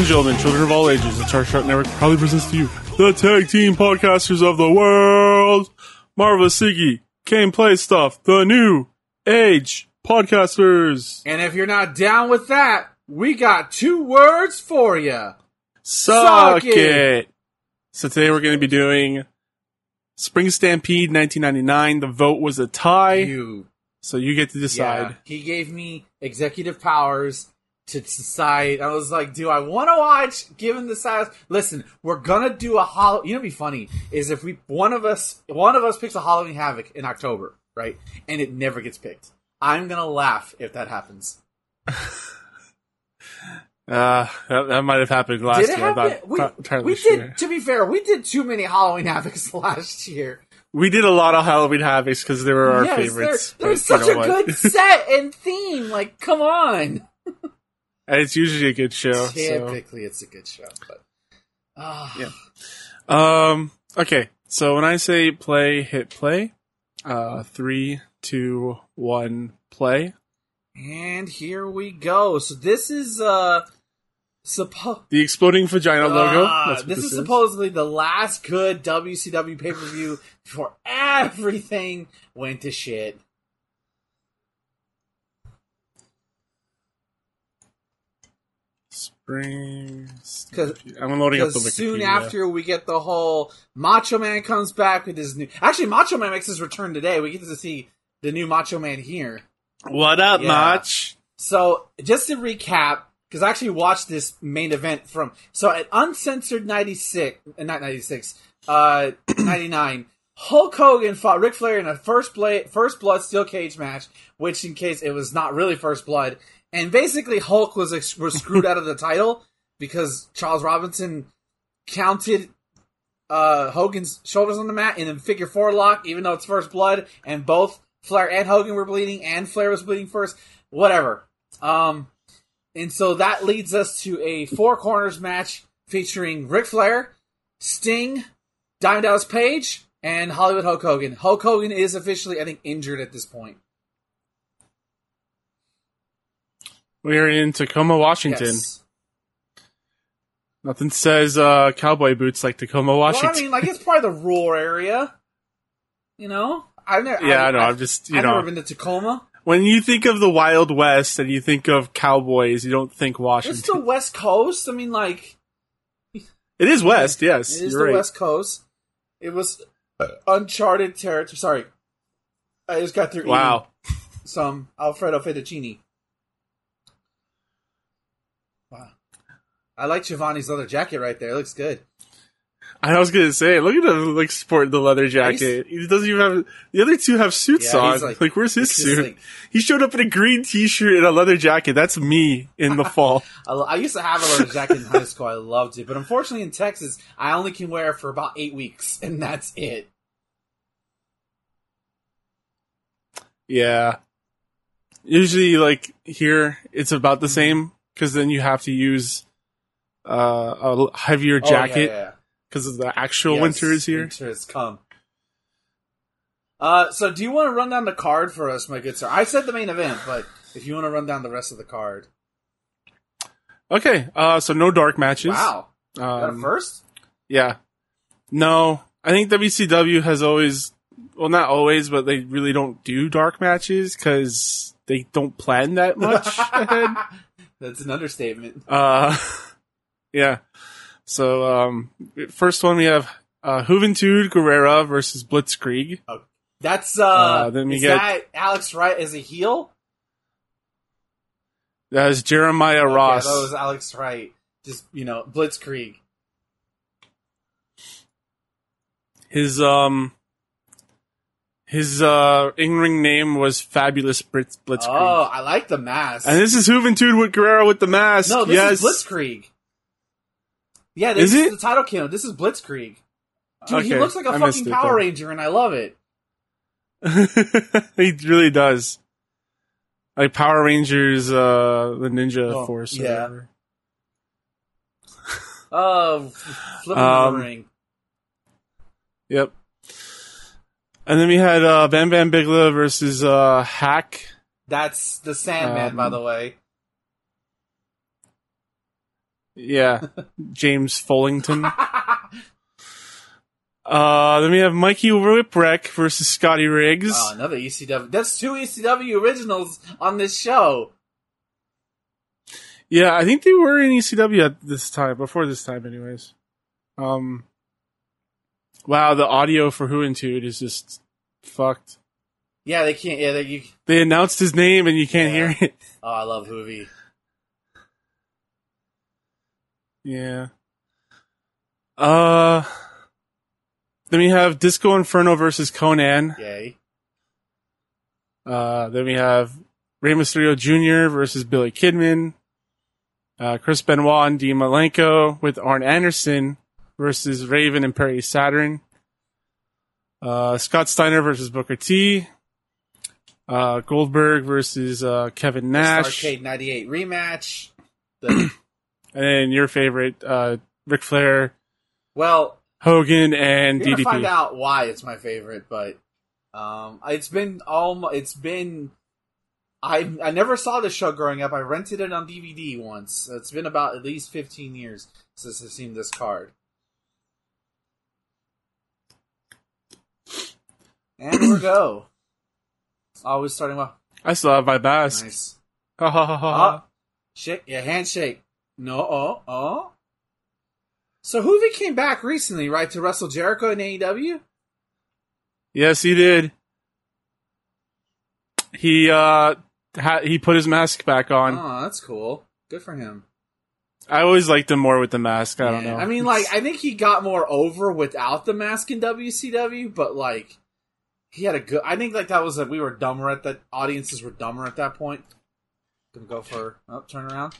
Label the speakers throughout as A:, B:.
A: And gentlemen, children of all ages, the Chart Shot Network proudly presents to you the tag team podcasters of the world, Marvelous Siggy, Kane Play Stuff, the new age podcasters.
B: And if you're not down with that, we got two words for you.
A: Suck,
B: Suck
A: it.
B: it.
A: So today we're going to be doing Spring Stampede 1999. The vote was a tie,
B: You.
A: so you get to decide.
B: Yeah. He gave me executive powers to decide. I was like, do I want to watch? Given the size, listen, we're gonna do a hollow. You know, be funny is if we one of us one of us picks a Halloween Havoc in October, right, and it never gets picked. I'm gonna laugh if that happens.
A: Uh, that, that might have happened last
B: did it
A: year.
B: Happen? We, we did. To be fair, we did too many Halloween Havocs last year.
A: We did a lot of Halloween Havocs because they were our
B: yes,
A: favorites.
B: They're, they're such a good set and theme. Like, come on.
A: And it's usually a good show. So.
B: Typically, it's a good show, but ah,
A: Yeah. Um. Okay. So when I say play, hit play. Uh, three, two, one, play.
B: And here we go. So this is uh suppo-
A: The exploding vagina logo.
B: Ah,
A: what
B: this, is supposedly the last good WCW pay per view before everything went to shit.
A: Spring.
B: 'Cause-
A: I'm loading up the Wikipedia.
B: soon after we get the whole Macho Man comes back with his new. Actually, Macho Man makes his return today. We get to see the new Macho Man here.
A: What up,
B: Yeah.
A: Mach?
B: So just to recap, because I actually watched this main event from so at Uncensored ninety six, not ninety six, uh, ninety nine. Hulk Hogan fought Ric Flair in a first blood first blood steel cage match, which in case it was not really first blood, and basically Hulk was was screwed out of the title because Charles Robinson counted uh, Hogan's shoulders on the mat in a figure four lock, even though it's first blood, and both Flair and Hogan were bleeding, and Flair was bleeding first. Whatever. Um, and so that leads us to a four corners match featuring Ric Flair, Sting, Diamond Dallas Page, and Hollywood Hulk Hogan. Hulk Hogan is officially, I think, injured at this point.
A: We are in Tacoma, Washington.
B: Yes.
A: Nothing says uh, cowboy boots like Tacoma,
B: Well,
A: Washington.
B: I mean, like it's probably the rural area. You know, I've never.
A: yeah, I know. I'm just you
B: I've
A: know
B: never been to Tacoma.
A: when you think of the Wild West and you think of cowboys, you don't think Washington.
B: It's the West Coast. I mean, like
A: it is West, yes.
B: it is the
A: right.
B: West Coast. It was uncharted territory. Sorry, I just got through eating
A: Wow.
B: some Alfredo fettuccine. Wow, I like Giovanni's leather jacket right there. It looks good.
A: I was gonna say, look at him like sporting the leather
B: He's-
A: jacket. He doesn't even have the other two have suits
B: Yeah,
A: on. Like,
B: like-
A: where's his suit?
B: like-
A: he showed up in a green T-shirt and a leather jacket. That's me in the fall.
B: I, used to have a leather jacket in high school. I loved it, but unfortunately in Texas, I only can wear it for about eight weeks, and that's it.
A: Yeah. Usually, like here, it's about the same because then you have to use uh, a heavier
B: Oh, yeah,
A: jacket
B: yeah.
A: because of the actual
B: Yes,
A: winter is here.
B: Winter has come. Uh, so do you want to run down the card for us, my good sir? I said the main event, but if you want to run down the rest of the card,
A: Okay, uh, so no dark matches.
B: wow, got
A: Um,
B: first.
A: Yeah. No, I think WCW has always, well, not always, but they really don't do dark matches because they don't plan that much ahead.
B: That's an understatement.
A: Uh, yeah. So, um, first one we have, uh, Juventud Guerrera versus Blitzkrieg.
B: That's uh,
A: Uh, then we
B: is
A: get-
B: that Alex Wright as a heel?
A: That is Jeremiah
B: Okay,
A: Ross.
B: that was Alex Wright. Just you know, Blitzkrieg.
A: His, um, his, uh, in-ring name was Fabulous Blitz, Blitzkrieg.
B: Oh, I like the mask.
A: And this is Juventud with Guerrero with the mask.
B: no, this
A: yes.
B: is Blitzkrieg. Yeah, this
A: Is
B: is,
A: it?
B: the title kill. This is Blitzkrieg. Dude, he looks like a
A: I
B: fucking Power. Ranger, and I love it.
A: he really does. Like Power Rangers, uh, the Ninja
B: Oh,
A: Force. or
B: yeah.
A: whatever.
B: Oh, flipping
A: Um,
B: the ring.
A: Yep. And then we had uh, Bam Bam Bigelow versus uh, Hak.
B: That's the Sandman, by
A: um,
B: the way.
A: Yeah, James Fullington. Uh, then we have Mikey Whipwreck versus Scotty Riggs.
B: Oh, another ECW. That's two ECW originals on this show.
A: Yeah, I think they were in ECW at this time, before this time, anyways. Um, wow, the audio for Who Juventud is just fucked.
B: Yeah, they can't. Yeah, they. You,
A: They announced his name and you can't
B: Yeah.
A: hear it.
B: oh, I love Juvi.
A: Yeah. Uh, then we have Disco Inferno versus Konnan.
B: Yay.
A: Uh, then we have Rey Mysterio Jr. versus Billy Kidman. Uh, Chris Benoit and Dean Malenko with Arn Anderson versus Raven and Perry Saturn. Uh, Scott Steiner versus Booker T. Uh, Goldberg versus uh, Kevin Nash.
B: Arcade '98 rematch. The,
A: And then your favorite, uh, Ric Flair,
B: well,
A: Hogan, and
B: you're gonna find out why it's my favorite, but um, it's been almost. It's been. I I never saw this show growing up. I rented it on DVD once. It's been about at least 15 years since I've seen this card. And we go. Always starting well.
A: I still have my mask.
B: Nice.
A: Ha ha ha ha.
B: Oh, shake, yeah, handshake. No, oh, oh. So Juvi came back recently, right, to wrestle Jericho in AEW?
A: Yes, he did. He uh ha- he put his mask back on.
B: Oh, that's cool. Good for him.
A: I always liked him more with the mask. I don't know.
B: I mean, like, I think he got more over without the mask in WCW, but like, he had a good. I think like that was that we were dumber at that. Audiences were dumber at that point. Gonna go for oh, turn around.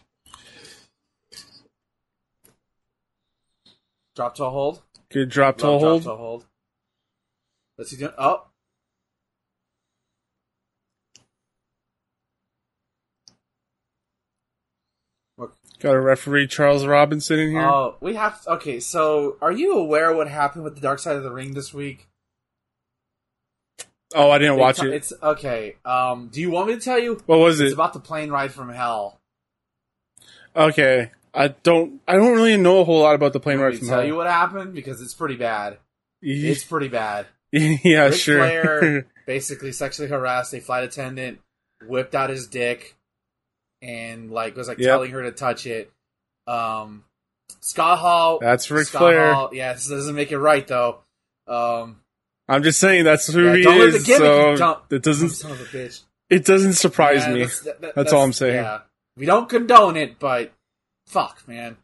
B: Drop to a hold.
A: good drop to a
B: Love drop
A: hold.
B: to a hold. What's he doing? Oh,
A: Got a referee Charles Robinson in here.
B: oh, we have. Okay, so are you aware what happened with the Dark Side of the Ring this week?
A: oh, I didn't watch
B: It's,
A: it.
B: It's okay. Um, do you want me to tell you?
A: what was it?
B: It's about the plane ride from hell.
A: Okay, I don't. I don't really know a whole lot about the plane ride from
B: tell
A: hell.
B: you what happened because it's pretty bad. It's pretty bad.
A: yeah,
B: Ric
A: sure.
B: Flair basically sexually harassed a flight attendant, whipped out his dick, and like was like
A: Yep.
B: telling her to touch it. Um, Scott Hall.
A: That's Ric
B: Scott
A: Flair.
B: Hall, yeah, this doesn't make it right though. Um,
A: I'm just saying that's who
B: Yeah,
A: he
B: don't let the
A: is. So it doesn't.
B: son of a bitch.
A: It doesn't surprise
B: Yeah,
A: me.
B: That's, that- that-
A: That's all I'm saying.
B: Yeah, we don't condone it, but fuck, man.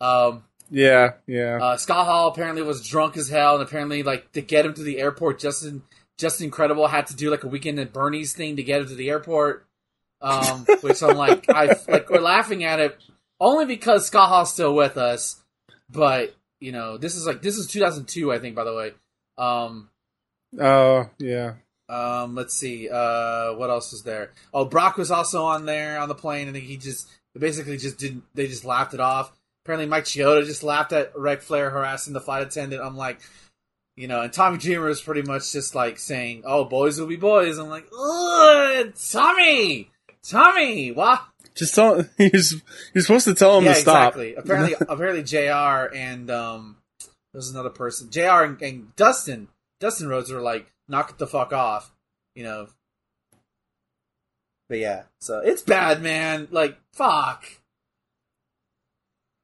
B: Um,
A: Yeah, yeah.
B: uh, Scott Hall apparently was drunk as hell, and apparently, like to get him to the airport, Justin Justin Credible had to do like a weekend at Bernie's thing to get him to the airport. Um, which I'm like, I like we're laughing at it only because Scott Hall's still with us, but you know, this is like this is 2002, I think, by the way. Um,
A: Oh, yeah.
B: um, let's see. Uh, what else was there? Oh, Brock was also on there on the plane. and he just basically just didn't. They just laughed it off. Apparently, Mike Chioda just laughed at Ric Flair harassing the flight attendant. I'm like, you know, and Tommy Dreamer is pretty much just like saying, "Oh, boys will be boys." I'm like, Ugh, Tommy, Tommy, what?
A: Just tell. He's you're supposed to tell him
B: yeah,
A: to stop.
B: exactly. Apparently, apparently, Jr. and um, there's another person. Jr. and, and Dustin, Dustin Rhodes were like, "Knock it the fuck off," you know. But yeah, so it's bad, man. Like, fuck.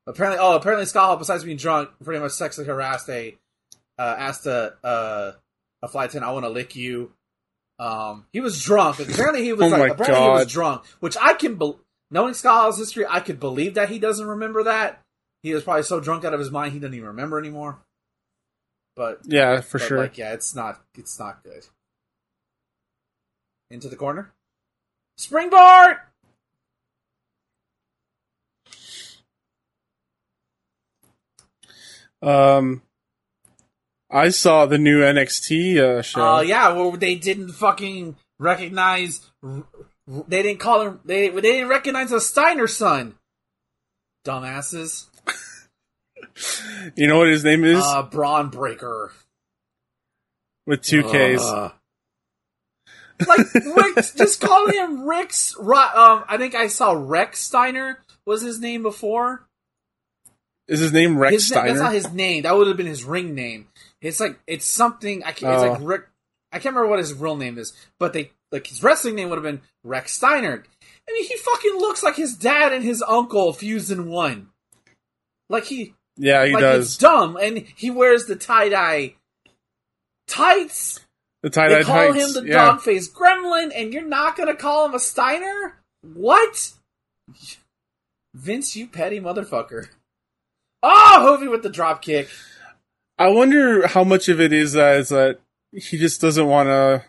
B: Apparently, oh, apparently Scott Hall, besides being drunk, pretty much sexually harassed a, uh, asked a, uh, a flight attendant, "I want to lick you." Um, he was drunk. Apparently, he was
A: Oh
B: like, apparently he was drunk, which I can, be- knowing Scott Hall's history, I could believe that he doesn't remember that. He was probably so drunk out of his mind he doesn't even remember anymore. But
A: Yeah, for
B: but,
A: sure.
B: Like, yeah, it's not. It's not good. Into the corner. Springboard.
A: Um, I saw the new NXT uh, show.
B: Oh yeah, well they didn't fucking recognize. They didn't call him. They they didn't recognize a Steiner son. Dumbasses.
A: You know what his name is?
B: Uh, Bron Breakker.
A: With two Ks.
B: Uh, like Rick, just call him Rick's. Ri- Um, I think I saw Rex Steiner was his name before.
A: Is his name Rex
B: His
A: Steiner?
B: that's not his name. That would have been his ring name. It's like it's something. I can't. It's
A: Oh.
B: like Rick. I can't remember what his real name is, but they like his wrestling name would have been Rex Steiner. I mean, he fucking looks like his dad and his uncle fused in one. Like he,
A: yeah, he
B: like it's
A: does.
B: dumb, and he wears the tie dye tights.
A: The tie
B: They call him the
A: yeah.
B: dog face gremlin, and you're not gonna call him a Steiner? What? Vince, you petty motherfucker. Oh, Juvi with the drop kick.
A: I wonder how much of it is that is that he just doesn't want to,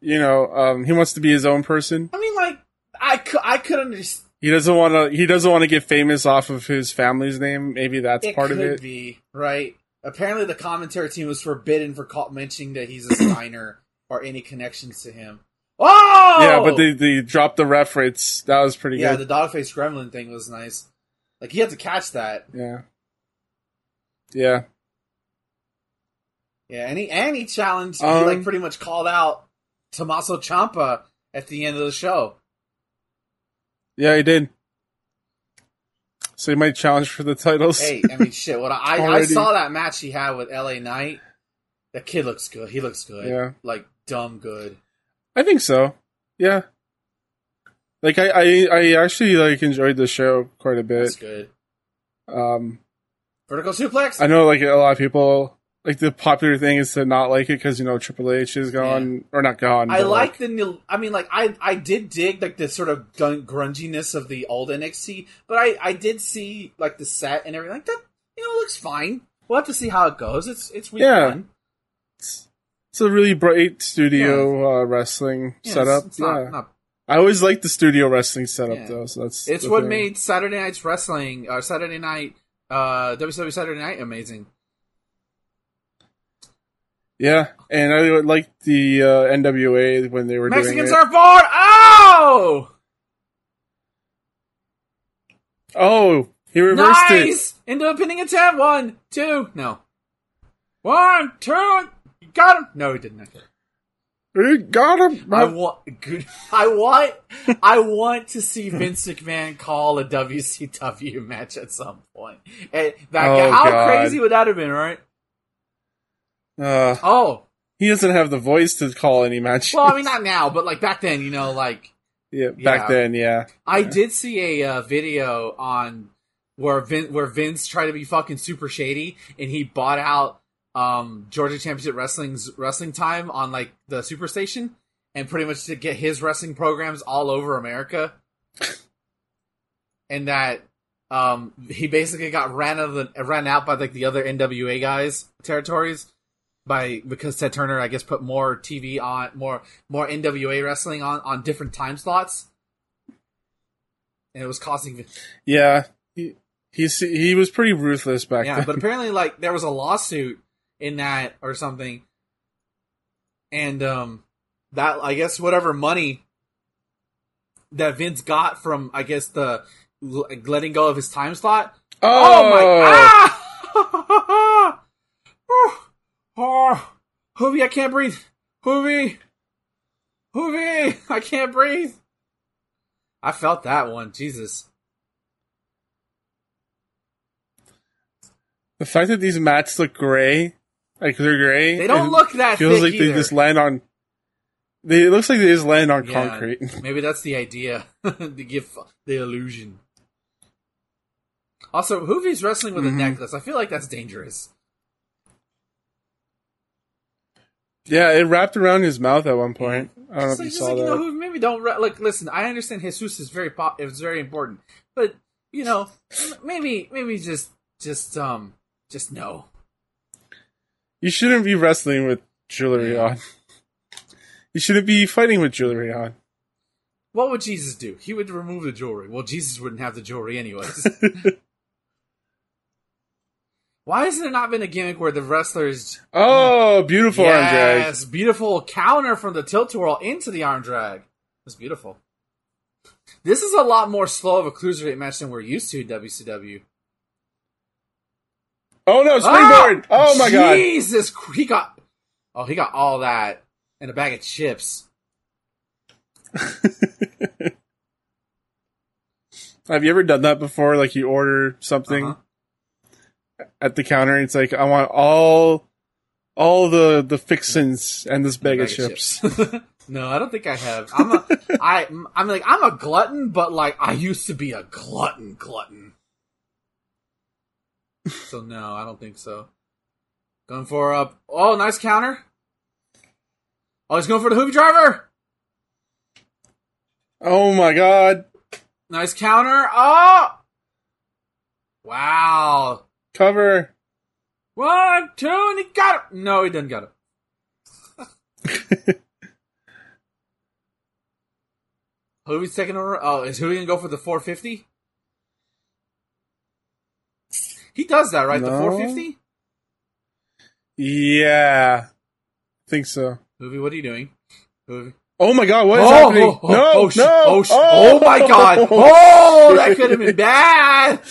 A: you know, um, he wants to be his own person.
B: I mean, like, I could, I could understand.
A: He doesn't want to. He doesn't want to get famous off of his family's name. Maybe that's
B: It
A: part of it.
B: be right. Apparently, the commentary team was forbidden for call- mentioning that he's a Steiner or any connections to him. Oh,
A: Yeah, but they they dropped the reference. That was pretty good.
B: yeah,
A: good.
B: the dogface gremlin thing was nice. Like, he had to catch that.
A: yeah, yeah.
B: Yeah, and he and he challenged. he
A: Um,
B: like pretty much called out Tommaso Ciampa at the end of the show.
A: Yeah, he did. So he might challenge for the titles.
B: Hey, I mean, shit. What I I saw that match he had with L.A. Knight. That kid looks good. He looks good.
A: Yeah.
B: like dumb good.
A: I think so. Yeah. Like I, I, I actually like enjoyed the show quite a
B: That's
A: bit.
B: good.
A: Um,
B: Vertical suplex.
A: I know like a lot of people like the popular thing is to not like it because you know Triple H is gone or not gone.
B: I
A: but,
B: like the new. I mean, like I I did dig like the sort of gun- grunginess of the old NXT, but I I did see like the set and everything like that. You know, looks fine. We'll have to see how it goes. It's it's week
A: Yeah.
B: one.
A: It's a really bright studio uh, wrestling
B: Yeah,
A: setup.
B: It's, it's
A: yeah,
B: not
A: I always like the studio wrestling setup
B: Yeah.
A: though. So that's
B: It's what
A: thing.
B: made Saturday Night's Wrestling, or Saturday Night, uh, WCW Saturday Night amazing.
A: Yeah, and I like the uh, NWA when they were
B: Mexicans
A: doing it.
B: surfboard! Oh!
A: Oh, he reversed it.
B: Nice! Into a pinning attempt. One, two, no. One, two, you got him. No, he didn't. Okay.
A: He got him.
B: I want, good. I want, I want to see Vince McMahon call a WCW match at some point. And that,
A: Oh,
B: how
A: God.
B: crazy would that have been, right?
A: Uh,
B: Oh,
A: he doesn't have the voice to call any match.
B: well, I mean, not now, but like back then, you know, like
A: yeah, back
B: yeah.
A: then, yeah.
B: I did see a uh, video on where Vin, where Vince tried to be fucking super shady, and he bought out um, Georgia Championship Wrestling's wrestling time on like the Superstation, and pretty much to get his wrestling programs all over America, and that um, he basically got ran out of the ran out by like the other NWA guys territories by because Ted Turner I guess put more TV on more more NWA wrestling on on different time slots, and it was costing
A: Yeah, he he's, he was pretty ruthless back
B: yeah.
A: then.
B: But apparently, like there was a lawsuit in that or something, and um that I guess whatever money that Vince got from I guess the letting go of his time slot. Oh, my! Ah! Oh, Juvi, I can't breathe. Juvi, Juvi, I can't breathe. I felt that one. Jesus.
A: The fact that these mats look gray, like they're gray,
B: They don't look that
A: feels like they just land on. They, it looks like they just land on
B: Yeah,
A: concrete.
B: Maybe that's the idea to give the illusion. Also, Juvi's wrestling with
A: Mhm.
B: a necklace. I feel like that's dangerous.
A: Yeah, it wrapped around his mouth at one point. I don't know if you saw
B: like,
A: that.
B: you know, maybe don't like. Listen, I understand Jesus is very pop. It's very important, but you know, maybe maybe just just um just no.
A: You shouldn't be wrestling with jewelry
B: Yeah.
A: on. You shouldn't be fighting with jewelry on.
B: What would Jesus do? He would remove the jewelry. Well, Jesus wouldn't have the jewelry anyways. Why hasn't there not been a gimmick where the wrestlers
A: Oh, beautiful arm drag.
B: Yes, beautiful counter from the tilt-a-whirl into the arm drag. That's beautiful. This is a lot more slow of a cruiserweight match than we're used to in WCW.
A: Oh no, springboard!
B: Ah!
A: oh my god!
B: Jesus, he got. Oh, he got all that and a bag of chips.
A: Have you ever done that before? Like you order something
B: Uh-huh.
A: At the counter. And it's like I want all all the the fixins and this bag, of chips.
B: no, I don't think I have. I'm a I I'm like I'm a glutton, but like I used to be a glutton glutton. So no, I don't think so. Going for a oh nice counter. Oh, he's going for the Juvi driver.
A: Oh my god!
B: Nice counter. Oh, wow.
A: Cover.
B: One, two, and he got it. No, he didn't get it. Who's taking over. Oh, is Juvi gonna go for the 450? He does that, right? The 450?
A: Yeah, think so.
B: Juvi, what are you doing? Juvi.
A: Oh my god, what is
B: oh,
A: happening?
B: oh, oh,
A: no,
B: oh, sh-
A: no!
B: oh, sh- oh, oh my god! Oh, that could have been bad.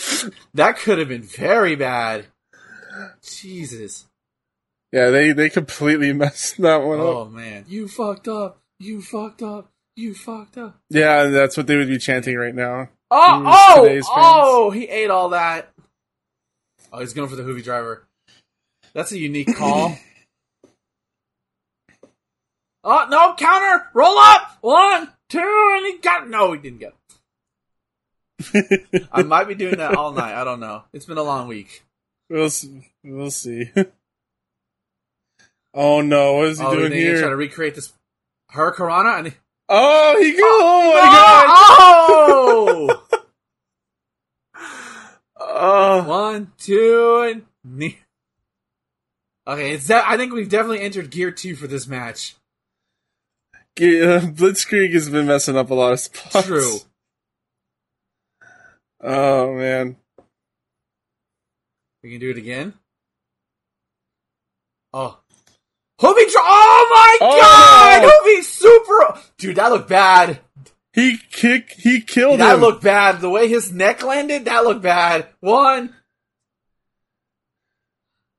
B: That could have been very bad. Jesus.
A: Yeah, they they completely messed that one up.
B: Oh man, you fucked up. You fucked up. You fucked up.
A: Yeah, that's what they would be chanting right now.
B: Oh,
A: mm,
B: oh, oh! He ate all that. Oh, he's going for the Juvi driver. That's a unique call. oh no! Counter! Roll up! One, two, and he got no. He didn't get. It. I might be doing that all night. I don't know. It's been a long week.
A: We'll s- we'll see. oh no, what is he
B: oh,
A: doing
B: then you try to recreate this. Her Karana and he,
A: Oh, he go! Oh my god!
B: oh!
A: Oh,
B: One, two, and okay. It's that. I think we've definitely entered gear two for this match.
A: Blitzkrieg uh, has been messing up a lot of spots.
B: True.
A: Oh man.
B: We can do it again. Oh. Juvi dro- Oh my
A: Oh!
B: god! Juvi super Dude, that looked bad.
A: He kick. He killed
B: That
A: him.
B: looked bad. The way his neck landed, that looked bad. One.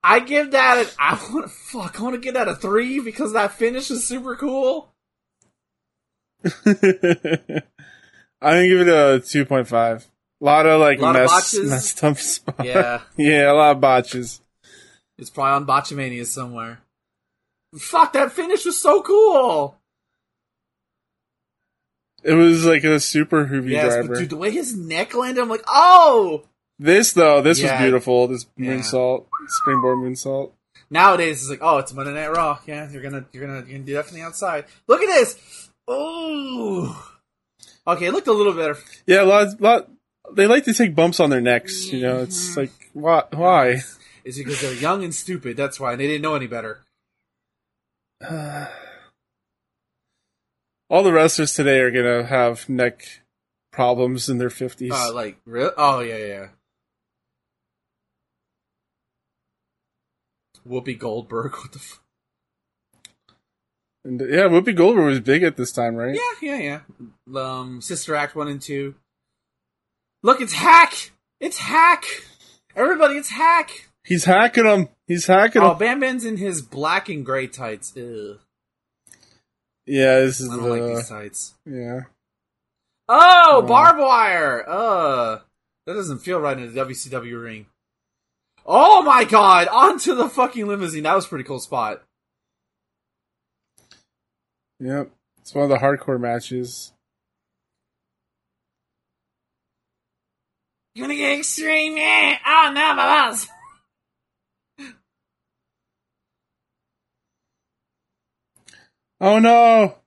B: I give that an I wanna fuck, I want to give that a three because that finish is super cool.
A: I'm gonna give it a two point five. A lot of like
B: Lot
A: mess,
B: botches.
A: messed up spots.
B: Yeah.
A: yeah, a lot of botches.
B: It's probably on Botchamania somewhere. Fuck, that finish was so cool.
A: It was like a super Juvi
B: Yes,
A: driver.
B: but dude, the way his neck landed, I'm like, oh.
A: This though, this
B: Yeah.
A: was beautiful. This
B: Yeah.
A: moonsault, springboard moonsault.
B: Nowadays, it's like, oh, it's Monday Night Raw. Yeah, you're gonna, you're gonna, you're gonna do that from the outside. Look at this. Oh. Okay, it looked a little better.
A: Yeah, a lot, lot. They like to take bumps on their necks. You know,
B: Mm-hmm.
A: it's like why? Why?
B: It's because they're young and stupid. That's why they didn't know any better.
A: All the wrestlers today are gonna have neck problems in their fifties.
B: Uh, like, real? Oh yeah, yeah. yeah. Whoopi Goldberg. What the? F-
A: and, yeah, Whoopi Goldberg was big at this time, right?
B: yeah, yeah, yeah. Um, Sister Act one and two. Look, it's Hak. It's Hak. Everybody, it's Hak.
A: He's hacking them. He's hacking
B: Oh. Bam Bam's in his black and gray tights. Ugh.
A: Yeah, this is
B: I don't like
A: the
B: these tights.
A: yeah.
B: Oh,
A: Oh.
B: barbed wire. Uh, that doesn't feel right in a WCW ring. Oh my god! Onto the fucking limousine. That was a pretty cool spot.
A: Yep. It's one of the hardcore matches.
B: You wanna get extreme? Yeah. Oh no, my boss.
A: Oh no!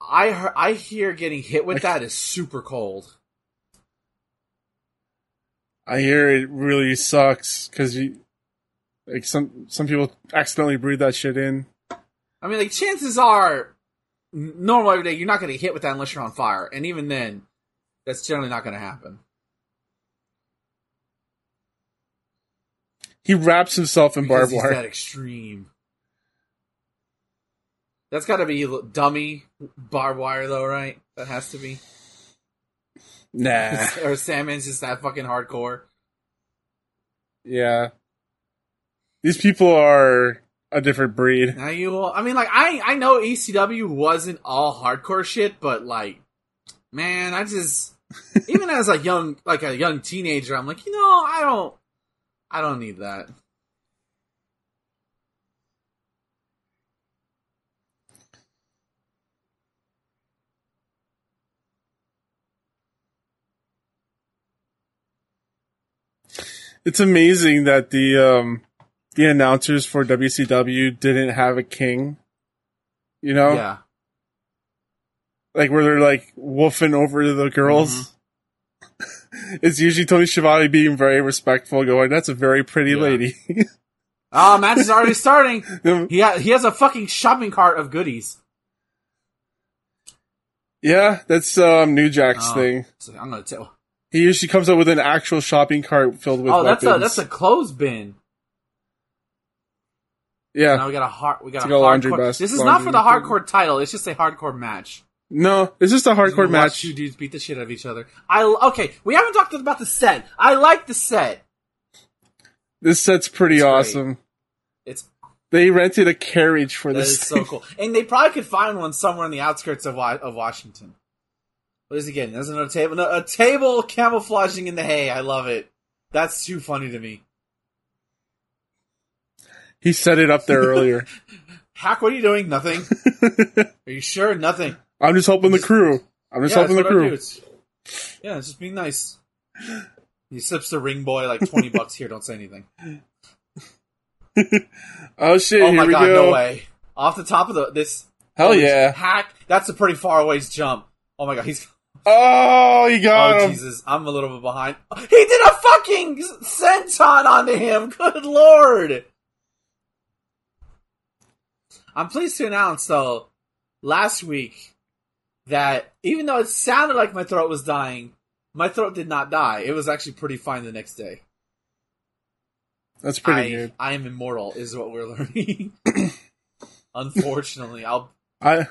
B: I hear, I hear getting hit with that is super cold.
A: I hear it really sucks because you like some some people accidentally breathe that shit in.
B: I mean, like chances are, normal every day, you're not gonna hit with that unless you're on fire, and even then, that's generally not gonna happen.
A: He wraps himself in
B: Because
A: barbed wire.
B: that extreme. That's got to be dummy barbed wire, though, right? That has to be.
A: Nah.
B: or Sandman's just that fucking hardcore.
A: yeah. These people are a different breed.
B: Now you, will- I mean, like I, I know ECW wasn't all hardcore shit, but like, man, I just Even as a young, like a young teenager, I'm like, you know, I don't, I don't need that.
A: It's amazing that the um the announcers for WCW didn't have a king. You know,
B: Yeah.
A: like where they're like woofing over the girls. it's usually Tony Schiavone being very respectful, going, "That's a very pretty
B: Yeah.
A: lady."
B: Oh, match is already starting. He ha- he has a fucking shopping cart of goodies.
A: yeah, that's um New Jack's
B: Oh,
A: thing.
B: So I'm gonna tell.
A: He usually comes up with an actual shopping cart filled with
B: Oh, that's a
A: weapons.
B: that's a clothes bin.
A: Yeah.
B: Now we got a hard. We got
A: It's
B: a
A: a laundry
B: hardcore.
A: bas-
B: This is not for the
A: thing.
B: hardcore title. It's just a hardcore match.
A: No, it's just a hardcore
B: watch
A: match.
B: Two dudes beat the shit out of each other. I okay. We haven't talked about the set. I like the set.
A: This set's pretty
B: It's great.
A: awesome.
B: It's
A: They rented a carriage for
B: that
A: this.
B: is so cool, and they probably could find one somewhere in the outskirts of of Washington. What is he getting? There's another table. No, a table camouflaging in the hay. I love it. That's too funny to me.
A: He set it up there earlier.
B: Hak, what are you doing? Nothing. Are you sure? Nothing.
A: I'm just helping the crew. I'm just
B: yeah,
A: helping the
B: what I do.
A: crew.
B: Yeah, it's just being nice. He slips the ring boy like twenty bucks here. Don't say anything.
A: Oh shit!
B: oh my god,
A: go.
B: no way! Off the top of the this.
A: Hell
B: oh,
A: yeah!
B: Hak. That's a pretty far away jump. Oh my god, he's.
A: Oh, he got
B: Oh
A: him.
B: Jesus, I'm a little bit behind. He did a fucking senton onto him. Good lord. I'm pleased to announce though, last week that even though it sounded like my throat was dying, my throat did not die. It was actually pretty fine the next day.
A: That's pretty
B: I,
A: good.
B: I am immortal, is what we're learning. Unfortunately, I'll.
A: I,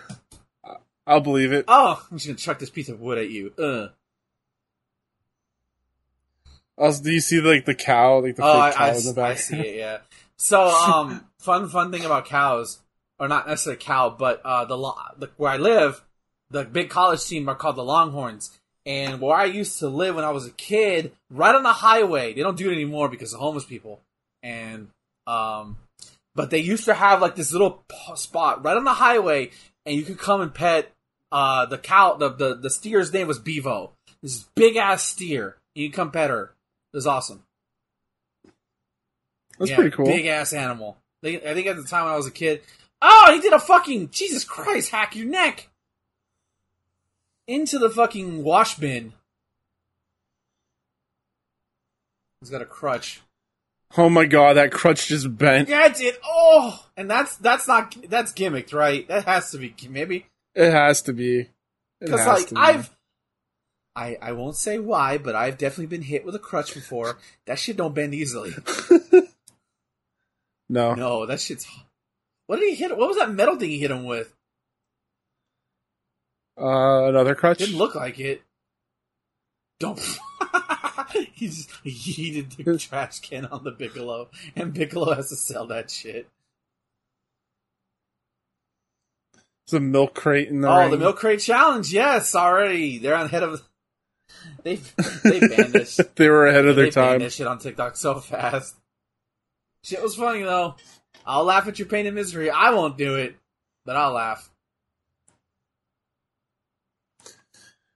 A: I'll believe it.
B: Oh, I'm just gonna chuck this piece of wood at you. Ugh.
A: Also, do you see like the cow, like the
B: Oh, I,
A: cow
B: I,
A: in the
B: I see it. Yeah. So, um, fun fun thing about cows, or not necessarily cow, but uh, the, the where I live, the big college team are called the Longhorns. And where I used to live when I was a kid, right on the highway, they don't do it anymore because of homeless people. And um, but they used to have like this little spot right on the highway, and you could come and pet uh the cow. The the, the steer's name was Bevo. This big ass steer. And you come pet her. It was awesome.
A: That's
B: Yeah,
A: pretty cool.
B: Big ass animal. I think at the time when I was a kid. Oh, he did a fucking Jesus Christ! Hack your neck into the fucking wash bin. He's got a crutch.
A: Oh my god, that crutch just bent.
B: Yeah, it did. Oh, and that's that's not that's gimmicked, right? That has to be maybe
A: It has to be.
B: Because like
A: to be.
B: I've. I, I won't say why, but I've definitely been hit with a crutch before. That shit don't bend easily.
A: no.
B: No, that shit's. What did he hit? What was that metal thing he hit him with?
A: Uh, another crutch.
B: Didn't look like it. Don't. he just yeeted the trash can on the Piccolo, and Piccolo has to sell that shit.
A: It's a milk crate in the
B: oh,
A: ring.
B: the milk crate challenge. Yes, already they're on head of. They they banned this.
A: they were ahead of their
B: they banned
A: time.
B: this shit on TikTok so fast. Shit was funny though. I'll laugh at your pain and misery. I won't do it, but I'll laugh.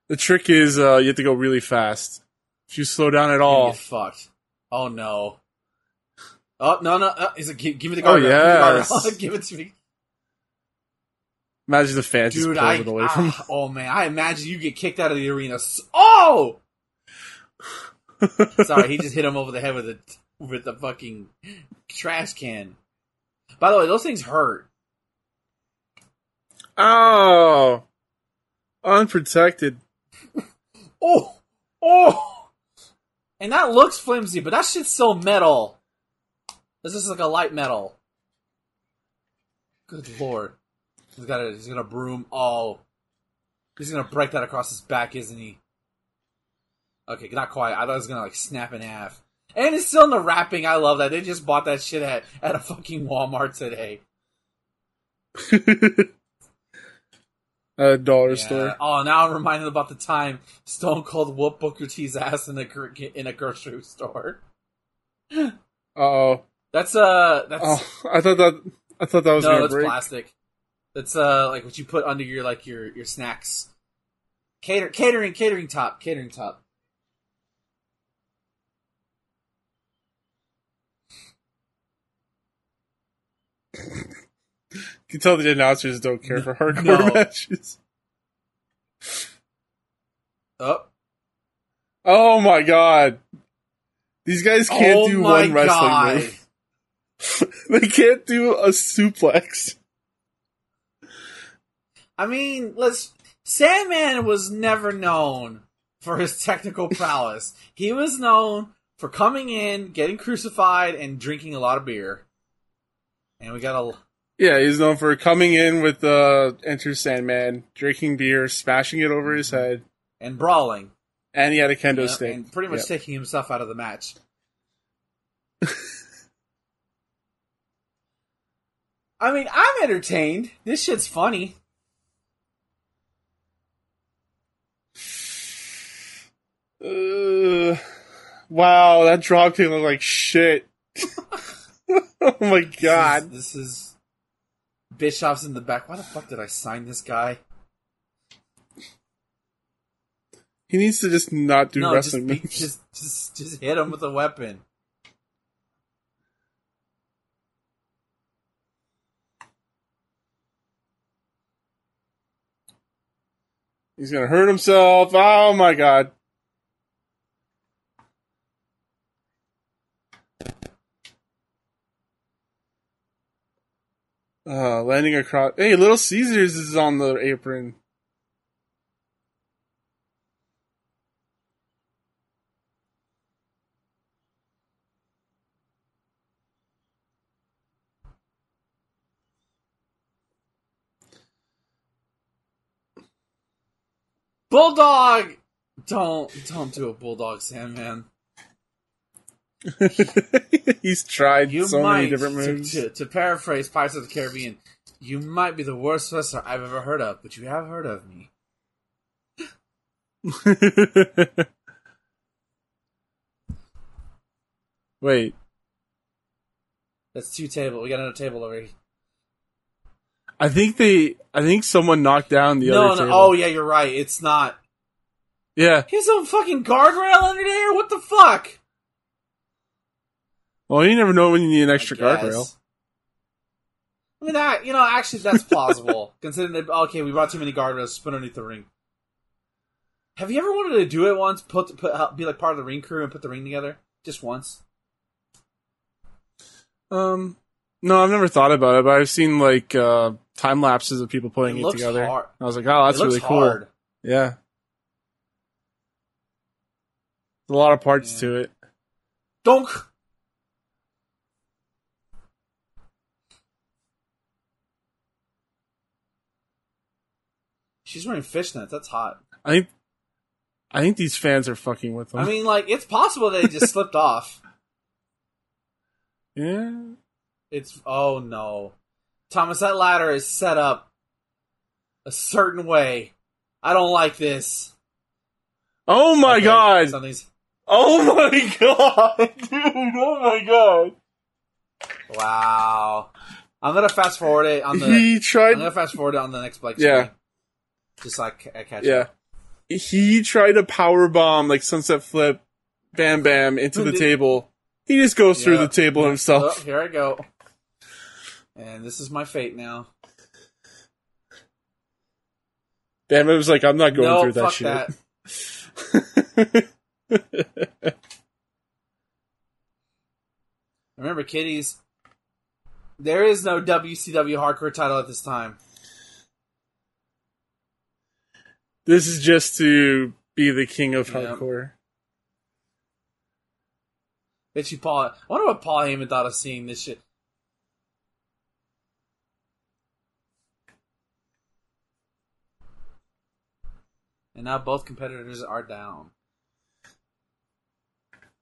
A: The trick is uh, you have to go really fast. If you slow down at all,
B: fucked. Oh no. Oh no no! Uh, is it give, give me the guard?
A: Oh, yes.
B: give it to me,
A: imagine the fans
B: dude.
A: just
B: I
A: away from.
B: ah, oh man, I imagine you get kicked out of the arena. Oh, sorry, he just hit him over the head with a with the fucking trash can. By the way, those things hurt.
A: oh, unprotected.
B: Oh, oh, and that looks flimsy, but that shit's still metal. This is like a light metal. Good lord, he's got a, he's gonna broom. Oh, he's gonna break that across his back, isn't he? Okay, not quite. I thought it was gonna like snap in half. And it's still in the wrapping. I love that. They just bought that shit at, at a fucking Walmart today.
A: At a dollar
B: Yeah.
A: store.
B: Oh, now I'm reminded about the time Stone Cold whooped Booker T's ass in a in a grocery store.
A: Oh,
B: That's uh, that's
A: oh, I thought that I thought that was
B: no, that's
A: break.
B: plastic. That's uh, like what you put under your like your your snacks. Cater catering catering top catering top.
A: You can tell the announcers don't care for hardcore
B: No.
A: matches.
B: Oh,
A: Oh my god. These guys can't
B: oh
A: do one wrestling
B: God.
A: move. they can't do a suplex.
B: I mean, let's. Sandman was never known for his technical prowess. He was known for coming in, getting crucified, and drinking a lot of beer. And we got a
A: Yeah, he's known for coming in with uh Enter Sandman, drinking beer, smashing it over his head,
B: and brawling,
A: and he had a kendo
B: you know,
A: stick.
B: and pretty much
A: Yep.
B: taking himself out of the match. I mean, I'm entertained. This shit's funny.
A: Uh, wow, that drop kick looked like shit. oh my god.
B: This is, this is Bischoff's in the back. Why the fuck did I sign this guy?
A: He needs to just not do
B: no,
A: wrestling
B: beat,
A: moves.
B: just just just hit him with a weapon.
A: He's gonna hurt himself. Oh my god. Uh, landing across. Hey, Little Caesars is on the apron.
B: Bulldog. Don't don't do a bulldog, Sandman.
A: He's tried
B: You
A: so
B: might
A: many different moves.
B: To, to paraphrase Pirates of the Caribbean, you might be the worst wrestler I've ever heard of, but you have heard of me.
A: Wait,
B: That's two table. We got another table over here.
A: I think they. I think someone knocked down the
B: no,
A: other
B: no.
A: table.
B: Oh yeah, you're right. It's not.
A: yeah.
B: Here's a fucking guardrail under there. What the fuck?
A: Well, you never know when you need an extra guardrail.
B: I mean that you know actually that's plausible considering that okay we brought too many guardrails put underneath the ring. Have you ever wanted to do it once? Put put be like part of the ring crew and put the ring together just once.
A: Um, no, I've never thought about it, but I've seen like uh, time lapses of people putting
B: It
A: it, together.
B: hard.
A: I was like, oh, that's really cool.
B: hard.
A: Yeah, There's a lot of parts
B: Yeah.
A: to it.
B: Donk. She's wearing fishnets. That's hot.
A: I think, I think these fans are fucking with them.
B: I mean, like it's possible they just slipped off.
A: yeah,
B: It's oh no, Thomas. That ladder is set up a certain way. I don't like this.
A: Oh my
B: Okay,
A: god!
B: Something's
A: Oh my god, dude! Oh my god!
B: wow. I'm gonna fast forward it on the.
A: he tried.
B: I'm gonna fast forward it on the next Blake.
A: Yeah.
B: screen. Just like I catch
A: Yeah, he tried to power bomb like sunset flip, bam bam into the table. He just goes through the table
B: Oh,
A: himself.
B: here I go. And this is my fate now.
A: Bam it was like, I'm not going
B: no,
A: through that
B: fuck
A: shit.
B: that. Remember, kiddies, there is no WCW hardcore title at this time.
A: This is just to be the king of
B: Yeah.
A: hardcore.
B: Bet you Paul. I wonder what Paul Heyman thought of seeing this shit. And now both competitors are down.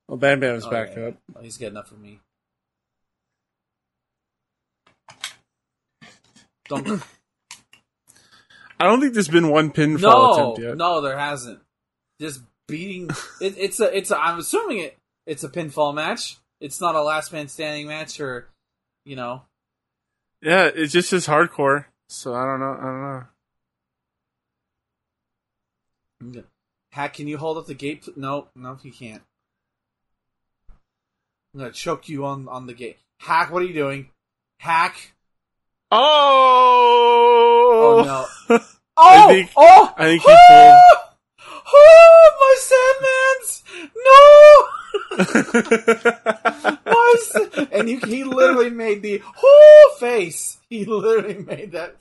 A: Well, Bam is
B: Oh,
A: back
B: yeah.
A: up.
B: Oh, he's good enough for me. Don't.
A: I don't think there's been one pinfall
B: No,
A: attempt yet.
B: no, there hasn't. Just beating. It, it's a. It's a. I'm assuming it. It's a pinfall match. It's not a last man standing match, or you know.
A: Yeah, it just says hardcore. So I don't know. I don't know.
B: Hak, can you hold up the gate? No, no, you can't. I'm gonna choke you on on the gate. Hak, what are you doing? Hak.
A: Oh!
B: Oh no. Oh!
A: think-
B: oh!
A: I think he
B: oh! Oh, my Sandman's! No! My and you, he literally made the whole face. He literally made that.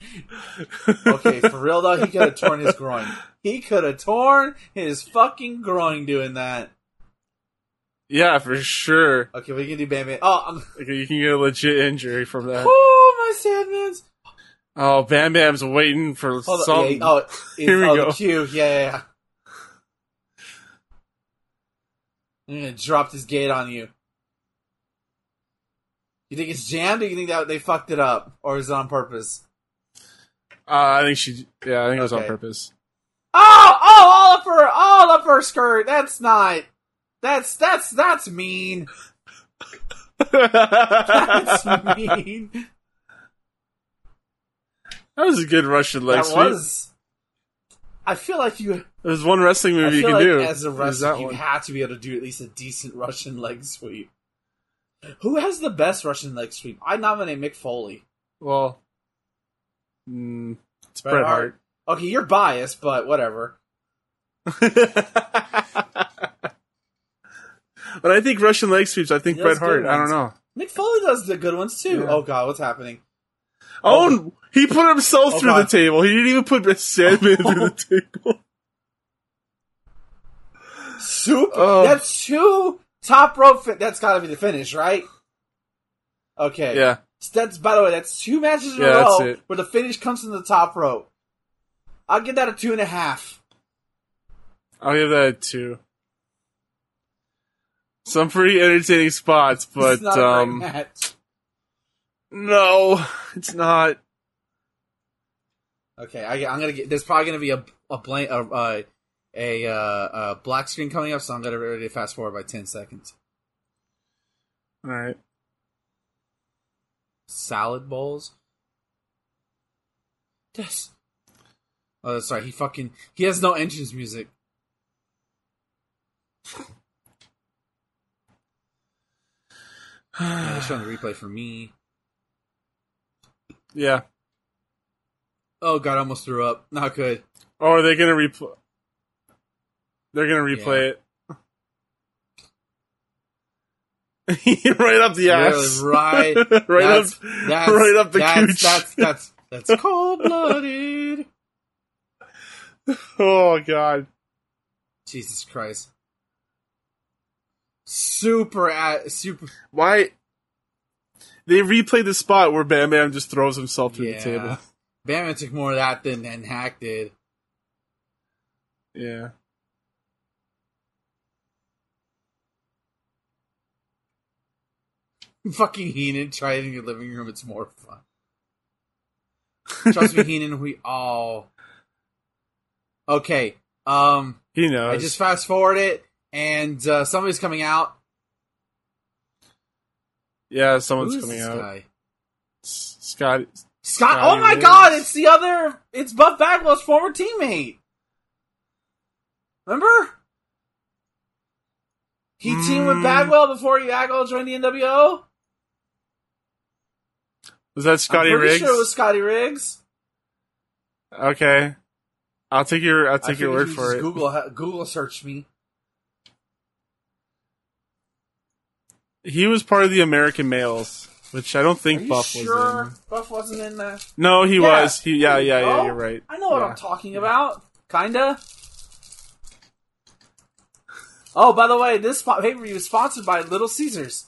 B: Okay, for real though, he could have torn his groin. He could have torn his fucking groin doing that.
A: yeah, for sure.
B: Okay, we can do Bam Bam. Oh, I'm,
A: Like, you can get a legit injury from that.
B: oh my Sandman's.
A: Oh, Bam Bam's waiting for
B: Hold on.
A: something.
B: Yeah, oh,
A: Here we
B: oh,
A: go.
B: the cue. Yeah, yeah, yeah. I'm gonna drop this gate on you. You think it's jammed, or you think that they fucked it up, or is it on purpose?
A: Uh, I think she. Yeah, I think it was on purpose.
B: Oh, oh, all of her, all of her skirt. That's not. That's that's that's mean. That's
A: that was a good Russian leg
B: that
A: sweep.
B: was. I feel like you.
A: There's one wrestling
B: I
A: movie you can
B: like
A: do.
B: as a wrestler,
A: that
B: you
A: one.
B: have to be able to do at least a decent Russian leg sweep. Who has the best Russian leg sweep? I nominate Mick Foley.
A: Well, mm, it's
B: Bret
A: Bret
B: Hart.
A: Hart.
B: Okay, you're biased, but whatever.
A: but I think Russian leg sweeps. I think
B: He
A: Bret Hart. I don't know.
B: Mick Foley does the good ones too.
A: Yeah.
B: Oh god, what's happening?
A: Oh, he put himself
B: Oh,
A: through
B: God.
A: the table. He didn't even put Sandman through the table.
B: Super.
A: Oh.
B: That's two top rope. Fin- that's got to be the finish, right? Okay.
A: Yeah,
B: That's by the way, that's two matches in
A: Yeah,
B: a row where the finish comes from the top rope. I'll give that a two and a half.
A: I'll give that a two. Some pretty entertaining spots, but
B: it's not a
A: um,
B: match.
A: No, it's not.
B: Okay, I, I'm gonna get. There's probably gonna be a a blank a uh, a, uh, a black screen coming up, so I'm gonna ready to fast forward by ten seconds.
A: All right.
B: Salad bowls. Yes. Oh, that's right. He fucking he has no entrance music. Yeah, they're showing the replay for me.
A: Yeah.
B: Oh god, I almost threw up. Not good.
A: Oh, are they gonna replay? They're gonna replay it. right up the ass.
B: Right.
A: right
B: that's,
A: up.
B: that's,
A: right up the
B: that's,
A: cooch.
B: That's that's that's cold blooded.
A: Oh god.
B: Jesus Christ. Super at super.
A: Why? They replayed the spot where Bam Bam just throws himself through
B: Yeah.
A: the table.
B: Bam Bam took more of that than, than Hak did.
A: Yeah.
B: Fucking Heenan, try it in your living room. It's more fun. Trust me, Heenan. We all. Okay. Um.
A: He knows.
B: I just fast forward it, and uh, somebody's coming out.
A: Yeah, someone's coming out.
B: guy?
A: Scott.
B: Scott.
A: Scotty
B: oh my. God! It's the other. It's Buff Bagwell's former teammate. Remember? He teamed with
A: Mm.
B: Bagwell before he Bagwell joined the NWO.
A: Was that Scotty Riggs?
B: sure it was Scotty Riggs.
A: Okay. I'll take your I'll take your word for it.
B: Google Google search me.
A: He was part of the American Males, which I don't
B: Are
A: think
B: you
A: Buff
B: sure
A: was in.
B: Buff wasn't in that?
A: No, he
B: Yeah.
A: was. He yeah,
B: There
A: yeah, yeah,
B: go.
A: you're right.
B: I know what I'm talking about. Kinda. Oh, by the way, this pay per view is sponsored by Little Caesars.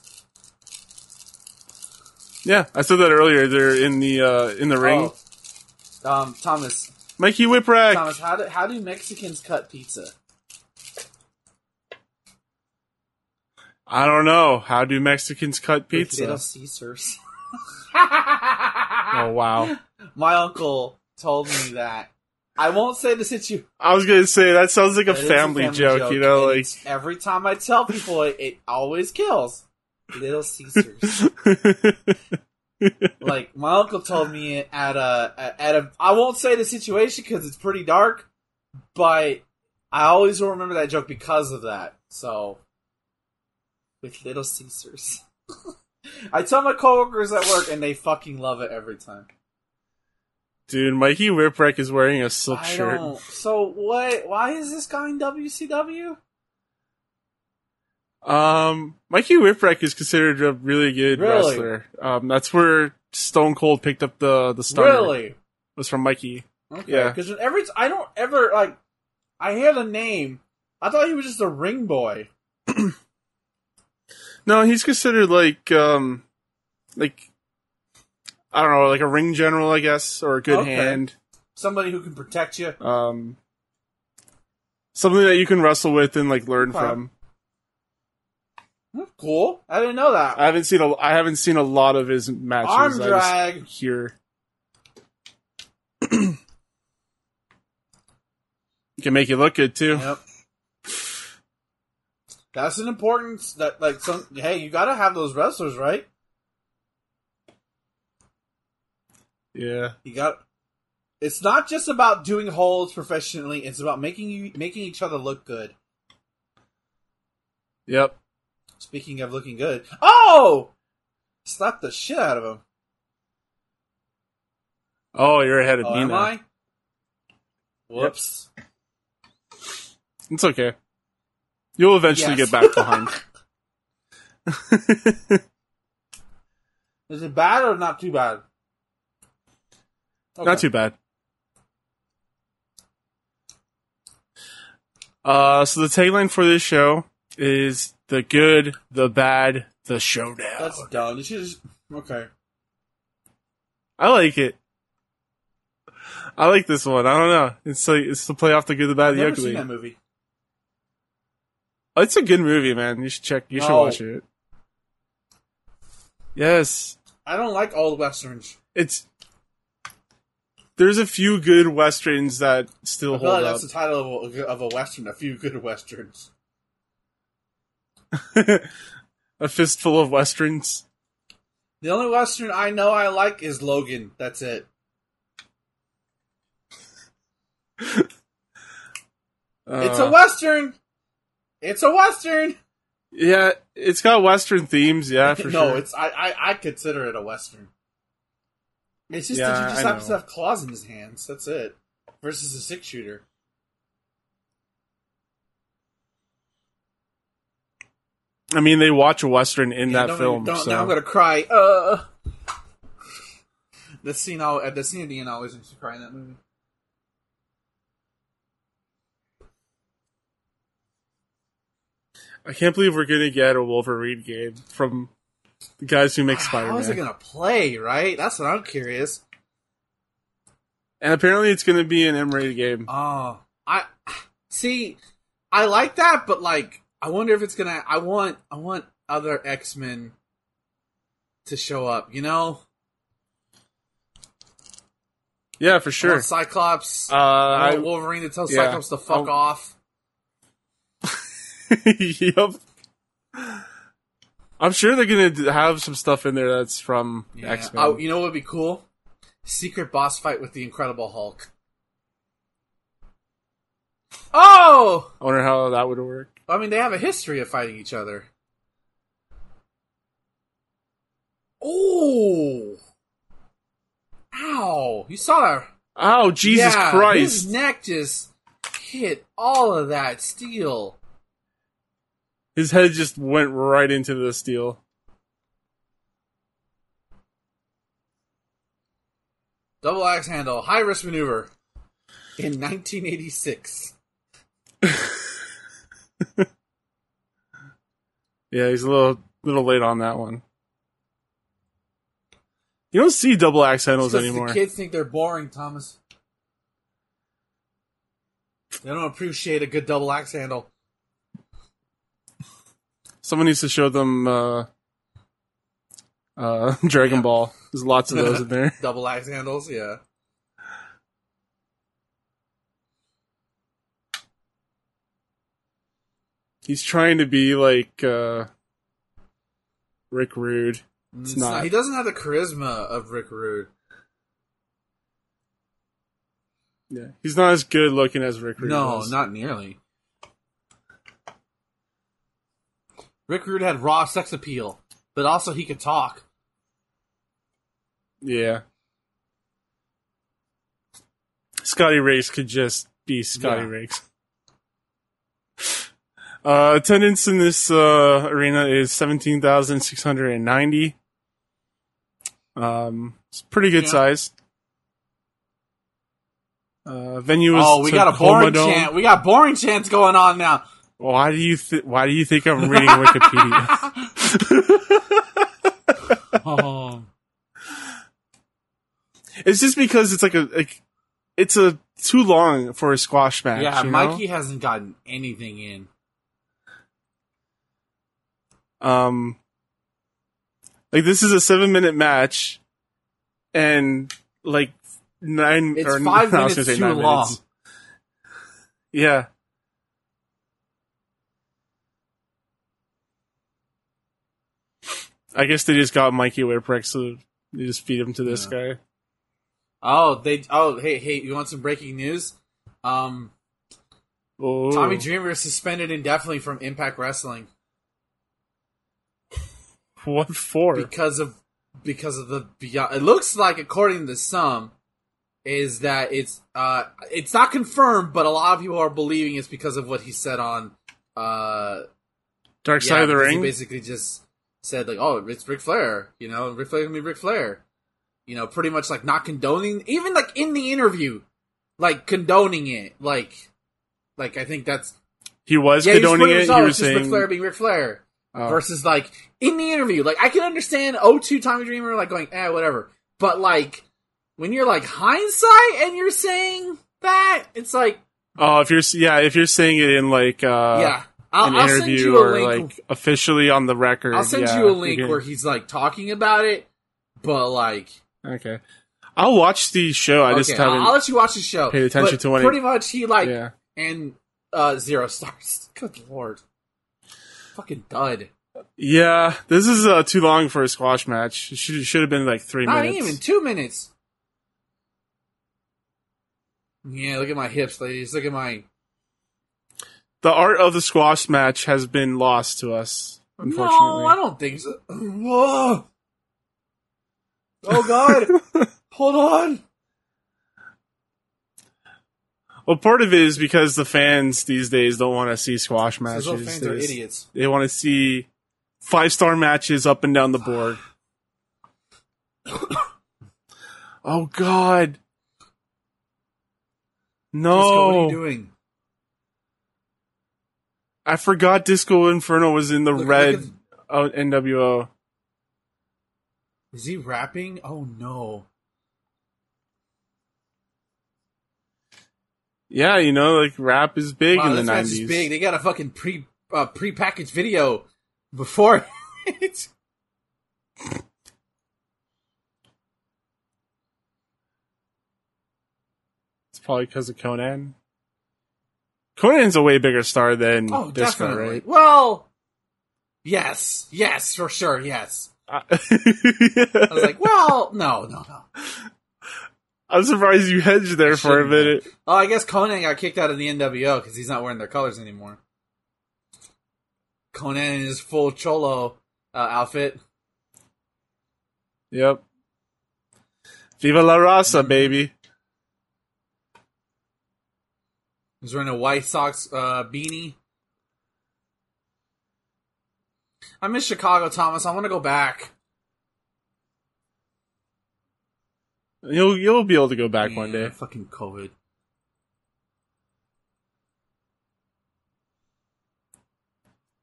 A: Yeah, I said that earlier. They're in the uh in the ring.
B: Oh. Um, Thomas,
A: Mikey Whipwreck.
B: Thomas, how do how do Mexicans cut pizza?
A: I don't know. How do Mexicans cut
B: With
A: pizza?
B: Little Caesars.
A: Oh wow.
B: My uncle told me that I won't say the situation.
A: I was gonna say that sounds like a family, joke, you know, like
B: every time I tell people, it, it always kills. Little Caesars. like my uncle told me at a at a I won't say the situation because it's pretty dark, but I always will remember that joke because of that. So with Little Caesars. I tell my coworkers at work and they fucking love it every time.
A: Dude, Mikey Whipwreck is wearing a silk
B: I
A: shirt.
B: don't. So what? Why is this guy in WCW?
A: Um, Mikey Whipwreck is considered a really good
B: Really?
A: wrestler. Um, that's where Stone Cold picked up the the stunner.
B: Really?
A: Was from Mikey.
B: Okay.
A: Yeah.
B: Because every t- I don't ever like. I hear the name. I thought he was just a ring boy.
A: No, he's considered like um, like I don't know, like a ring general, I guess, or a good
B: Okay.
A: hand.
B: Somebody who can protect you.
A: Um, something that you can wrestle with and like learn
B: Okay.
A: from.
B: Hmm, Cool. I didn't know that.
A: I haven't seen a I haven't seen a lot of his matches.
B: Arm drag.
A: you can make you look good too.
B: Yep. That's an importance that like some. Hey, you got to have those wrestlers, right?
A: Yeah.
B: You got. It's not just about doing holds professionally. It's about making you making each other look good.
A: Yep.
B: Speaking of looking good, oh, slap the shit out of him.
A: Oh, you're ahead of
B: Oh,
A: me
B: am
A: now.
B: I? Whoops.
A: It's okay. You'll eventually
B: Yes.
A: get back behind.
B: Is it bad or not too bad? Okay.
A: Not too bad. Uh, so the tagline for this show is the good, the bad, the showdown.
B: That's done. You should just okay.
A: I like it. I like this one. I don't know. It's like it's to play off the good, the bad,
B: I've
A: the
B: never seen
A: ugly.
B: that movie.
A: Oh, it's a good movie, man. You should check. You should
B: No.
A: watch it. Yes,
B: I don't like all the westerns.
A: it's. There's a few good westerns that still
B: I feel
A: hold
B: like
A: up.
B: that's the title of a, of a western. A few good westerns.
A: a fistful of westerns.
B: The only western I know I like is Logan. That's it. It's a
A: Uh,
B: western. It's a western.
A: yeah. It's got western themes. Yeah, for
B: no,
A: sure.
B: No, it's I, I I consider it a western. It's just that
A: Yeah,
B: you just have to have claws in his hands. That's it. Versus a six shooter.
A: I mean, they watch a western in
B: Yeah,
A: that
B: don't-
A: film.
B: Don't,
A: so.
B: Now I'm gonna cry. Uh, the scene, at the scene at the end always makes me cry in that movie.
A: I can't believe we're gonna get a Wolverine game from the guys who make Spider Man.
B: How is it gonna play? Right? That's what I'm curious.
A: And apparently, it's gonna be an M-rated game.
B: Oh, I see. I like that, but like, I wonder if it's gonna. I want. I want other X Men to show up. You know,
A: Yeah, for
B: I
A: sure.
B: want Cyclops.
A: Uh,
B: I
A: I,
B: want Wolverine to tell
A: yeah.
B: Cyclops to fuck
A: Oh.
B: off.
A: yep. I'm sure they're gonna have some stuff in there that's from
B: Yeah.
A: X Men.
B: Oh, you know what would be cool? Secret boss fight with the Incredible Hulk. Oh!
A: I wonder how that would work.
B: I mean, they have a history of fighting each other. Oh! Ow! You saw that?
A: Oh Jesus
B: Yeah,
A: Christ!
B: His neck just hit all of that steel.
A: His head just went right into the steel.
B: Double axe handle, high risk maneuver. In 1986.
A: Yeah, he's a little little late on that one. You don't see double axe handles anymore.
B: the kids think they're boring, Thomas. They don't appreciate a good double axe handle.
A: Someone needs to show them uh, uh, Dragon yeah. Ball. There's lots of those in there.
B: Double axe handles, yeah.
A: He's trying to be like uh, Rick Rude.
B: Mm, it's, it's
A: not.
B: not. He doesn't have the charisma of Rick Rude.
A: Yeah, he's not as good looking as Rick Rude.
B: No,
A: was.
B: not nearly. Rick Rude had raw sex appeal, but also he could talk.
A: Yeah. Scotty Riggs could just be Scotty
B: Yeah.
A: Riggs. Uh, attendance in this uh, arena is seventeen thousand six hundred and ninety. Um, it's pretty good
B: Yeah.
A: size. Uh, venue is
B: Oh, we got a boring chant. We got boring chants going on now.
A: Why do you th- Why do you think I'm reading Wikipedia?
B: oh.
A: it's just because it's like a like it's a too long for a squash match.
B: Yeah,
A: you know?
B: Mikey hasn't gotten anything in.
A: Um, like this is a seven minute match, and like nine
B: It's
A: or
B: five
A: I was
B: minutes
A: say
B: too
A: nine
B: long.
A: minutes. Yeah. I guess they just got Mikey Whipwreck, so they just feed him to this guy.
B: Oh, they. Oh, hey, hey, you want some breaking news? Um,
A: Oh,
B: Tommy Dreamer is suspended indefinitely from Impact Wrestling
A: what for?
B: because of because of the beyond. It looks like, according to some, is that it's uh it's not confirmed, but a lot of people are believing it's because of what he said on uh
A: Dark
B: yeah,
A: Side of the Ring.
B: He basically just said like, "Oh, it's Ric Flair," you know, Ric Flair gonna be Ric Flair. You know, pretty much like not condoning, even like in the interview, like condoning it. Like, like I think that's
A: he was
B: yeah,
A: condoning
B: pretty
A: it.
B: much,
A: You
B: oh,
A: were
B: it's Ric Flair being Ric Flair
A: Oh.
B: versus like in the interview. Like I can understand O2 Tommy Dreamer like going, eh, whatever. But like when you're like hindsight and you're saying that, it's like,
A: Oh, if you're yeah, if you're saying it in like uh,
B: yeah,
A: an
B: I'll send
A: interview
B: you a
A: or
B: link.
A: like officially on the record.
B: I'll send
A: yeah,
B: you a link
A: can-
B: where he's like talking about it, but like
A: okay. I'll watch the show. I just
B: okay,
A: haven't.
B: I'll, I'll let you watch the show.
A: paid attention to when it-
B: pretty much he like
A: yeah,
B: and uh zero stars. Good lord, fucking dud.
A: yeah. This is uh, too long for a squash match. It should should have been like three
B: Not
A: minutes.
B: Not even two minutes. Yeah, look at my hips, ladies. Look at my.
A: The art of the squash match has been lost to us. Unfortunately,
B: No, I don't think so. Whoa. Oh God! Hold on.
A: well, part of it is because the fans these days don't want to see squash matches.
B: fans are
A: They-
B: idiots.
A: They want to see five star matches up and down the board. oh God!
B: Disco, what are
A: No,
B: you doing?
A: I forgot Disco Inferno was in the
B: Look-
A: red
B: look
A: uh, NWO.
B: Is he rapping? Oh no!
A: Yeah, you know, like rap is big
B: Wow,
A: in the nineties.
B: big. They got a fucking pre uh, pre-packaged video before. it's
A: It's probably because of Konnan. Konnan's a way bigger star than
B: oh,
A: Disco,
B: definitely.
A: right?
B: Well, yes, yes, for sure, yes.
A: I
B: I was like, well, no, no, no.
A: I'm surprised you hedged there for a minute.
B: Oh, I guess Konnan got kicked out of the NWO because he's not wearing their colors anymore. Konnan in his full cholo uh, outfit.
A: Yep. Viva la raza, baby.
B: He's wearing a White Sox uh, beanie. I miss Chicago, Thomas. I want to go back.
A: You'll you'll be able to go back one day.
B: Fucking COVID.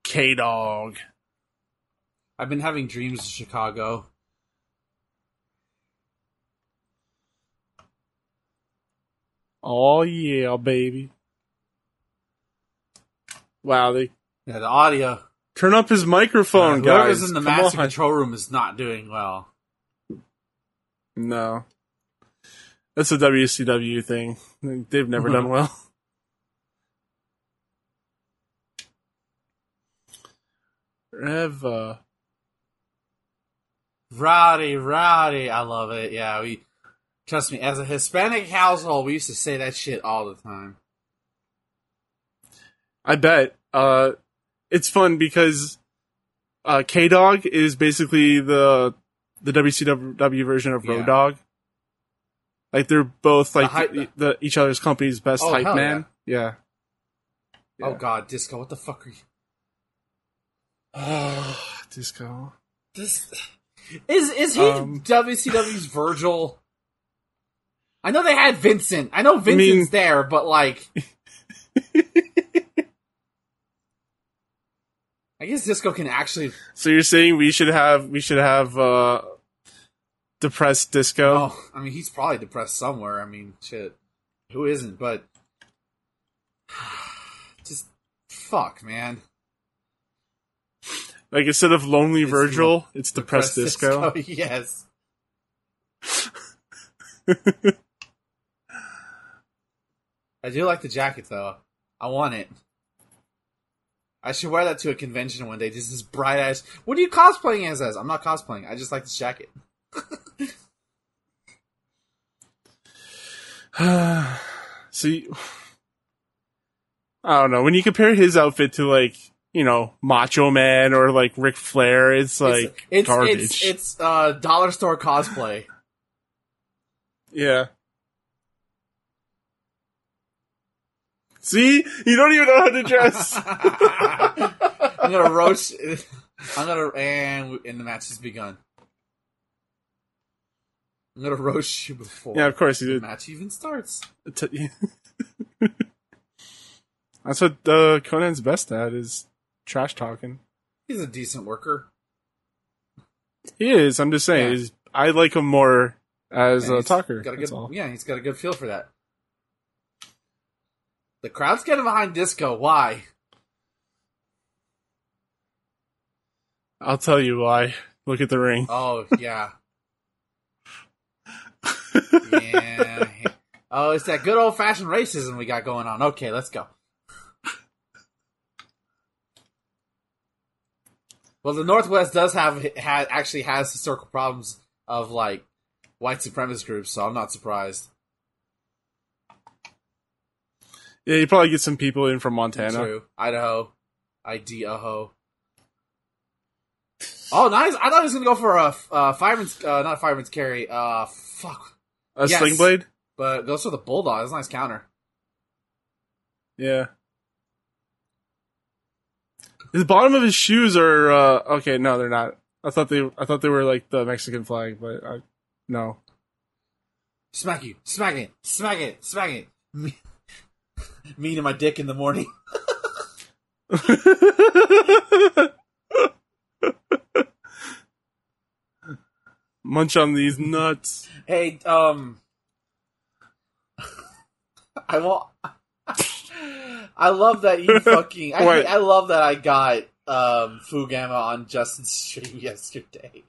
A: K Dog.
B: I've been having dreams of Chicago.
A: Oh yeah, baby. Wow, they
B: Yeah, the audio.
A: turn up his microphone,
B: Whoever's
A: guys.
B: in the
A: Come
B: master
A: on.
B: control room is not doing well.
A: No. That's a WCW thing. They've never done well. Reva.
B: Rowdy, rowdy. I love it. Yeah, we trust me. As a Hispanic household, we used to say that shit all the time.
A: I bet. Uh, it's fun because uh, K Dog is basically the the WCW version of Road
B: Yeah.
A: Dog. Like they're both like
B: hype-
A: the, the- each other's company's best
B: Oh,
A: hype man. Yeah.
B: Oh
A: Yeah.
B: God, Disco, what the fuck are you?
A: Disco.
B: This is is he
A: Um,
B: WCW's Virgil? I know they had Vincent. I know Vincent's
A: mean-
B: there, but like, I guess Disco can actually.
A: So you're saying we should have we should have uh depressed disco?
B: Oh, I mean, he's probably depressed somewhere. I mean, shit, who isn't? But just fuck, man.
A: Like instead of lonely
B: It's
A: Virgil, it's depressed, disco.
B: yes. I do like the jacket though. I want it. I should wear that to a convention one day. Just this bright ass. What are you cosplaying as? As I'm not cosplaying. I just like this jacket.
A: See, I don't know. When you compare his outfit to like you know Macho Man or like Ric Flair, it's like
B: it's,
A: garbage.
B: It's it's uh, dollar store cosplay.
A: yeah. See, you don't even know how to dress.
B: I'm gonna roast. I'm gonna and and the match has begun. I'm gonna roast you before
A: yeah, of course you
B: the match even starts.
A: That's what uh, Konnan's best at is trash talking.
B: He's a decent worker.
A: He is. I'm just saying.
B: Yeah.
A: I like him more as
B: And
A: a talker.
B: Got a good, yeah, he's got a good feel for that. The crowd's getting behind Disco. Why?
A: I'll tell you why. Look at the ring.
B: Oh yeah, yeah. Oh, it's that good old fashioned racism we got going on. Okay, let's go. Well, the Northwest does have ha actually has historical problems of like white supremacist groups, so I'm not surprised.
A: Yeah, you probably get some people in from Montana.
B: True. Idaho. Idaho. Oh, nice. I thought he was going to go for a uh, fireman's, uh, not a fireman's carry. Uh, fuck.
A: A
B: Yes.
A: sling blade?
B: But goes for the bulldog. That's a nice counter.
A: Yeah. The bottom of his shoes are uh, okay. No, they're not. I thought they. I thought they were like the Mexican flag, but uh, no.
B: Smack you. Smack it. Smack it. Smack it. Me, me to my dick in the morning.
A: Munch on these nuts.
B: Hey, um, I want. I love that you fucking. I, I love that I got um Fugama on Justin's stream yesterday.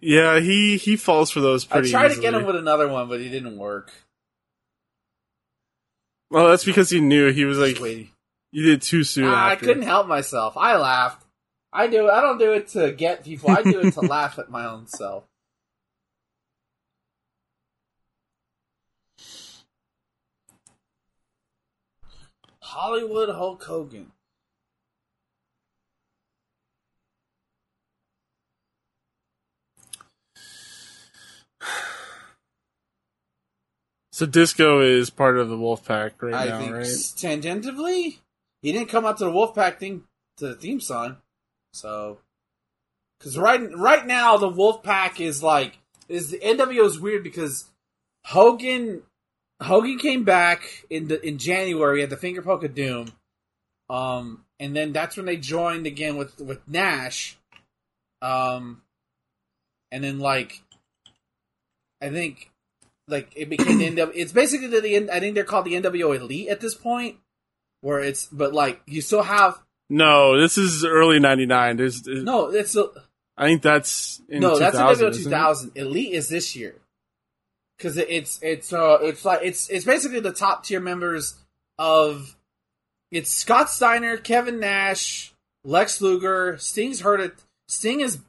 A: Yeah, he he falls for those pretty much.
B: I tried to get him with another one, but he didn't work.
A: Well, that's because he knew he was like
B: waiting.
A: you did too soon.
B: Ah, I couldn't help myself. I laughed. I do. I don't do it to get people. I do it to laugh at my own self. Hollywood Hulk Hogan.
A: So Disco is part of the Wolfpack right
B: I
A: now,
B: think
A: right?
B: tangentially, he didn't come out to the Wolfpack thing to the theme song, so because right right now the Wolfpack is like is the NWO is weird because Hogan Hogan came back in the in January at the Finger Poke of Doom, um, and then that's when they joined again with with Nash, um, and then like I think like it became the NW. It's basically the, the I think they're called the NWO Elite at this point, where it's but like you still have
A: No, this is early '99. There's,
B: no. It's a,
A: I think that's in
B: no.
A: 2000,
B: That's NWO
A: isn't it?
B: Elite is this year because it's it's uh it's like it's it's basically the top tier members of it's Scott Steiner, Kevin Nash, Lex Luger. Sting's hurt it. Sting is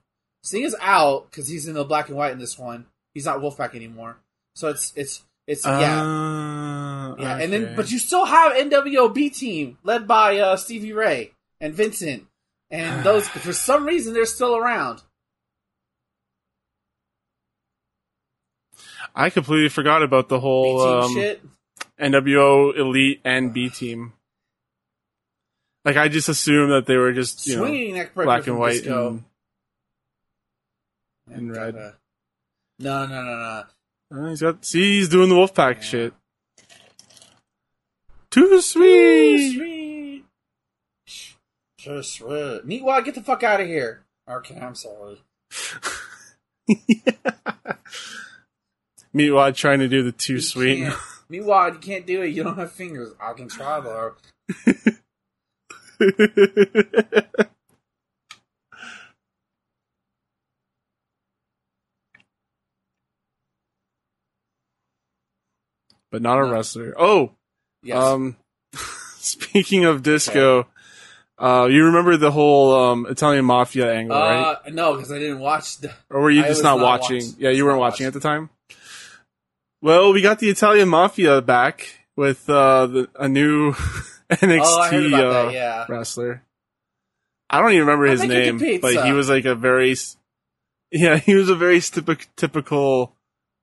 B: Sting is out because he's in the black and white in this one. He's not Wolfpack anymore. So it's it's it's yeah
A: Uh,
B: yeah. And
A: okay.
B: then but you still have NWOB team led by uh, Stevie Ray and Vincent, and those for some reason they're still around.
A: I completely forgot about the whole um,
B: shit.
A: NWO Elite and B team. Like I just assumed that they were just you know
B: Swinging neck
A: black and white
B: Disco.
A: and, and red.
B: No, no, no, no.
A: Uh, he's got see he's doing the Wolfpack
B: Yeah.
A: shit. Too sweet.
B: Too sweet. Just sweet. Meatwad, get the fuck out of here. Okay, I'm sorry.
A: Meatwad trying to do the too
B: You
A: sweet.
B: can't. Meatwad, you can't do it. You don't have fingers. I can try though.
A: but not a wrestler. Oh,
B: Yes.
A: um, speaking of disco, uh, you remember the whole um, Italian mafia angle, right?
B: uh, no, because I didn't watch. The,
A: Or were you
B: I
A: just not,
B: not
A: watching?
B: watch-
A: yeah, you weren't watching
B: watching.
A: at the time. Well, we got the Italian mafia back with uh, the, a new NXT
B: oh, I heard about
A: uh,
B: that. Yeah.
A: wrestler. I don't even remember his name, but he was like a very, yeah, he was a very typical,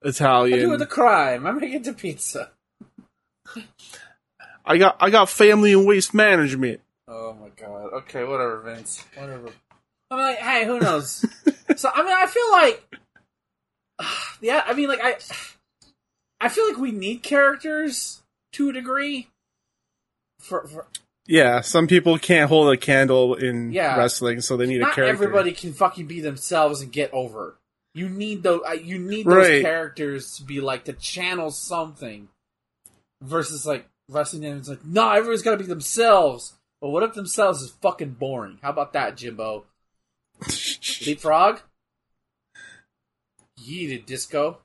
A: typical
B: I
A: Italian.
B: do with the crime. I'm making the pizza.
A: I got, I got family and waste management.
B: Oh my god. Okay, whatever, Vince. Whatever. I'm like, hey, who knows? so I mean, I feel like, yeah. I mean, like I, I feel like we need characters to a degree. For, for
A: Yeah, some people can't hold a candle in
B: Yeah.
A: wrestling, so they need a character.
B: everybody can fucking be themselves and get over. You need those. uh, You need those
A: Right.
B: characters to be like to channel something, versus like wrestling. And it's like, no, everyone's got to be themselves. But what if themselves is fucking boring? How about that, Jimbo? Leapfrog? Yeeted disco.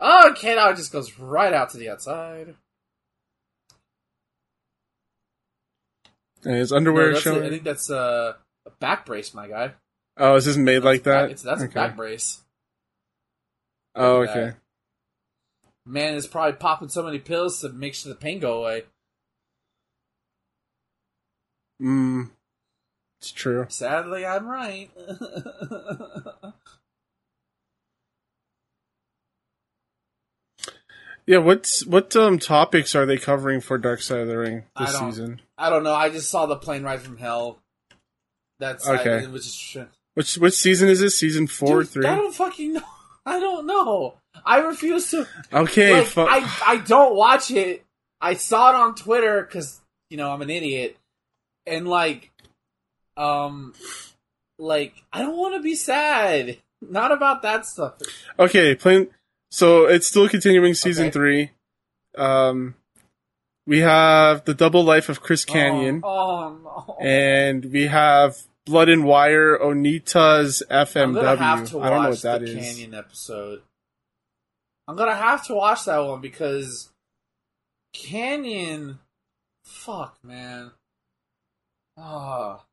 B: Oh, okay, now it just goes right out to the outside.
A: and his underwear
B: a-
A: showing.
B: I think that's uh, a back brace, my guy.
A: Oh, is this made like that?
B: It's, that's
A: okay.
B: a back brace.
A: Oh,
B: at
A: okay.
B: that. Man is probably popping so many pills to make sure the pain go away.
A: Mm, it's true.
B: Sadly, I'm right.
A: Yeah, what's what um topics are they covering for Dark Side of the Ring this
B: I
A: season?
B: I don't know. I just saw the plane ride from hell. That's
A: Okay.
B: I, which is
A: Which which season is this? Season four,
B: Dude,
A: three?
B: I don't fucking know. I don't know. I refuse to.
A: Okay,
B: like,
A: fu-
B: I I don't watch it. I saw it on Twitter because you know I'm an idiot, and like, um, like I don't want to be sad. Not about that stuff.
A: okay. Playing. So it's still continuing season
B: Okay.
A: three. Um, we have the double life of Chris Kanyon,
B: Oh, oh, no.
A: and we have Blood and Wire Onita's FMW.
B: I'm gonna have to
A: I don't know what that
B: the
A: is.
B: Kanyon episode. I'm gonna have to watch that one because Kanyon, fuck man, ah,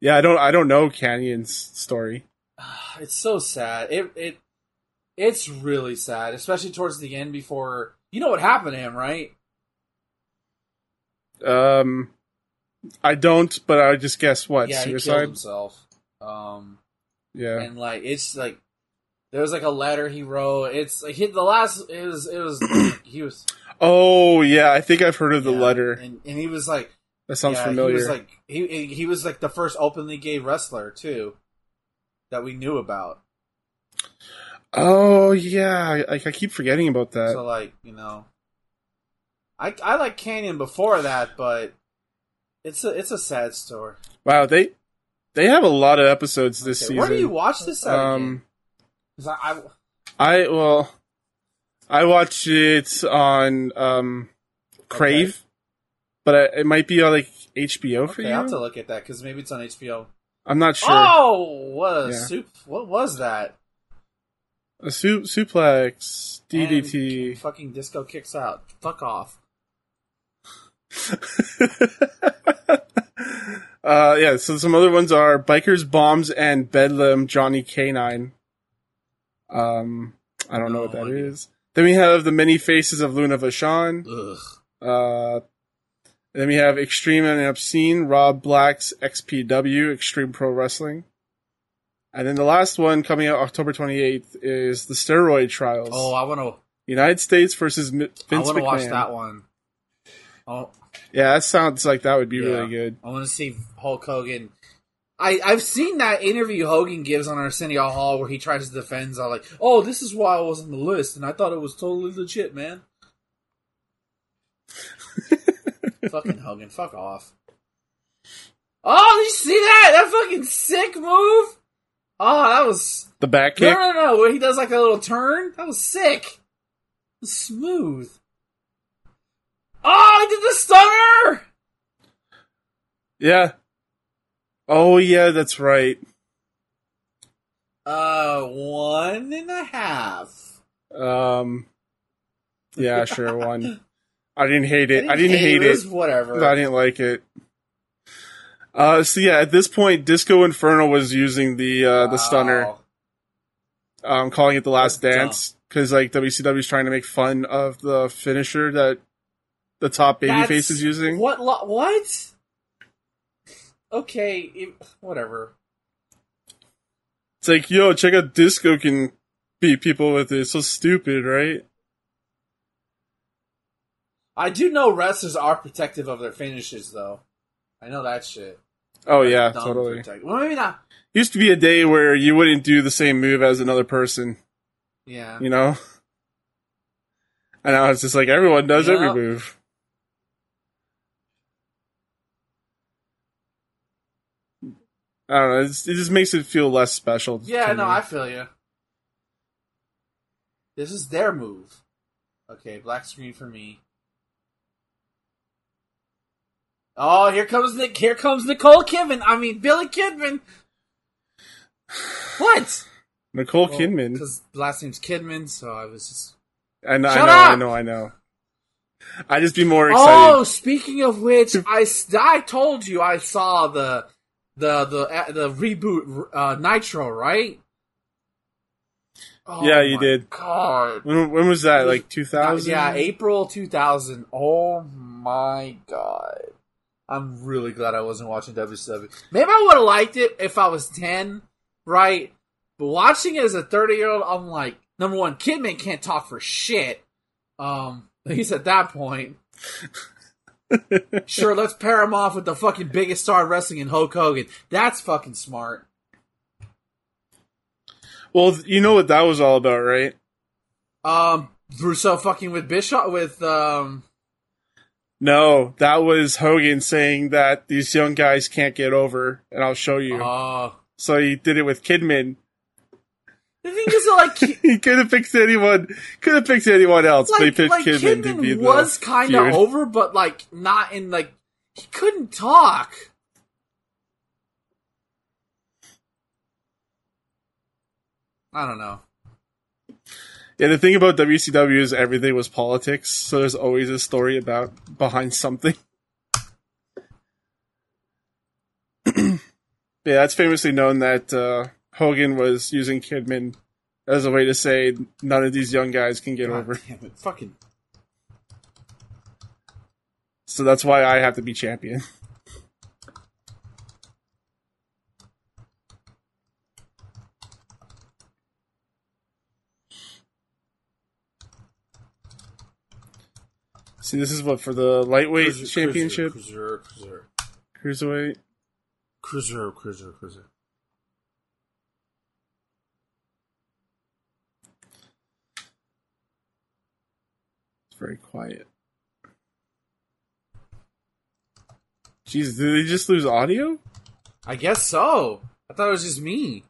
A: Yeah, I don't. I don't know Kanyon's story.
B: it's so sad. It it it's really sad, especially towards the end. Before you know what happened to him, right?
A: Um, I don't, but I just guess what
B: yeah, he killed
A: suicide.
B: himself. Um,
A: Yeah.
B: and like it's like there was like a letter he wrote. It's like he, the last it was it was he was
A: Oh yeah, I think I've heard of the
B: yeah,
A: letter.
B: and, and he was like
A: That sounds
B: yeah,
A: familiar.
B: He was like he he was like the first openly gay wrestler too that we knew about.
A: oh yeah, I, I keep forgetting about that.
B: so like you know, I I like Kanyon before that, but it's a it's a sad story.
A: wow, they they have a lot of episodes this
B: Okay,
A: season.
B: Where do you watch this
A: um,
B: I, I
A: I well, I watch it on um Crave, but I, it might be on like HBO for
B: okay,
A: you.
B: I have to look at that because maybe it's on HBO.
A: I'm not sure.
B: Oh, what a
A: Yeah.
B: soup! What was that?
A: A su- suplex,
B: And
A: DDT.
B: fucking disco kicks out. Fuck off.
A: uh, yeah, so some other ones are Bikers, Bombs, and Bedlam Johnny K9. Um, I don't know
B: No
A: what that is. Then we have the many faces of Luna Vachon.
B: Ugh.
A: Uh, then we have Extreme and Obscene, Rob Black's XPW, Extreme Pro Wrestling. And then the last one coming out October 28th is the Steroid Trials.
B: Oh, I want to.
A: United States versus Mi-
B: I
A: Vince
B: want to watch that one. Oh,
A: Yeah, that sounds like that would be
B: Yeah.
A: really good.
B: I want to see Hulk Hogan. I I've seen that interview Hogan gives on Arsenio Hall where he tries to defend. all like, oh, this is why I was on the list, and I thought it was totally legit, man. fucking Hogan, fuck off. Oh, did you see that? That fucking sick move. Oh, that was
A: The back
B: no,
A: kick.
B: no, no. Where he does like a little turn. That was sick. Smooth. Oh, he did the stunner.
A: Yeah. Oh yeah, that's right.
B: Uh, one and a half.
A: Um. Yeah, sure. One. I didn't hate it. I didn't hate it.
B: was Whatever.
A: I didn't like it. Uh, so yeah, at this point, Disco Inferno was using the uh, the stunner,
B: Wow.
A: um, calling it the last
B: That's
A: dance because like WCW is trying to make fun of the finisher that the top babyface is using.
B: What? Lo- what? Okay, it- whatever.
A: It's like, yo, check out Disco can beat people with it. It's so stupid, right?
B: I do know wrestlers are protective of their finishes, though. I know that shit.
A: Oh yeah, totally.
B: protect- Well, maybe not.
A: Used to be a day where you wouldn't do the same move as another person,
B: Yeah.
A: you know. And now it's just like everyone does
B: Yeah.
A: every move. I don't know. It's, it just makes it feel less special.
B: Yeah, no,
A: me.
B: I feel you. This is their move. Okay, black screen for me. Oh, here comes Nick. Here comes Nicole Kidman. I mean, Billy Kidman. What?
A: Nicole Kidman.
B: Because last name's Kidman, so I was just.
A: I know, I
B: Shut
A: know, I know, I know. I just be more oh, excited.
B: Oh, speaking of which, I, I told you I saw the the the uh, the reboot uh, Nitro, right? Oh
A: Yeah, you did.
B: God.
A: When, when was that? Like two thousand?
B: Yeah, April 2000. Oh my god. I'm really glad I wasn't watching WCW. Maybe I would have liked it if I was 10, right? But watching it as a 30 year old, I'm like, number one, Kidman can't talk for shit. Um, at least at that point. Sure, let's pair him off with the fucking biggest star in wrestling in Hulk Hogan. That's fucking smart.
A: Well, you know what that was all about, right?
B: Um, Russo fucking with Bischoff, with, um,
A: No, that was Hogan saying that these young guys can't get over, and I'll show you.
B: uh,
A: so he did it with Kidman.
B: The thing is, like,
A: he could have picked anyone. Could have picked anyone else, but he
B: like,
A: picked
B: like
A: Kidman, to be
B: was kind of over, but like not in like he couldn't talk. I don't know.
A: Yeah, the thing about WCW is everything was politics, so there's always a story about behind something. yeah, that's famously known that uh, Hogan was using Kidman as a way to say none of these young guys can get
B: God
A: over.
B: damn it, fucking.
A: So that's why I have to be champion. See, this is what for the lightweight
B: Cruiser,
A: championship,
B: Cruiser, cruiser,
A: cruiserweight.
B: cruiser, cruiser, cruiser.
A: Very quiet. Jeez, did they just lose audio?
B: I guess so. I thought it was just me.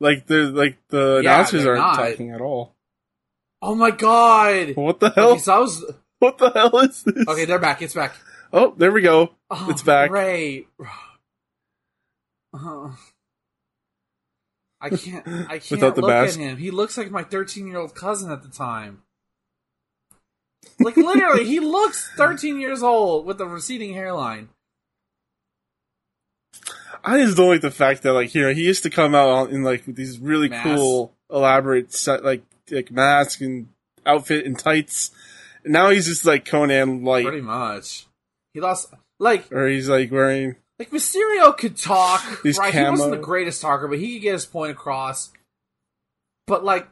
A: Like the like the
B: Yeah,
A: announcers aren't
B: not.
A: talking at all.
B: Oh my god!
A: What the hell?
B: Okay, so I was.
A: What the hell is this?
B: Okay, they're back. It's back.
A: Oh, there we go.
B: Oh,
A: It's back.
B: Great. Uh, I can't. I can't
A: Without the
B: look
A: mask?
B: at him. He looks like my 13 year old cousin at the time. Like literally, he looks 13 years old with a receding hairline.
A: I just don't like the fact that like here he used to come out in like with these really
B: Mask.
A: cool, elaborate set like like mask and outfit and tights. And now he's just like Konnan like,
B: Pretty much. He lost like
A: or he's like wearing
B: like Mysterio could talk, right? He wasn't the greatest talker, but he could get his point across. But like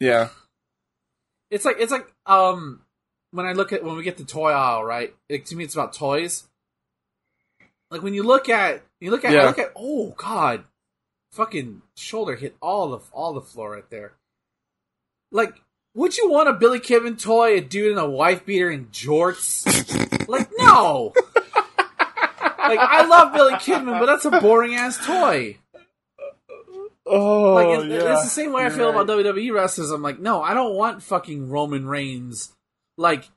A: yeah.
B: It's like it's like um when I look at when we get the toy aisle, right? Like, to me, it's about toys. Like when you look at you look at
A: Yeah.
B: look at oh god, fucking shoulder hit all the all the floor right there. Like, would you want a Billy Kidman toy, a dude in a wife beater and jorts? like, no. like I love Billy Kidman, but that's a boring ass toy.
A: Oh,
B: Like it's,
A: yeah.
B: it's the same way I
A: You're
B: feel
A: right.
B: about WWE wrestlers. I'm like, no, I don't want fucking Roman Reigns. Like,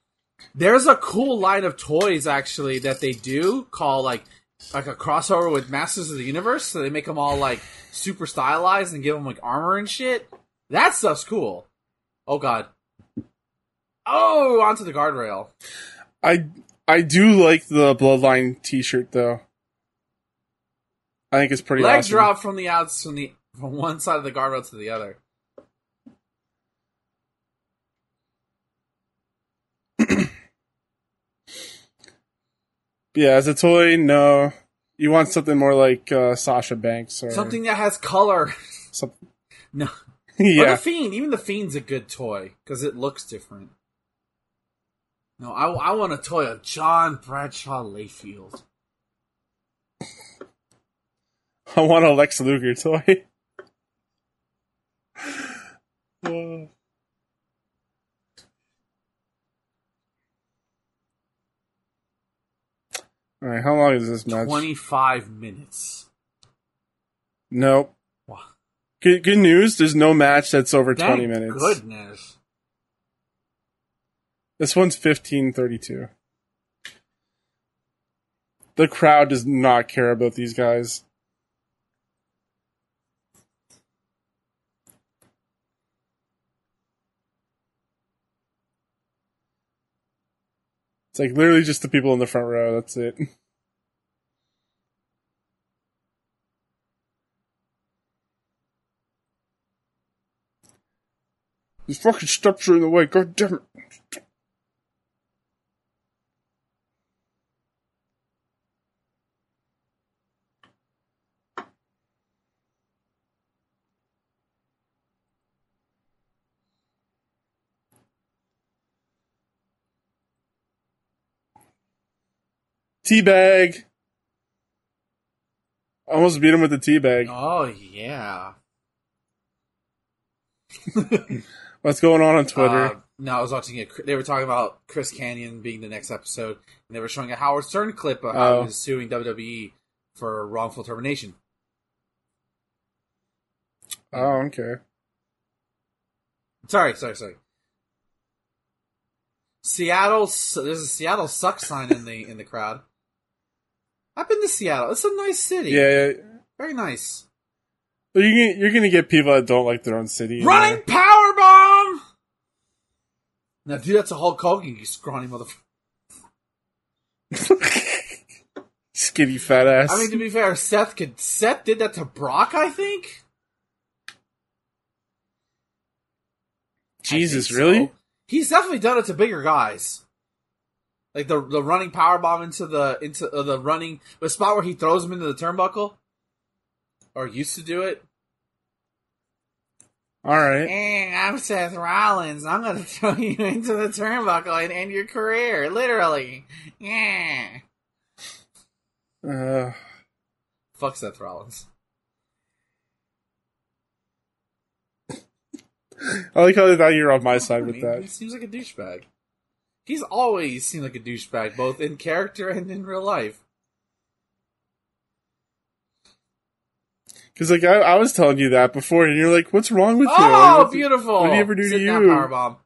B: there's a cool line of toys actually that they do call like like a crossover with Masters of the Universe. So they make them all like super stylized and give them like armor and shit. That stuff's cool. Oh god. Oh, onto the guardrail.
A: I I do like the Bloodline T-shirt though. I think it's pretty
B: Leg
A: awesome.
B: drop from the outs from the from one side of the guardrail to the other.
A: Yeah, as a toy, no. You want something more like uh, Sasha Banks or
B: Something that has color.
A: Something.
B: No. Or
A: yeah,
B: the Fiend. Even the Fiend's a good toy because it looks different. No, I, I want a toy of John Bradshaw Layfield.
A: I want a Lex Luger toy. Uh, All right, how long is this match?
B: 25 minutes.
A: Nope.
B: Wow.
A: Good, good news. There's no match that's over
B: Thank
A: 20 minutes.
B: goodness.
A: This one's 15:32. The crowd does not care about these guys. It's like literally just the people in the front row. That's it. These fucking steps are in the way. God damn it. Teabag. Almost beat him with the teabag.
B: Oh, yeah.
A: What's going on on Twitter?
B: Uh, no, I was watching it. They were talking about Chris Kanyon being the next episode, and they were showing a Howard Stern clip of how
A: Oh.
B: he was suing WWE for wrongful termination.
A: oh, okay.
B: Sorry, sorry, sorry. Seattle. There's a Seattle suck sign in the in the crowd. I've been to Seattle. It's a nice city.
A: Yeah, yeah.
B: very nice.
A: But you're gonna, you're gonna get people that don't like their own city. in
B: Running power bomb. Now, dude, that's a Hulk Hogan, you scrawny motherfucker.
A: Skinny fat ass.
B: I mean, to be fair, Seth could. Seth did that to Brock, I think. I
A: Jesus,
B: think
A: really?
B: so. He's definitely done it to bigger guys. Like the the running power bomb into the into uh, the running the spot where he throws him into the turnbuckle, or used to do it.
A: All right.
B: Hey, I'm Seth Rollins. I'm gonna throw you into the turnbuckle and end your career, literally. Yeah.
A: Uh,
B: Fuck Seth Rollins.
A: I like how they thought you were on my side with
B: mean, He
A: that.
B: seems like a douchebag. He's always seemed like a douchebag, both in character and in real life.
A: Because like I, I was telling you that before, and you're like, "What's wrong with you?"
B: Oh, beautiful!
A: what did he ever do to
B: Sit down,
A: you?
B: Powerbomb.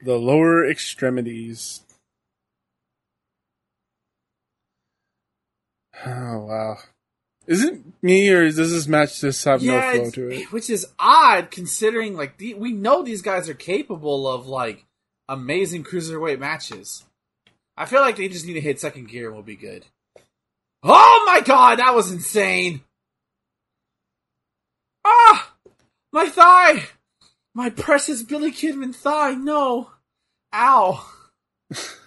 A: The lower extremities. Oh wow. Is it me or does this match just have
B: yeah,
A: no flow to it?
B: which is odd considering like the, we know these guys are capable of like amazing cruiserweight matches. I feel like they just need to hit second gear and we'll be good. Oh my god, that was insane! Ah, my thigh, my precious Billy Kidman thigh. No, ow.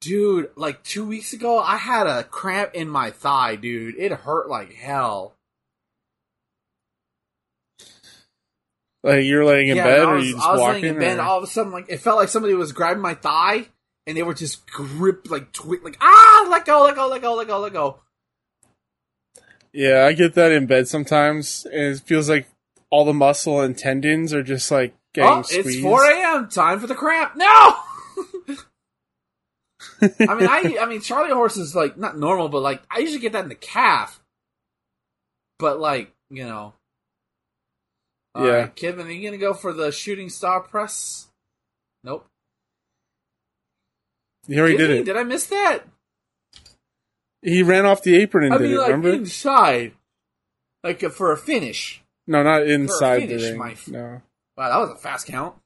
B: Dude, like two weeks ago, I had a cramp in my thigh, dude. It hurt like hell.
A: Like you're laying in
B: Yeah,
A: bed
B: I
A: or you just
B: I was
A: walking?
B: laying in bed,
A: or-
B: and all of a sudden, like it felt like somebody was grabbing my thigh, and they were just grip, like twit, like ah, let go, let go, let go, let go, let go.
A: Yeah, I get that in bed sometimes, and it feels like all the muscle and tendons are just like getting
B: Oh,
A: squeezed.
B: it's four a.m. Time for the cramp. No. I mean, I, I mean, Charlie horse is like not normal, but like I usually get that in the calf. But like you know,
A: Yeah.
B: right, Kevin, are you gonna go for the shooting star press? Nope.
A: He already
B: Did
A: did it.
B: Did I miss that?
A: He ran off the apron and
B: I
A: did
B: mean,
A: it.
B: like
A: remember?
B: inside, like uh, for a finish.
A: no, not inside the
B: finish,
A: ring.
B: my-
A: No,
B: Wow, that was a fast count.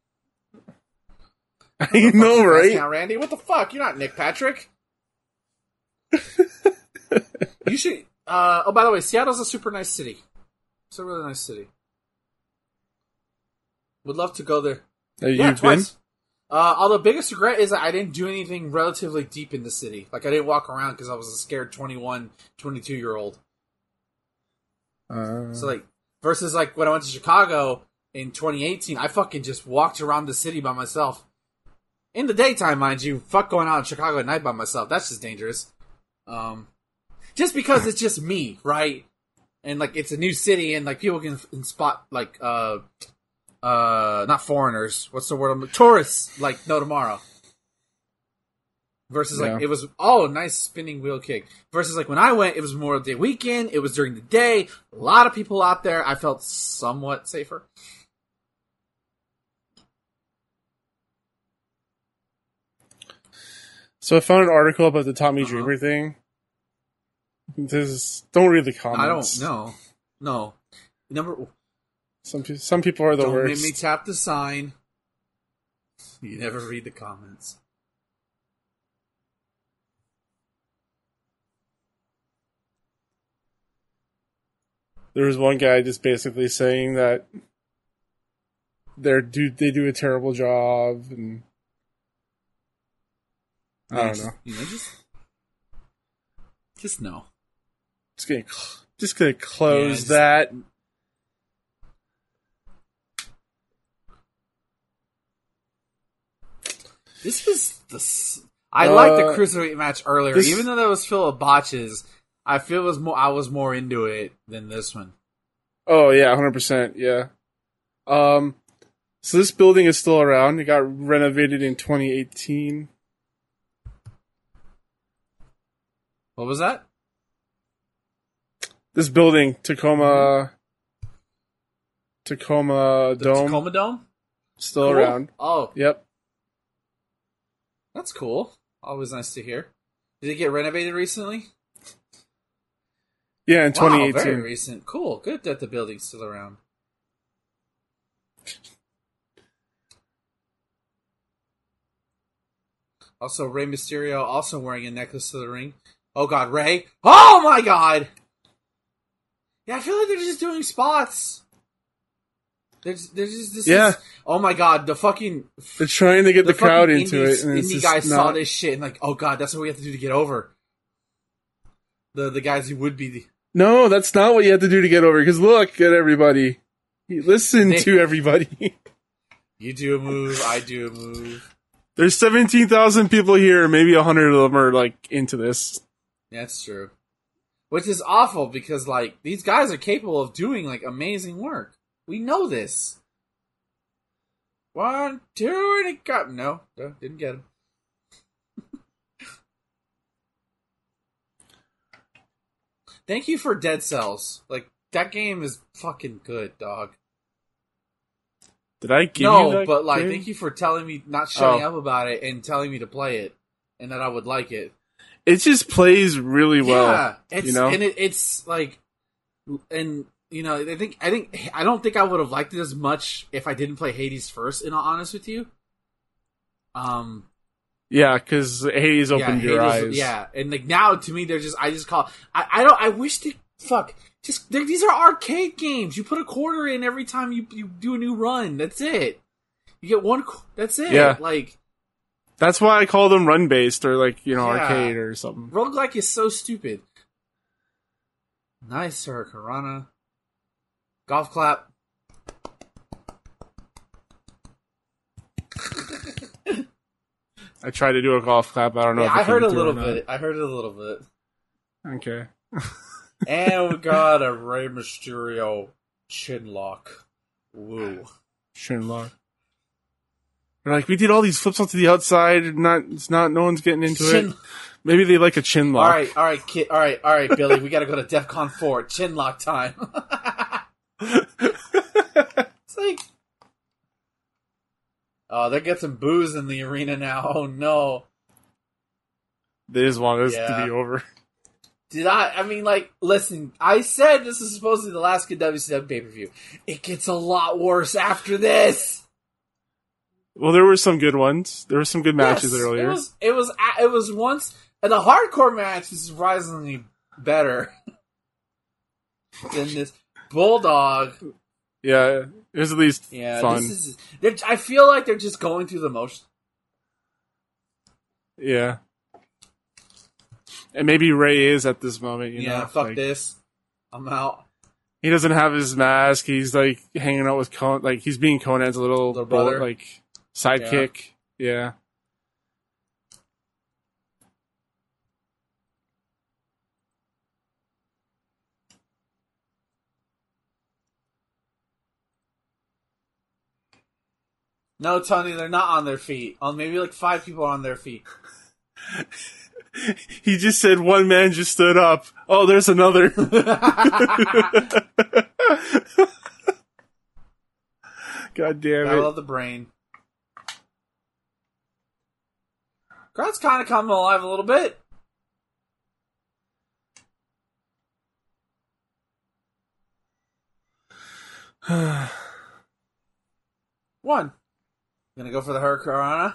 A: I know, right?
B: count, Randy. What the fuck? You're not Nick Patrick. you should. Uh, oh, by the way, Seattle's a super nice city. It's a really nice city. Would love to go there.
A: Have
B: yeah,
A: you been?
B: twice. Uh, although biggest regret is that I didn't do anything relatively deep in the city. Like I didn't walk around because I was a scared 21, 22 year old.
A: Uh,
B: So like versus like when I went to Chicago in 2018, I fucking just walked around the city by myself. In the daytime, mind you, fuck going out in Chicago at night by myself. That's just dangerous. Um, just because it's just me, right? And like it's a new city, and like people can, can spot like uh uh not foreigners. What's the word? I'm tourists. Like no tomorrow. Versus like
A: Yeah.
B: it was oh nice spinning wheel kick. Versus like when I went, it was Memorial Day weekend. It was during the day. A lot of people out there. I felt somewhat safer.
A: So I found an article about the Tommy
B: Uh-huh.
A: Dreamer thing. This is, don't read the comments.
B: I don't know. No. Number
A: Some some people are the
B: don't
A: worst.
B: make me tap the sign. You never read the comments.
A: there was one guy just basically saying that they're do they do a terrible job and I don't know.
B: You know, just just no.
A: Just gonna just gonna close
B: just-
A: that.
B: This was the. s- I liked the
A: Uh,
B: cruiserweight match earlier,
A: this-
B: even though that was full of botches. I feel it was more. I was more into it than this one.
A: Oh yeah, hundred percent. Yeah. Um. So this building is still around. It got renovated in 2018.
B: What was that?
A: This building, Tacoma, mm-hmm. Tacoma
B: The
A: Dome,
B: Tacoma Dome.
A: still
B: Cool.
A: around.
B: Oh,
A: Yep.
B: that's cool. Always nice to hear. Did it get renovated recently?
A: Yeah, in
B: Wow,
A: 2018.
B: very recent. Cool. Good that the building's still around. Also, Rey Mysterio also wearing a necklace to the ring. Oh God, Rey! Oh my God! Yeah, I feel like they're just doing spots. They're just, they're just this
A: Yeah.
B: is- oh my God, the fucking
A: They're trying to get the,
B: fucking
A: crowd into
B: indies-
A: it, and
B: indie guys
A: not,
B: saw this shit and like, oh God, that's what we have to do to get over. The the guys who would be the
A: No, that's not what you have to do to get over. Because look at everybody. Listen
B: They-
A: to everybody.
B: you do a move, I do a move.
A: There's 17,000 people here. Maybe 100 of them are like into this.
B: That's true. Which is awful because like these guys are capable of doing like amazing work. We know this. One, two, and it got no, no, didn't get him. Thank you for Dead Cells. Like that game is fucking good, dog.
A: Did I give you
B: no, but like,
A: game?
B: thank you for telling me not shutting
A: Oh.
B: up about it and telling me to play it, and that I would like it.
A: It just plays really well.
B: yeah, it's
A: you know?
B: and it, it's like, and you know, I think I think I don't think I would have liked it as much if I didn't play Hades first. In all honest with you, um,
A: Yeah, because Hades opened
B: yeah,
A: your
B: Hades-
A: eyes.
B: yeah, and like now to me, they're just I just call I, I don't I wish they fuck just these are arcade games. You put a quarter in every time you you do a new run. That's it. You get one. That's it.
A: Yeah.
B: Like
A: That's why I call them run based or like you know
B: Yeah.
A: arcade or something.
B: roguelike is so stupid. Nice, sir, Karana. Golf clap.
A: I tried to do a golf clap. I don't know.
B: Yeah,
A: if
B: I heard a little bit. I heard a little bit.
A: Okay.
B: And we got a Rey Mysterio chin lock. Woo.
A: Shinlock. They're like, we did all these flips onto the outside. and Not, it's not. No one's getting into
B: Chin-
A: it. Maybe they like a chin lock.
B: right, all right, kid. All right, all right, Billy. We got to go to DefCon Four. Chin lock time. it's like, oh, they get some booze in the arena now. Oh no.
A: They just want this
B: Yeah.
A: to be over.
B: Did I? I mean, like, listen. I said this is supposed to be the last good WCW pay per view. It gets a lot worse after this.
A: Well, there were some good ones. There were some good matches
B: Yes,
A: earlier.
B: It was. It was. It was once, and the hardcore match is surprisingly better than this bulldog.
A: yeah, it was at least
B: Yeah,
A: fun.
B: this is. I feel like they're just going through the motion.
A: Yeah. And maybe Rey is at this moment, you
B: yeah,
A: know.
B: fuck
A: like,
B: this. I'm out.
A: He doesn't have his mask. He's like hanging out with Con like he's being Konnan's little,
B: Little
A: bull-
B: brother.
A: like sidekick. Yeah.
B: No, Tony, they're not on their feet. Oh, maybe like five people are on their feet.
A: He just said one man just stood up. Oh, there's another. God damn it!
B: I love the brain. Crowd's kind of coming alive a little bit. One. Gonna go for the Hurricane.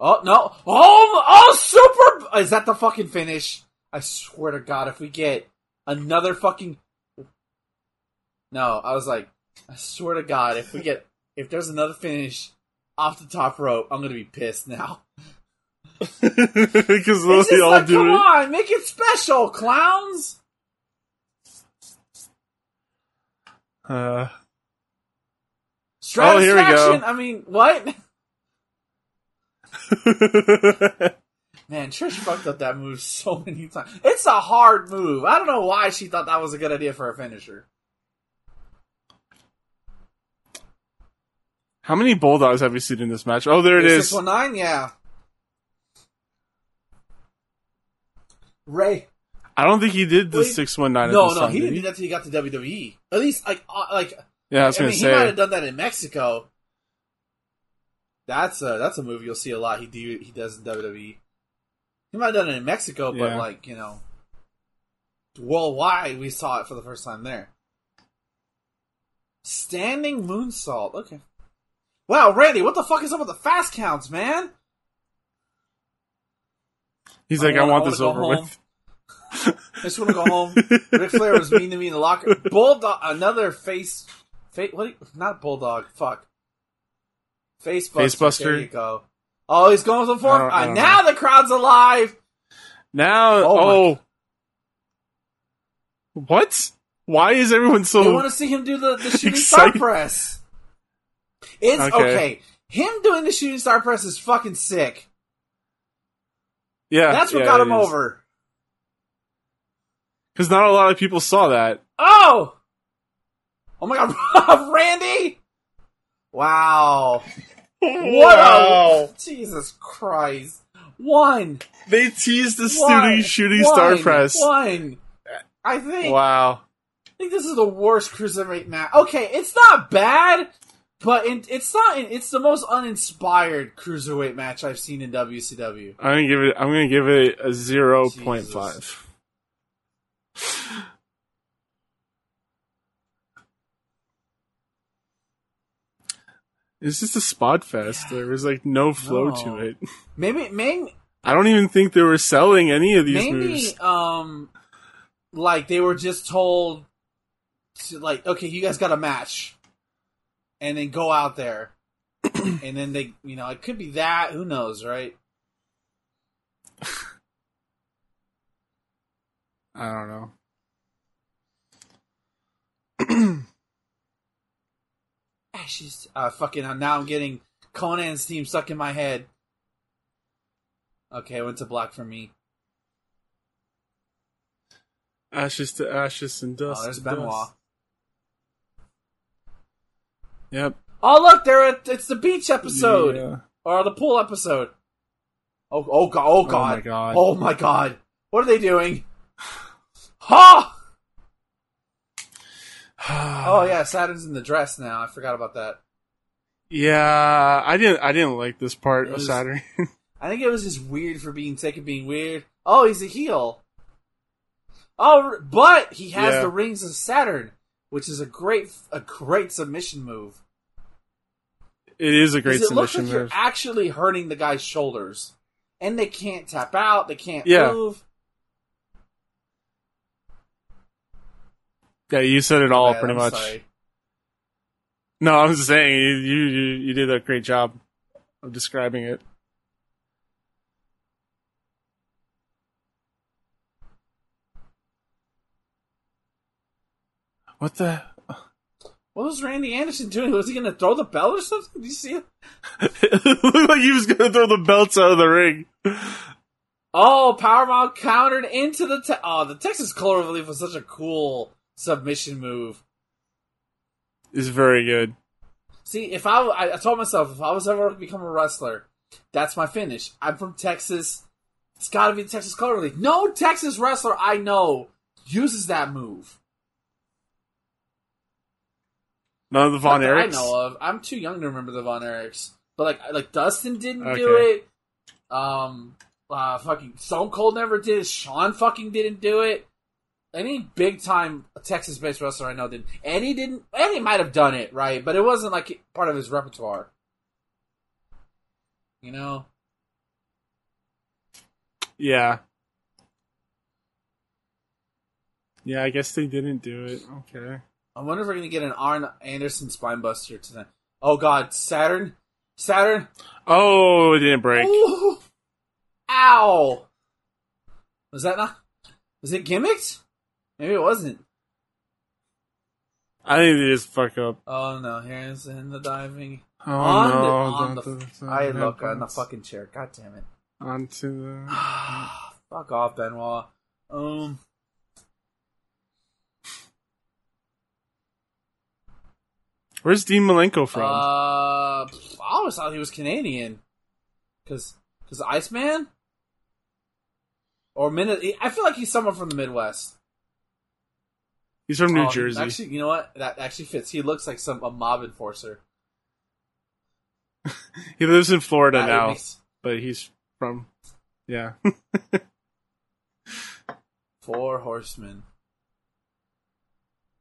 B: Oh no! Oh, oh, super! Is that the fucking finish? I swear to God, if we get another fucking no, I was like, I swear to God, if we get if there's another finish off the top rope, I'm gonna be pissed now.
A: Because
B: just
A: all
B: like,
A: do
B: come
A: it.
B: on, make it special, clowns.
A: Uh, Oh, here we go.
B: I mean, what? Man, Trish fucked up that move so many times. It's a hard move. I don't know why she thought that was a good idea for a finisher.
A: How many bulldogs have you seen in this match? Oh, there it is.
B: Six one nine, yeah. Rey.
A: I don't think he did the six one nine.
B: No, no, he didn't do that till he got to WWE. At least, like, uh, like
A: Yeah, I was
B: I
A: gonna
B: mean, he might have done that in Mexico. That's a that's a movie you'll see a lot. He do he does in WWE. He might have done it in Mexico, but
A: Yeah.
B: like you know, worldwide we saw it for the first time there. Standing moonsault. Okay. Wow, Randy, what the fuck is up with the fast counts, man?
A: He's
B: I
A: like, I,
B: wanna-
A: want
B: I
A: this over
B: home.
A: with.
B: I just want to go home. Ric Flair was mean to me in the locker. Bulldog, another face, face. What? you- not bulldog. Fuck. Face buster.
A: Facebuster?
B: There you go. Oh, he's going for the
A: I
B: fourth.
A: don't- I
B: Uh, now the crowd's alive.
A: Now,
B: Oh
A: oh, what? Why is everyone
B: so?
A: so?
B: want to see him do the, the shooting star press. It's
A: Okay.
B: okay. Him doing the shooting star press is fucking sick.
A: yeah,
B: That's what
A: yeah,
B: got him
A: is.
B: over.
A: Because not a lot of people saw that.
B: Oh! Oh my god, Randy! Wow. What
A: Wow.
B: a Jesus Christ. One.
A: They teased the
B: One.
A: shooting shooting
B: One.
A: star press.
B: One. I think
A: Wow.
B: I think this is the worst cruiserweight match. Okay, it's not bad, but in, it's not. It's the most uninspired cruiserweight match I've seen in WCW.
A: I'm gonna give it. I'm gonna give it a zero point five. It's just a spot fest. There was like no flow
B: No.
A: to it.
B: Maybe, maybe,
A: I don't even think they were selling any of these
B: maybe,
A: moves.
B: um, like they were just told, to, like, okay, you guys got a match, and then go out there, and then they, you know, it could be that. Who knows, right?
A: I don't know.
B: Ashes. Uh, fucking. Now I'm getting Konnan's theme stuck in my head. Okay, I went to black for me.
A: Ashes to ashes and dust.
B: Oh, there's
A: to
B: Benoit.
A: dust. Yep.
B: Oh, look, they're at, it's the beach episode
A: Yeah.
B: or the pool episode. Oh, oh god! Oh god!
A: my God.
B: Oh my god! What are they doing? Ha! Oh yeah, Saturn's in the dress now. I forgot about that.
A: Yeah, I didn't. I didn't like this part
B: It
A: of
B: was-
A: Saturn.
B: I think it was just weird for being sick of being weird. Oh, he's a heel. Oh, but he has
A: Yeah.
B: the rings of Saturn, which is a great, a great submission move.
A: it is a great
B: it looks
A: submission
B: like you're
A: move.
B: actually hurting the guy's shoulders, and they can't tap out. They can't
A: Yeah.
B: move.
A: Yeah, you said it all
B: Bad,
A: pretty
B: I'm
A: much.
B: sorry.
A: No, I was just saying you, you you did a great job of describing it. What the?
B: What was Randy Anderson doing? Was he going to throw the belt or something? Did you see it?
A: it looked like he was gonna throw the belts out of the ring.
B: Oh, Powerbomb countered into the te- oh the Texas Cloverleaf was such a cool submission move.
A: is very good.
B: See, if I, I told myself if I was ever to become a wrestler, that's my finish. I'm from Texas. It's got to be the Texas Cloverleaf. No Texas wrestler I know uses that move.
A: None of the Von
B: Erichs I know of. I'm too young to remember the Von Erichs. But like like Dustin didn't do it. Um uh fucking Stone Cold never did it. Shawn fucking didn't do it. Any big time Texas based wrestler I know didn't. Eddie didn't Eddie might have done it, right? But it wasn't like part of his repertoire. You know?
A: Yeah. Yeah, I guess they didn't do it. Okay.
B: I wonder if we're gonna get an Arn Anderson spinebuster tonight. Oh god, Saturn? Saturn?
A: Oh, it didn't break.
B: Ooh. Ow! Was that not? Was it gimmicked? Maybe it wasn't.
A: I think they just fuck up.
B: Oh no! Here's in the diving.
A: Oh
B: on
A: no!
B: the, on
A: don't
B: the. I look on the fucking chair. God damn it!
A: onto the.
B: Fuck off, Benoit. Um.
A: Where's Dean Malenko
B: Uh,
A: from?
B: I always thought he was Canadian. Cause, cause Iceman, or minute. I feel like he's someone from the Midwest.
A: He's from New
B: Oh,
A: Jersey.
B: Actually, you know what? That actually fits. He looks like some a mob enforcer.
A: he lives in Florida
B: That
A: now,
B: makes-
A: but he's from. Yeah.
B: Four horsemen.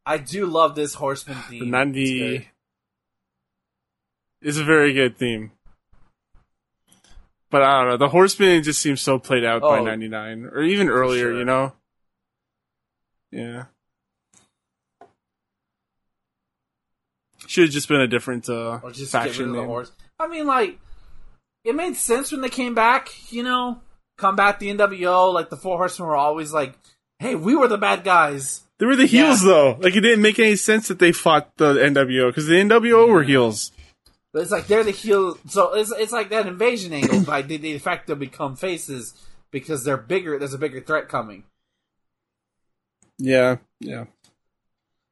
B: I do love this horseman theme.
A: the
B: It's
A: ninety
B: good.
A: is a very good theme. But I don't know. The Horseman just seems so played out by
B: Oh.
A: ninety nine, or even earlier.
B: sure.
A: You know. Yeah. Should have just been a different uh,
B: Or just
A: faction
B: of the
A: name.
B: horse. I mean, like, it made sense when they came back, you know? Combat the NWO, like, the Four Horsemen were always like, hey, we were the bad guys.
A: They were the
B: Yeah.
A: heels though. Like it didn't make any sense that they fought the NWO because the NWO were heels.
B: But it's like they're the heel. So it's, it's like that invasion angle. like, they, they de facto become faces because they're bigger. There's a bigger threat coming.
A: Yeah, yeah.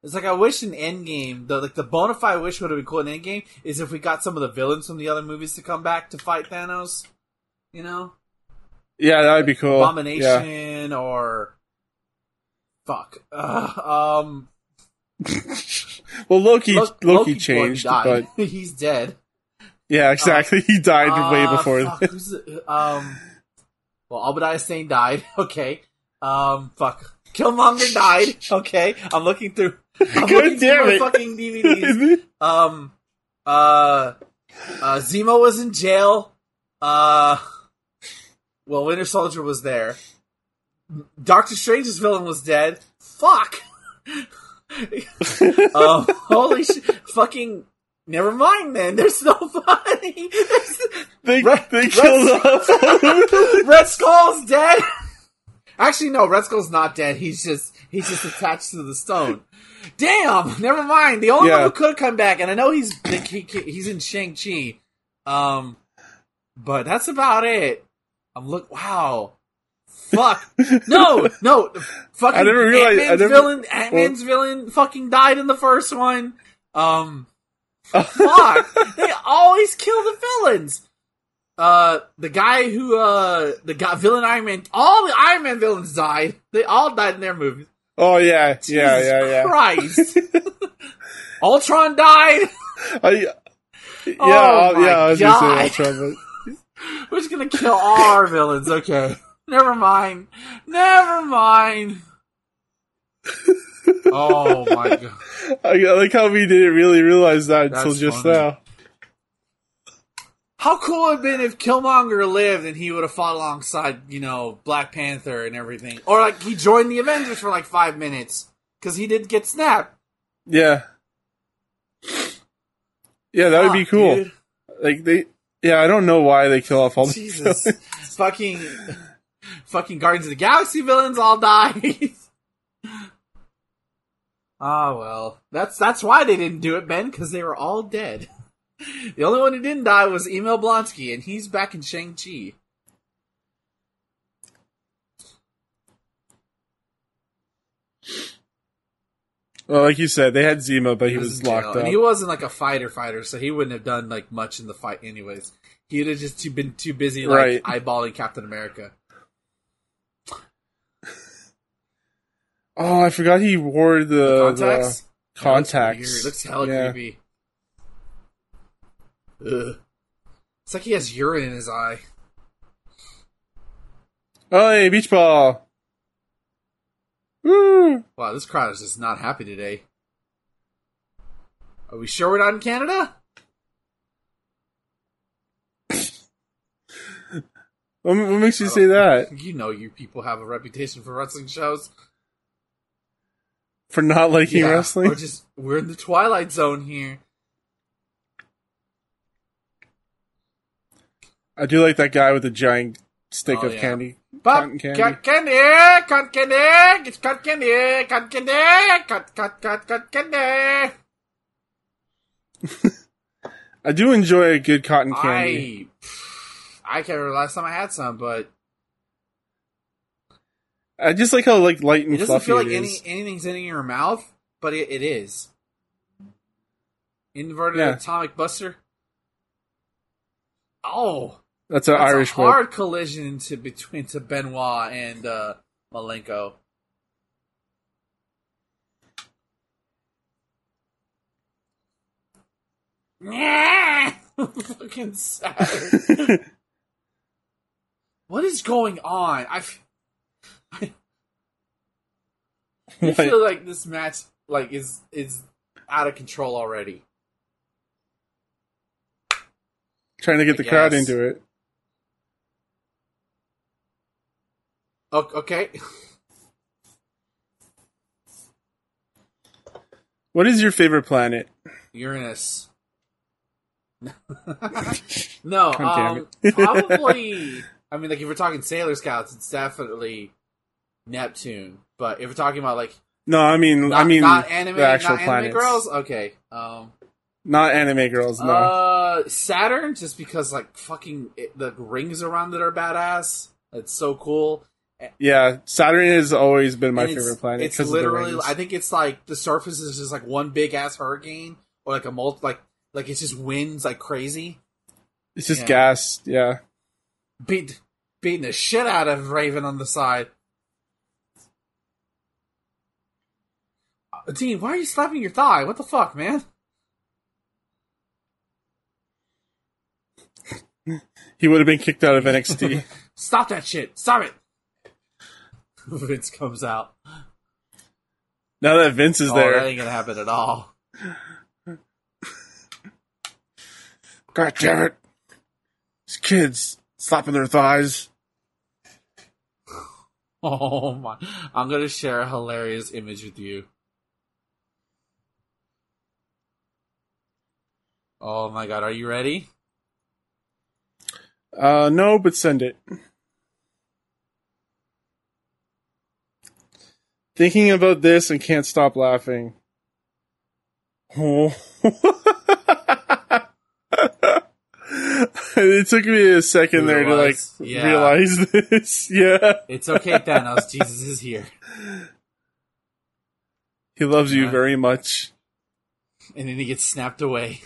B: It's like I wish in Endgame, the like the bona fide wish would have been cool in Endgame is if we got some of the villains from the other movies to come back to fight Thanos. You know,
A: Yeah, that would be cool. Yeah.
B: Abomination or fuck. Uh, um,
A: Well, Loki
B: Lo-
A: Loki,
B: boy
A: changed, but
B: he's dead.
A: yeah, exactly. he died way
B: Uh,
A: before.
B: fuck, um, well, Obadiah Stane died. Okay. Um, fuck. Killmonger died. Okay. I'm looking through. I'm
A: God damn it.
B: fucking DVDs. Um, uh, uh, Zemo was in jail. Uh, well, Winter Soldier was there. Doctor Strange's villain was dead. Fuck. um, holy shit. Fucking. Never mind then. There's nobody. There's,
A: they
B: Red-
A: they
B: Red-
A: killed off.
B: Red Skull's dead. Actually, no. Red Skull's not dead. He's just he's just attached to the stone. Damn. Never mind. The only
A: Yeah.
B: one who could come back, and I know he's he, he's in Shang Chi. Um, but that's about it. I'm look. Wow. Fuck. No. No. Fucking.
A: I never realized- I
B: Ant-Man's
A: never-
B: villain. Ant-Man's villain fucking died in the first one. Um. Fuck. they always kill the villains. Uh, the guy who, uh, the guy, villain Iron Man, all the Iron Man villains died. They all died in their movies.
A: Oh yeah, yeah,
B: Jesus
A: yeah, yeah.
B: Christ. Ultron died.
A: I, yeah,
B: Oh my
A: yeah. I was
B: God.
A: Ultron,
B: We're just gonna kill all our villains. Okay. Never mind. Never mind. Oh my god.
A: I, like how we didn't really realize that until just
B: funny.
A: now.
B: How cool would it have been if Killmonger lived and he would have fought alongside, you know, Black Panther and everything? Or like he joined the Avengers for like five minutes. Because he did get snapped.
A: Yeah, yeah, that would be cool.
B: dude.
A: Like they, yeah, I don't know why they kill off all the
B: Jesus. fucking fucking Guardians of the Galaxy villains all died. Ah well. That's that's why they didn't do it, Ben, because they were all dead. The only one who didn't die was Emil Blonsky, and he's back in Shang-Chi.
A: Well, like you said, they had Zemo, but he, was locked up.
B: And he wasn't like a fighter fighter, so he wouldn't have done like much in the fight anyways. He'd have just too, been too busy like
A: Right.
B: eyeballing Captain America.
A: oh, I forgot he wore the
B: Contacts?
A: the contacts.
B: Looks hella
A: Yeah.
B: creepy. Ugh. It's like he has urine in his eye.
A: Oh, hey, beach ball. Woo!
B: Wow, this crowd is just not happy today. Are we sure we're not in Canada?
A: What, what makes you say oh, that?
B: You know you people have a reputation for wrestling shows.
A: For not liking
B: Yeah,
A: wrestling?
B: We're just we're in the twilight zone here.
A: I do like that guy with the giant stick
B: Oh,
A: of
B: yeah.
A: candy.
B: Pop,
A: Cotton candy.
B: cut candy, cut candy, it's cut candy, cut candy, cut cut cut cut candy.
A: I do enjoy a good cotton candy.
B: I I can't remember the last time I had some, but
A: I, just like how like light and
B: it doesn't feel like any anything's in your mouth, but it, it is. Inverted
A: Yeah.
B: atomic buster. Oh,
A: That's an
B: that's
A: Irish
B: a
A: word.
B: hard collision to between to Benoit and uh, Malenko. Yeah, fucking sad. what is going on? I
A: What?
B: feel like this match like is is out of control already.
A: Trying to get the
B: I
A: crowd into it.
B: Okay,
A: What is your favorite planet?
B: Uranus. no, um, probably. I mean, like if we're talking Sailor Scouts, it's definitely Neptune. But if we're talking about like
A: No, I mean,
B: not,
A: I mean
B: not anime,
A: the actual
B: not
A: planets,
B: anime girls, okay. Um,
A: not anime girls. No,
B: uh, Saturn, just because like fucking it, the rings around it are badass. It's so cool.
A: Yeah, Saturn has always been my favorite planet
B: It's
A: because of the
B: literally. I think it's like the surface is just like one big ass hurricane, or like a multi, like like it's just winds like crazy.
A: It's just
B: yeah.
A: gas. Yeah,
B: beat beating the shit out of Raven on the side. Uh, Dean, why are you slapping your thigh? What the fuck, man?
A: He would have been kicked out of NXT.
B: Stop that shit. Stop it. Vince comes out.
A: now that Vince is
B: Oh,
A: there.
B: that ain't gonna happen at all.
A: God damn it. These kids slapping their thighs.
B: Oh my! I'm gonna share a hilarious image with you. Oh my god, are you ready?
A: Uh, no, but send it. Thinking about this and can't stop laughing. Oh. it took me a second there to like.
B: Yeah.
A: realize this. Yeah.
B: It's okay, Thanos. Jesus is here,
A: He loves you
B: Yeah.
A: very much.
B: and then he gets snapped away.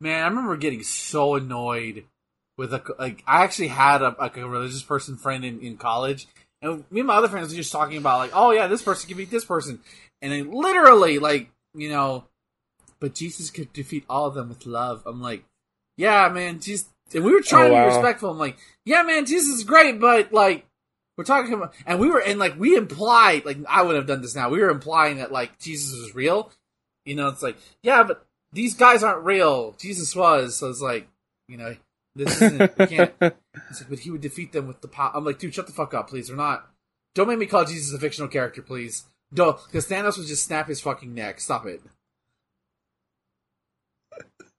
B: Man, I remember getting so annoyed with a like. I actually had a like a religious person friend in, in college, and me and my other friends were just talking about like, oh yeah, this person can beat this person, and then literally like you know, but Jesus could defeat all of them with love. I'm like, yeah, man, Jesus. And we were trying
A: Oh,
B: to be oh, respectful. I'm like, yeah, man, Jesus is great, but like, we're talking about, and we were, and like, we implied, like, I would have done this now. We were implying that like Jesus was real. You know, it's like, yeah, but these guys aren't real. Jesus was, so it's like, you know, this isn't. We can't. It's like, but he would defeat them with the power. I'm like, dude, shut the fuck up, please. We're not. Don't make me call Jesus a fictional character, please. Don't, because Thanos would just snap his fucking neck. Stop it.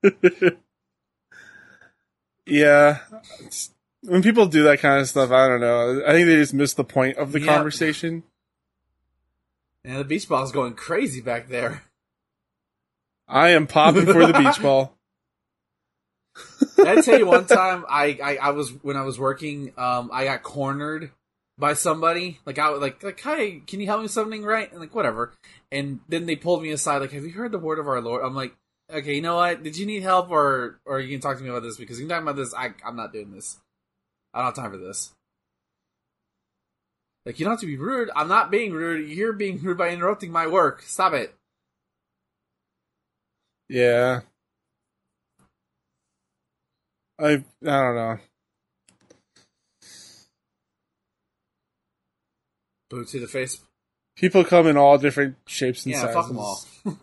A: Yeah. It's- when people do that kind of stuff, I don't know. I think they just miss the point of the
B: Yeah.
A: conversation.
B: And the beach ball's going crazy back there.
A: I am popping for the beach ball.
B: I tell you one time I, I, I was when I was working, um, I got cornered by somebody. Like I was like like, hey, can you help me with something right? And like whatever. And then they pulled me aside, like, have you heard the word of our Lord? I'm like, okay, you know what? Did you need help or or you can talk to me about this because you can talk about this, I I'm not doing this. I don't have time for this. Like you don't have to be rude. I'm not being rude. You're being rude by interrupting my work. Stop it.
A: Yeah. I I don't know.
B: Boot to the face.
A: People come in all different shapes and
B: Yeah,
A: sizes.
B: fuck them all.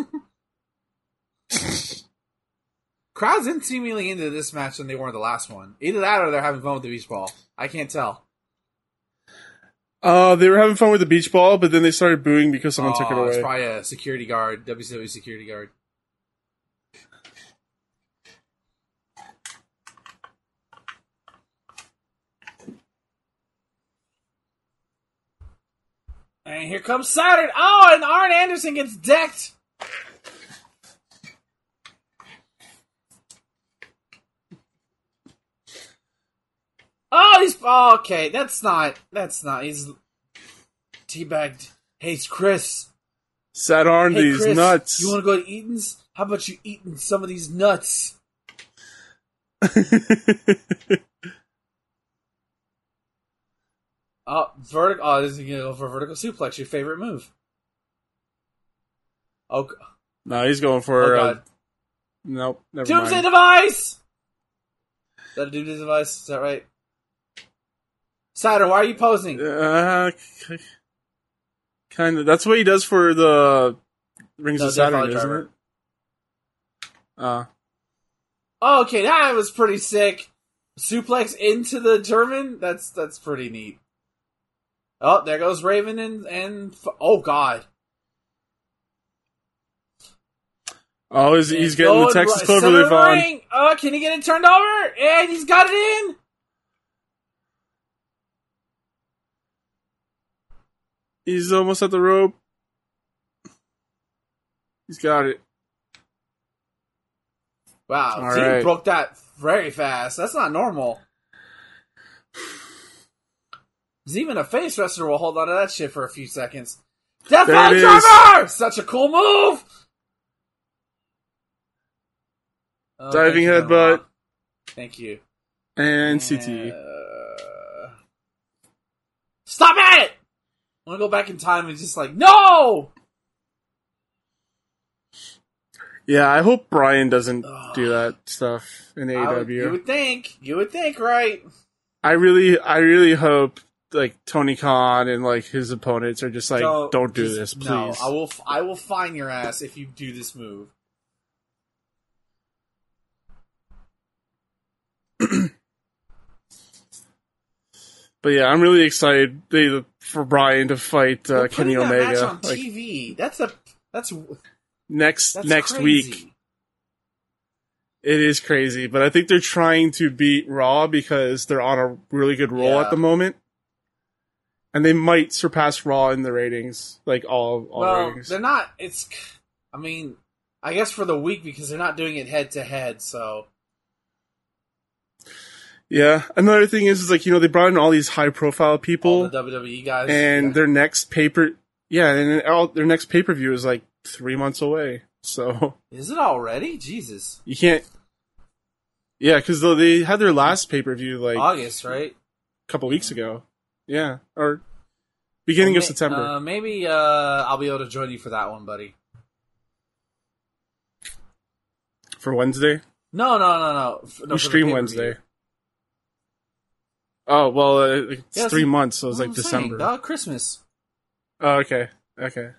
B: Crowds didn't seemingly into this match than they were in the last one. Either that or they're having fun with the beach ball. I can't tell.
A: Uh, they were having fun with the beach ball, but then they started booing because someone took it
B: Oh, It's
A: away.
B: probably a security guard, WCW security guard. And here comes Saturn. Oh, and Arn Anderson gets decked. Oh, he's oh, okay. That's not. That's not. He's teabagged. Hey, it's Chris.
A: Sat on
B: Hey,
A: these
B: Chris,
A: nuts.
B: You want to go to Eaton's? How about you eating some of these nuts? Oh, vertical. Oh, this is gonna go for vertical suplex. Your favorite move? Oh,
A: no, he's going
B: oh
A: for. uh, nope, never
B: Doomsday
A: mind.
B: device. Is that a Doomsday device? Is that right? Saturn, why are you posing?
A: Uh, kind of. That's what he does for the Rings
B: No,
A: of Saturn, isn't
B: Driver.
A: it? Uh,
B: Oh, okay, that was pretty sick. Suplex into the German. That's that's pretty neat. Oh, there goes Raven and and oh god,
A: oh, he's, he's getting the Texas
B: right-
A: Clover
B: center of
A: leaf
B: the
A: on.
B: ring. Oh, can he get it turned over? And he's got it in.
A: He's almost at the rope. He's got it.
B: Wow,
A: All right.
B: broke that very fast. That's not normal. 'Cause even a face wrestler will hold on to that shit for a few seconds. Death
A: There
B: Valley
A: it is.
B: Driver! Such a cool move! Oh,
A: Diving
B: thank you,
A: headbutt.
B: Thank you.
A: And CT.
B: Uh, Stop it! I want to go back in time and just like, no!
A: Yeah, I hope Brian doesn't do that stuff in
B: I would-
A: AEW.
B: you would think. You would think, right?
A: I really, I really hope like Tony Khan and like his opponents are just like, don't, do
B: just-
A: this, please.
B: No, I will. f- I will fine your ass if you do this move.
A: But yeah, I'm really excited they, for Bryan to fight uh, Kenny
B: putting that match
A: Omega
B: on
A: like
B: TV. That's a. That's
A: next
B: that's
A: next
B: crazy.
A: week. It is crazy, but I think they're trying to beat Raw because they're on a really good roll
B: Yeah.
A: at the moment, and they might surpass Raw in the ratings, like all all
B: well,
A: ratings.
B: they're not. It's. I mean, I guess for the week because they're not doing it head to head. So
A: Yeah. Another thing is, is like you know they brought in all these high profile
B: all
A: people,
B: the WWE guys
A: and
B: yeah.
A: their next paper, yeah, and all, their next pay per view is like three months away. So
B: is it already? Jesus,
A: you can't. Yeah, because they had their last pay per view like
B: August, right?
A: A couple weeks ago. Yeah, or beginning
B: Well,
A: of
B: ma-
A: September.
B: Uh, maybe uh, I'll be able to join you for that one, buddy.
A: for Wednesday.
B: No, no, no, no. F- no
A: you
B: for the
A: stream. Wednesday. Oh well, uh, it's
B: Yeah,
A: three months, so it's like
B: I'm saying,
A: December.
B: dog, Christmas.
A: Oh, okay, okay.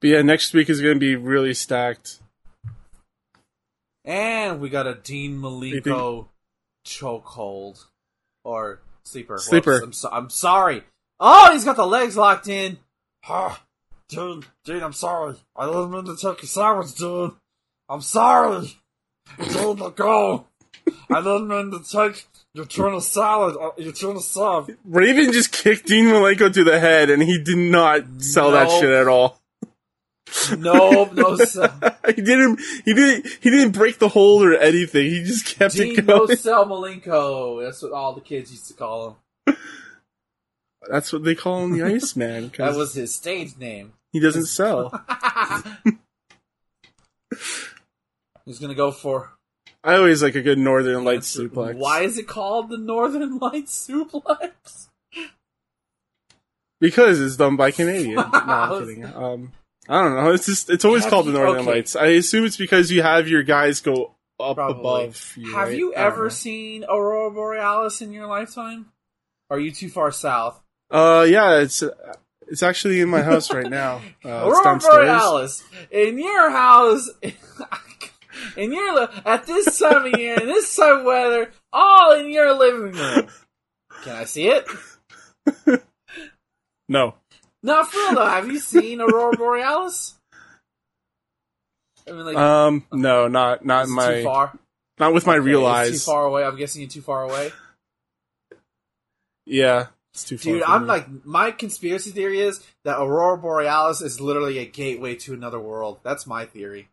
A: But yeah, next week is going to be really stacked.
B: And we got a Dean Malenko chokehold. Or sleeper. Whoops,
A: Sleeper.
B: I'm, so- I'm sorry. Oh, he's got the legs locked in. Ah, dude, dude, I'm sorry. I didn't mean to take your sandwich, dude. I'm sorry. Dude, let go. I didn't mean to take your tuna salad, uh, your tuna sub.
A: Raven just kicked Dean Malenko to the head, and he did not sell that shit at all.
B: No, no,
A: he didn't. He didn't. He didn't break the hold or anything. He just kept
B: Dean
A: it
B: No
A: going.
B: Sell Malenko. That's what all the kids used to call him.
A: That's what they call him, the Iceman.
B: That was his stage name.
A: he doesn't sell.
B: He's gonna go for
A: I always like a good Northern Lights suplex.
B: Why is it called the Northern Lights suplex?
A: Because it's done by Canadian. no, I'm kidding. Um, I don't know. It's just it's always called the Northern
B: okay.
A: Lights. I assume it's because you have your guys go up
B: Probably.
A: above. You,
B: Have
A: right?
B: you ever seen Aurora Borealis in your lifetime? Are you too far south?
A: Uh, yeah, it's it's actually in my house right now. Uh,
B: Aurora. Borealis in your house, in your li- at this time of year, in this time of weather, all in your living room. Can I see it?
A: No,
B: No, for real though. Have you seen Aurora Borealis? I mean, like,
A: um, no, not not in my
B: too far.
A: not with my
B: Okay,
A: real eyes.
B: Too far away. I'm guessing you're too far away.
A: Yeah, it's too far.
B: Dude, I'm
A: me.
B: like my conspiracy theory is that Aurora Borealis is literally a gateway to another world. That's my theory.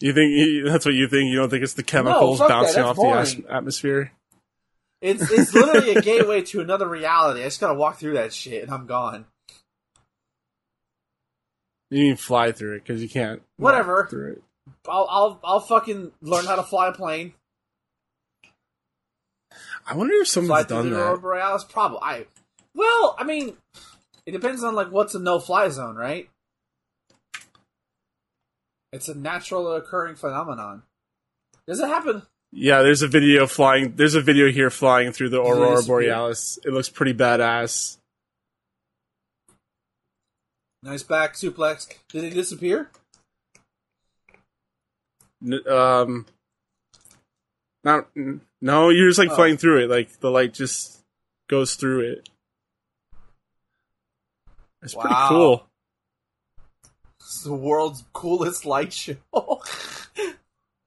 A: You think that's what you think? You don't think it's the chemicals
B: that,
A: bouncing
B: that's
A: off the atmosphere?
B: It's it's literally a gateway to another reality. I just gotta walk through that shit and I'm gone.
A: You can fly through it because you can't. walk
B: Whatever.
A: Through it.
B: I'll I'll I'll fucking learn how to fly a plane.
A: I wonder if someone's
B: through
A: done that.
B: Borealis. Probably. I. Well, I mean, it depends on like what's a no fly zone, right? It's a natural occurring phenomenon. Does it happen?
A: Yeah, there's a video flying. There's a video here flying through the Aurora? Borealis. It looks pretty badass.
B: Nice back suplex. Did it disappear?
A: N- um, not n- no. You're just like
B: Oh.
A: flying through it. Like the light just goes through it. It's pretty
B: Wow.
A: cool.
B: It's the world's coolest light show. I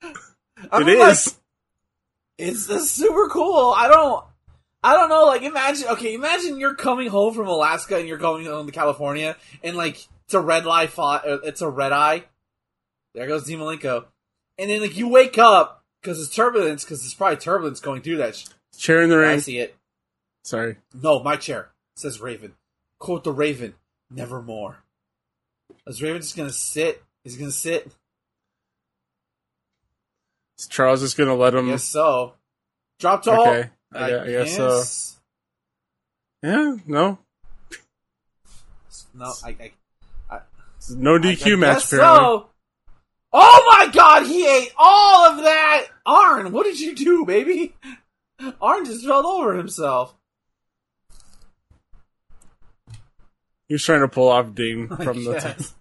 A: It
B: mean, like,
A: is.
B: It's, it's super cool. I don't, I don't know. Like, imagine, okay, imagine you're coming home from Alaska and you're going home to California, and like it's a red eye. Uh, it's a red eye. There goes Dean Malenko, and then like you wake up because it's turbulence, because it's probably turbulence going through that. Sh-
A: Chair in the
B: rain.
A: I
B: see it.
A: Sorry.
B: No, my chair says Raven. Quote the Raven, nevermore. Is Raven just gonna sit He's gonna sit.
A: Is Charles just gonna let him?
B: I guess so. Drop to all.
A: Okay, I, I guess so. Yeah, no,
B: No, I, I
A: no DQ
B: I
A: match.
B: guess
A: Apparently.
B: so. Oh my god, he ate all of that! Arn, what did you do, baby? Arn just fell over himself.
A: He was trying to pull off Dean
B: I
A: from the.
B: guess.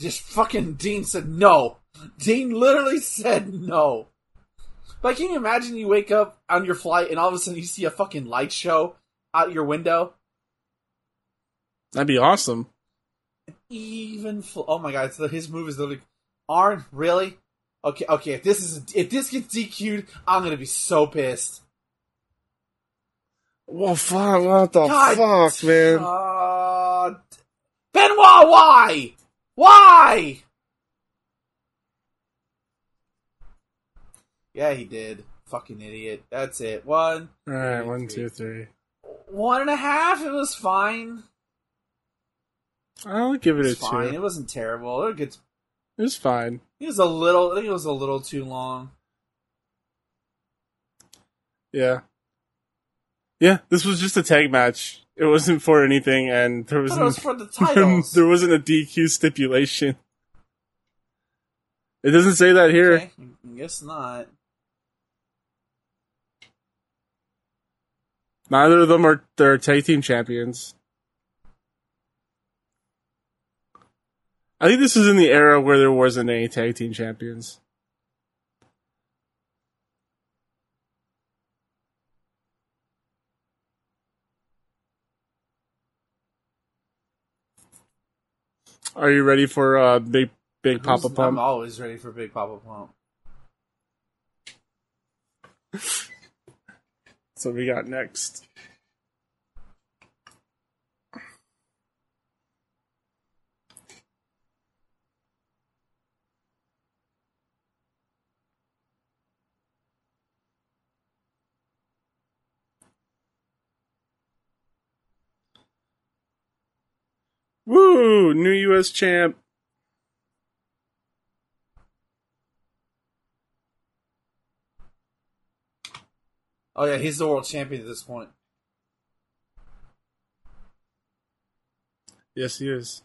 B: Just fucking Dean said no. Dean literally said no. But can you imagine you wake up on your flight and all of a sudden you see a fucking light show out your window?
A: That'd be awesome.
B: Even fl- oh my god, so his move is literally Arn, really? Okay, okay, if this is if this gets DQ'd, I'm gonna be so pissed.
A: Well, fuck! What the
B: God,
A: fuck, man?
B: Uh, Benoit, why? Why? Yeah, he did. Fucking idiot. That's it. One,
A: All right, one, two, three.
B: one and a half. It was fine.
A: I'll give
B: It
A: it
B: was
A: a
B: fine.
A: two.
B: It wasn't terrible. It gets.
A: It was fine.
B: It was a little. I think it was a little too long.
A: Yeah. Yeah, this was just a tag match. It wasn't for anything, and there
B: was
A: wasn't
B: for the titles.
A: there wasn't a DQ stipulation. It doesn't say that here.
B: Okay, I guess not.
A: Neither of them are they're tag team champions. I think this is in the era where there wasn't any tag team champions. Are you ready for uh, big big Papa Pump?
B: I'm always ready for Big Papa Pump.
A: So we got next. Woo! New U.S. champ.
B: Oh yeah, he's the world champion at this point.
A: Yes, he is.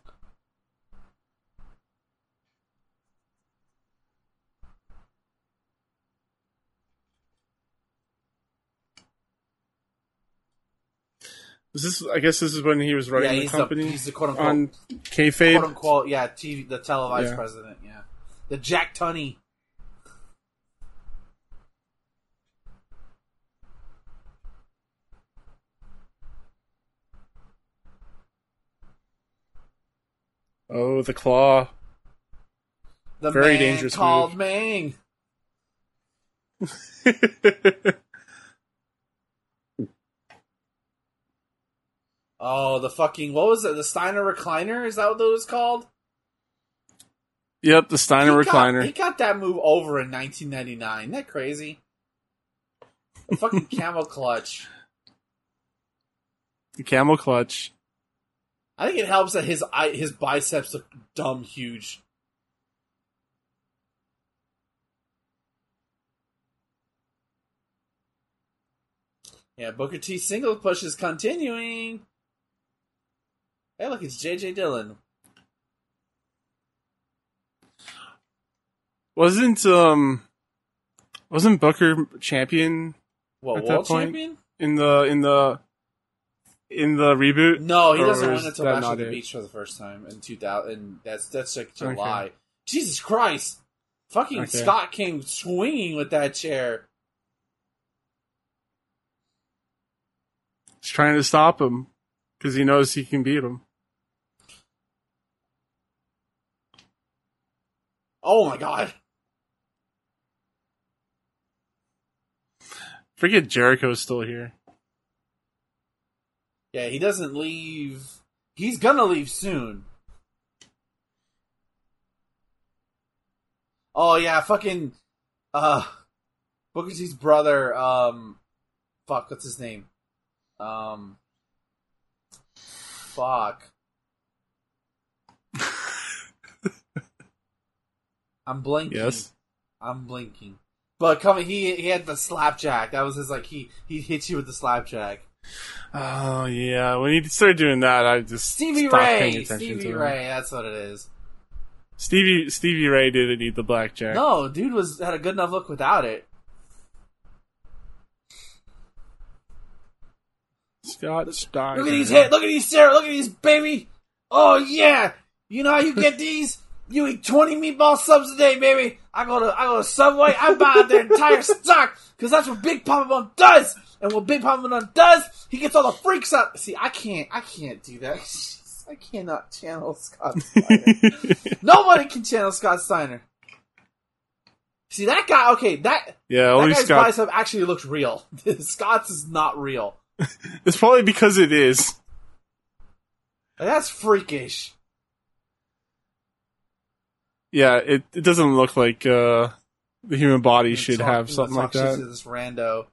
A: Is this? I guess this is when he was running
B: yeah,
A: the company
B: the he's the quote unquote
A: on kayfabe.
B: quote unquote yeah TV the televised
A: Yeah.
B: president yeah the Jack Tunney.
A: Oh, the claw.
B: The
A: Very
B: man
A: dangerous
B: called
A: move.
B: Ming. Oh, the fucking what was it? The Steiner recliner? Is that what it was called?
A: yep, the Steiner
B: he got-
A: recliner.
B: he got that move over in 1999. Isn't that crazy? The fucking camel clutch.
A: The camel clutch.
B: I think it helps that his eye, his biceps look dumb huge. Yeah, Booker T single push is continuing. Hey, look, it's JJ Dillon.
A: Wasn't um, wasn't Booker champion
B: What
A: At that
B: world
A: point-
B: champion?
A: in the in the in the reboot?
B: No, he
A: Or
B: doesn't
A: is
B: win until
A: that
B: Bash
A: not
B: at the
A: it?
B: Beach for the first time in 2000. And that's that's like. July. Jesus Christ! Fucking
A: Okay.
B: Scott came swinging with that chair.
A: He's trying to stop him because he knows he can beat him.
B: Oh my god!
A: Forget Jericho's still here.
B: Yeah, he doesn't leave. He's gonna leave soon. Oh yeah, fucking uh Booker T's brother, um fuck, what's his name? Um fuck. I'm blinking.
A: Yes.
B: I'm blinking. But coming, he he had the slapjack. That was his like he he hits you with the slapjack.
A: Oh yeah. When he started doing that, I just
B: Stevie Ray, Stevie. Ray. That's what it is.
A: Stevie Stevie Ray didn't need the blackjack.
B: No, dude was had a good enough look without it.
A: Scott Steiner.
B: Look at these hit. Look at these Sarah. Look at these baby. Oh yeah. You know how you get these? You eat twenty meatball subs a day, baby. I go to I go to Subway. I buy their entire stock because that's what Big Papa Bun does. And what Big Papa Bun does, he gets all the freaks out. See, I can't I can't do that. I cannot channel Scott Steiner. Nobody can channel Scott Steiner. See that guy? Okay, that
A: yeah,
B: that
A: only
B: guy's
A: Scott.
B: bicep actually looks real. Scott's is not real.
A: It's probably because it is.
B: That's freakish.
A: Yeah, it it doesn't look like uh, the human body should
B: Talk-
A: have something like that.
B: To this rando.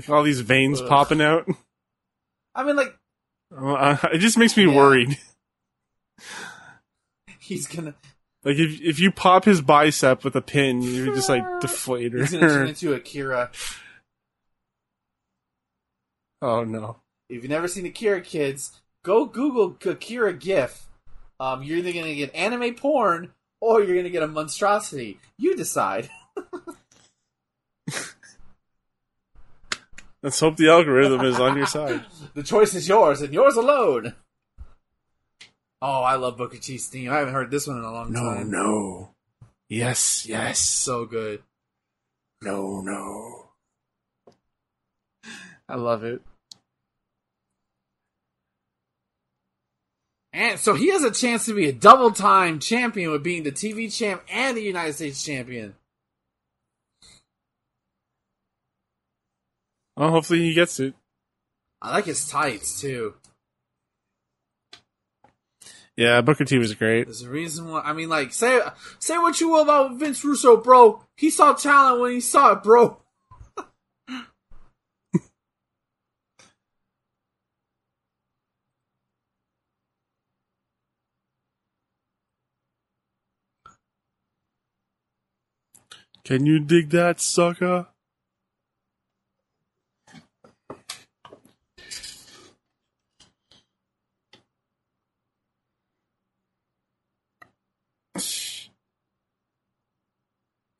A: Like all these veins
B: Ugh.
A: popping out.
B: I mean, like
A: Uh, it just makes me
B: Yeah.
A: worried.
B: he's gonna
A: Like if if you pop his bicep with a pin, you just like deflate
B: he's gonna turn into Akira.
A: oh no.
B: If you've never seen Akira, kids, go Google Akira GIF. Um, you're either gonna get anime porn or you're gonna get a monstrosity. You decide.
A: Let's hope the algorithm is on your side.
B: The choice is yours and yours alone. Oh, I love Booker T's theme. I haven't heard this one in a long
A: No,
B: time.
A: no. No. Yes, yes.
B: So good.
A: No, no. I love it.
B: And so he has a chance to be a double time champion with being the TV champ and the United States champion.
A: Well, hopefully he gets it.
B: I like his tights too.
A: Yeah, Booker T was great.
B: There's a reason why. I mean, like, say say what you will about Vince Russo, bro. He saw talent when he saw it, bro.
A: Can you dig that, sucker?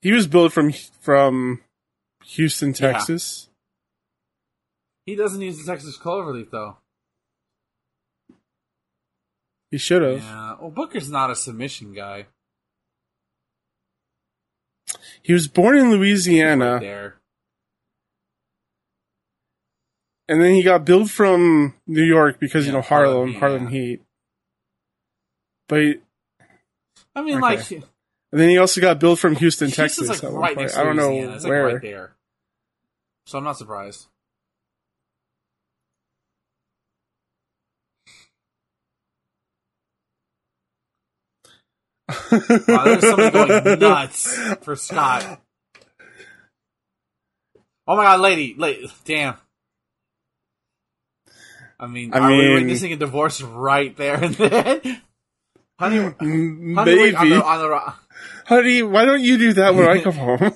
A: He was built from from Houston,
B: Yeah.
A: Texas.
B: He doesn't use the Texas Cloverleaf though.
A: He should have.
B: Yeah. Well, Booker's not a submission guy.
A: He was born in
B: Right
A: Louisiana,
B: there.
A: and then he got billed from New York because you know Harlem,
B: Harlem Heat,
A: Harlem
B: yeah.
A: Heat. But
B: I mean,
A: Okay.
B: like,
A: and then he also got billed from Houston,
B: Houston's,
A: Texas.
B: like right next to
A: I don't know.
B: It's like
A: where.
B: right there. So I'm not surprised. Wow, there's somebody going nuts for Scott. Oh my god, lady, lady, damn. I mean,
A: I
B: are we
A: mean-
B: witnessing a divorce right there and then? Honey, honey, wait, on
A: Maybe,
B: the, on the,
A: honey. Why don't you do that when I come home?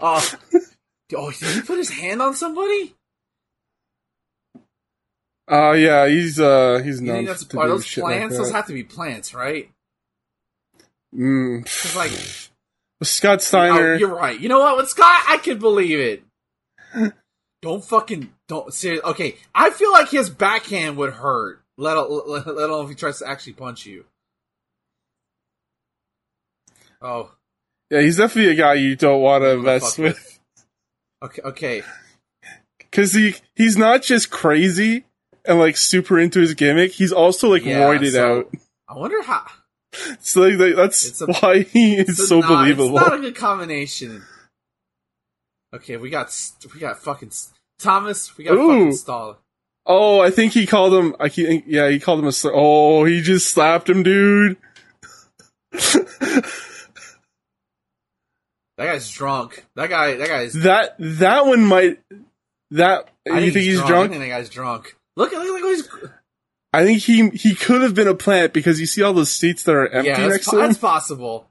B: oh, oh, did he put his hand on somebody?
A: Oh yeah, he's uh he's known
B: think that's
A: to
B: are those plants?
A: like
B: those have to be plants, right?
A: Mm.
B: Because like,
A: Scott
B: oh,
A: Steiner.
B: you're right. You know what? With Scott, I could believe it. Don't fucking don't. Ser- okay, I feel like his backhand would hurt. Let let, let alone if he tries to actually punch you. Oh,
A: yeah, he's definitely a guy you don't want to mess
B: fuck
A: with
B: okay, okay.
A: because he he's not just crazy and like super into his gimmick. He's also like
B: Yeah,
A: roided
B: so-
A: out.
B: I wonder how.
A: So like, like, that's
B: a-
A: why he is so
B: not,
A: believable.
B: It's not a good combination. Okay, we got we got fucking Thomas. We got
A: Ooh.
B: fucking Stall.
A: Oh, I think he called him. I think yeah, he called him a. sl- Oh, he just slapped him, dude.
B: That guy's drunk. That guy. That guy's.
A: that that one might. That
B: I
A: you think he's
B: I
A: drunk?
B: think that guy's drunk. Look at look at look. he's,
A: I think he he could have been a plant because you see all those seats that are empty
B: yeah,
A: next
B: that's,
A: to him.
B: that's possible.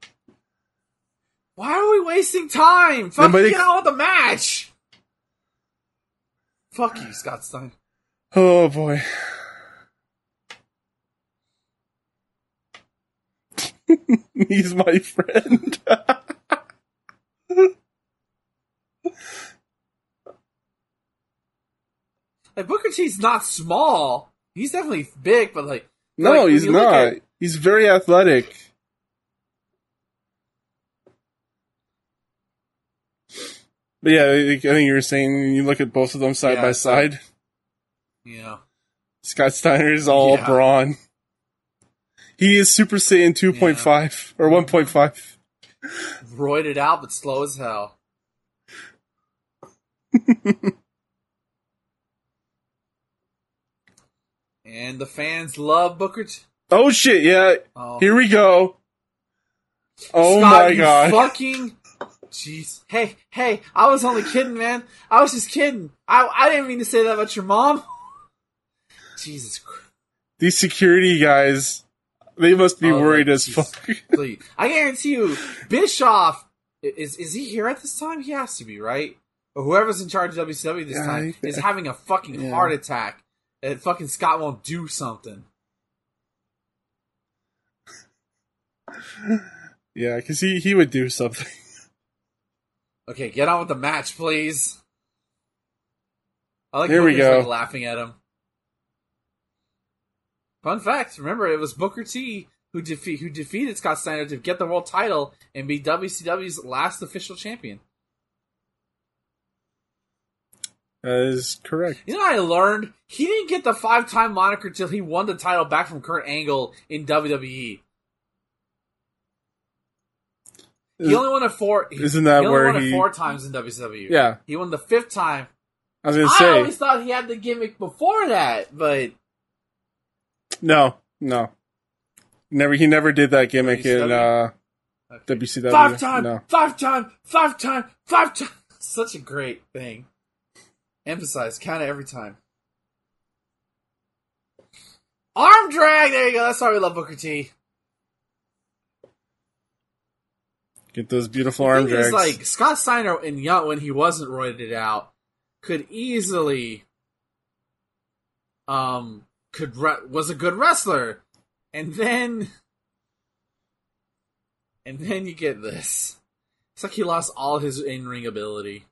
B: Why are we wasting time? Fuck,
A: Nobody-
B: get on with the match. Fuck you, Scott Stein.
A: Oh boy. He's my friend.
B: Like Booker T's not small. He's definitely big, but like
A: no,
B: Like,
A: he's not.
B: at-
A: He's very athletic. But yeah, I think you were saying you look at both of them side
B: Yeah,
A: by side.
B: know.
A: Scott Steiner is all
B: Yeah.
A: brawn. He is Super Saiyan 2.5 or 1.5.
B: roided out but slow as hell. and the fans love Booker T.
A: Oh shit, yeah.
B: Oh,
A: Here we go. Oh
B: Scott,
A: my
B: you
A: god.
B: Fucking jeez. Hey, hey, I was only kidding, man. I was just kidding. I I didn't mean to say that about your mom. Jesus Christ.
A: These security guys, they must be
B: Oh,
A: worried as fuck.
B: I guarantee you, Bischoff is is he here at this time? He has to be, right? Or whoever's in charge of WCW this
A: Yeah,
B: time is having a fucking
A: Yeah.
B: heart attack. And fucking Scott won't do something.
A: yeah, because he, he would do something.
B: Okay, get on with the match, please. I like
A: Here we go.
B: like, laughing at him. Fun fact: Remember, it was Booker T who defeat who defeated Scott Steiner to get the world title and be WCW's last official champion.
A: That is correct.
B: You know, what I learned he didn't get the five time moniker till he won the title back from Kurt Angle in WWE. He only won it four.
A: Isn't that
B: he
A: where
B: won
A: he-
B: it four times in WCW?
A: Yeah,
B: he won the fifth time.
A: I was gonna
B: I
A: say
B: always thought he had the gimmick before that, but
A: no, no, never. He never did that gimmick in uh,
B: Okay.
A: WCW.
B: five time,
A: No,
B: five time, five time, five time. Such a great thing. Emphasize, count it every time. Arm drag. There you go. That's why we love Booker T.
A: get those beautiful arm
B: thing is,
A: drags.
B: like Scott Steiner in Young when he wasn't roided out could easily um could re- was a good wrestler and then and then you get this it's like he lost all his in-ring ability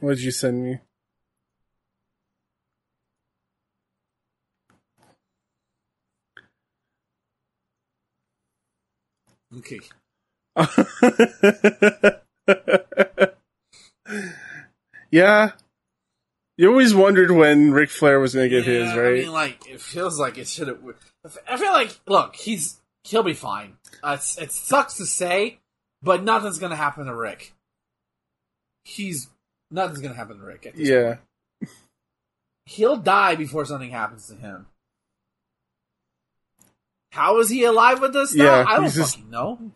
A: what did you send me?
B: okay
A: yeah, you always wondered when Ric Flair was gonna get his, right?
B: I mean, like it feels like it should have. I feel like look, he's he'll be fine. Uh, it sucks to say, but nothing's gonna happen to Rick. He's nothing's gonna happen to Rick. At this
A: yeah,
B: point. he'll die before something happens to him. How is he alive with us now?
A: Yeah,
B: I don't
A: just-
B: fucking know.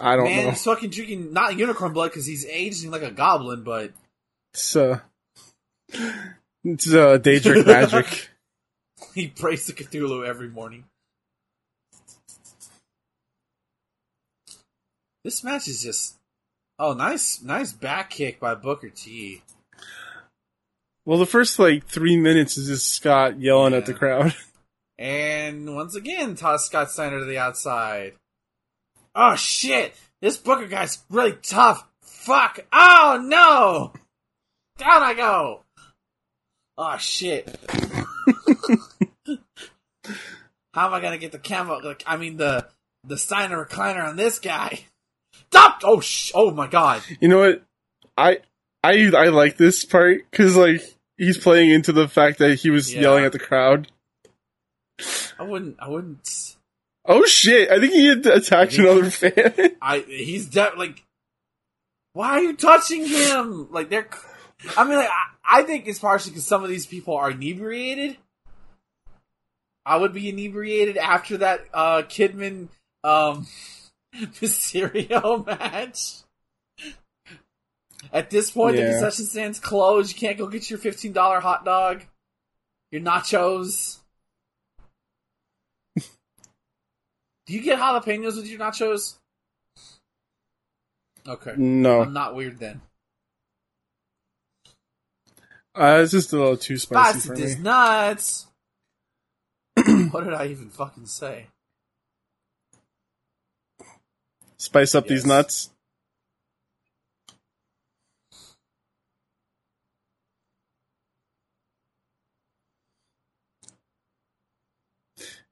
A: I don't
B: Man,
A: know.
B: he's fucking drinking not unicorn blood because he's aging like a goblin, but
A: It's uh, it's uh, Daedric magic.
B: he prays to Cthulhu every morning. This match is just oh nice nice back kick by Booker T.
A: Well, the first like three minutes is just Scott yelling at the crowd.
B: And once again toss Scott Steiner to the outside. Oh shit! This Booker guy's really tough. Fuck! Oh no! Down I go! Oh shit! How am I gonna get the? Like, I mean the the Steiner recliner on this guy? Stop! Oh sh! Oh my god!
A: You know what? I I I like this part because like he's playing into the fact that he was
B: Yeah.
A: yelling at the crowd.
B: I wouldn't. I wouldn't.
A: Oh shit! I think he had attacked another fan.
B: I he's de- like, why are you touching him? Like they're, I mean, like I, I think it's partially because some of these people are inebriated. I would be inebriated after that uh Kidman um Mysterio match. At this point, the concession stand's closed. You can't go get your fifteen dollar hot dog. Your nachos. Do you get jalapenos with your nachos? Okay.
A: No,
B: I'm not weird then.
A: uh, it's just a little too spicy
B: Spicy
A: for me.
B: nuts. what did I even fucking say?
A: Spice up these nuts.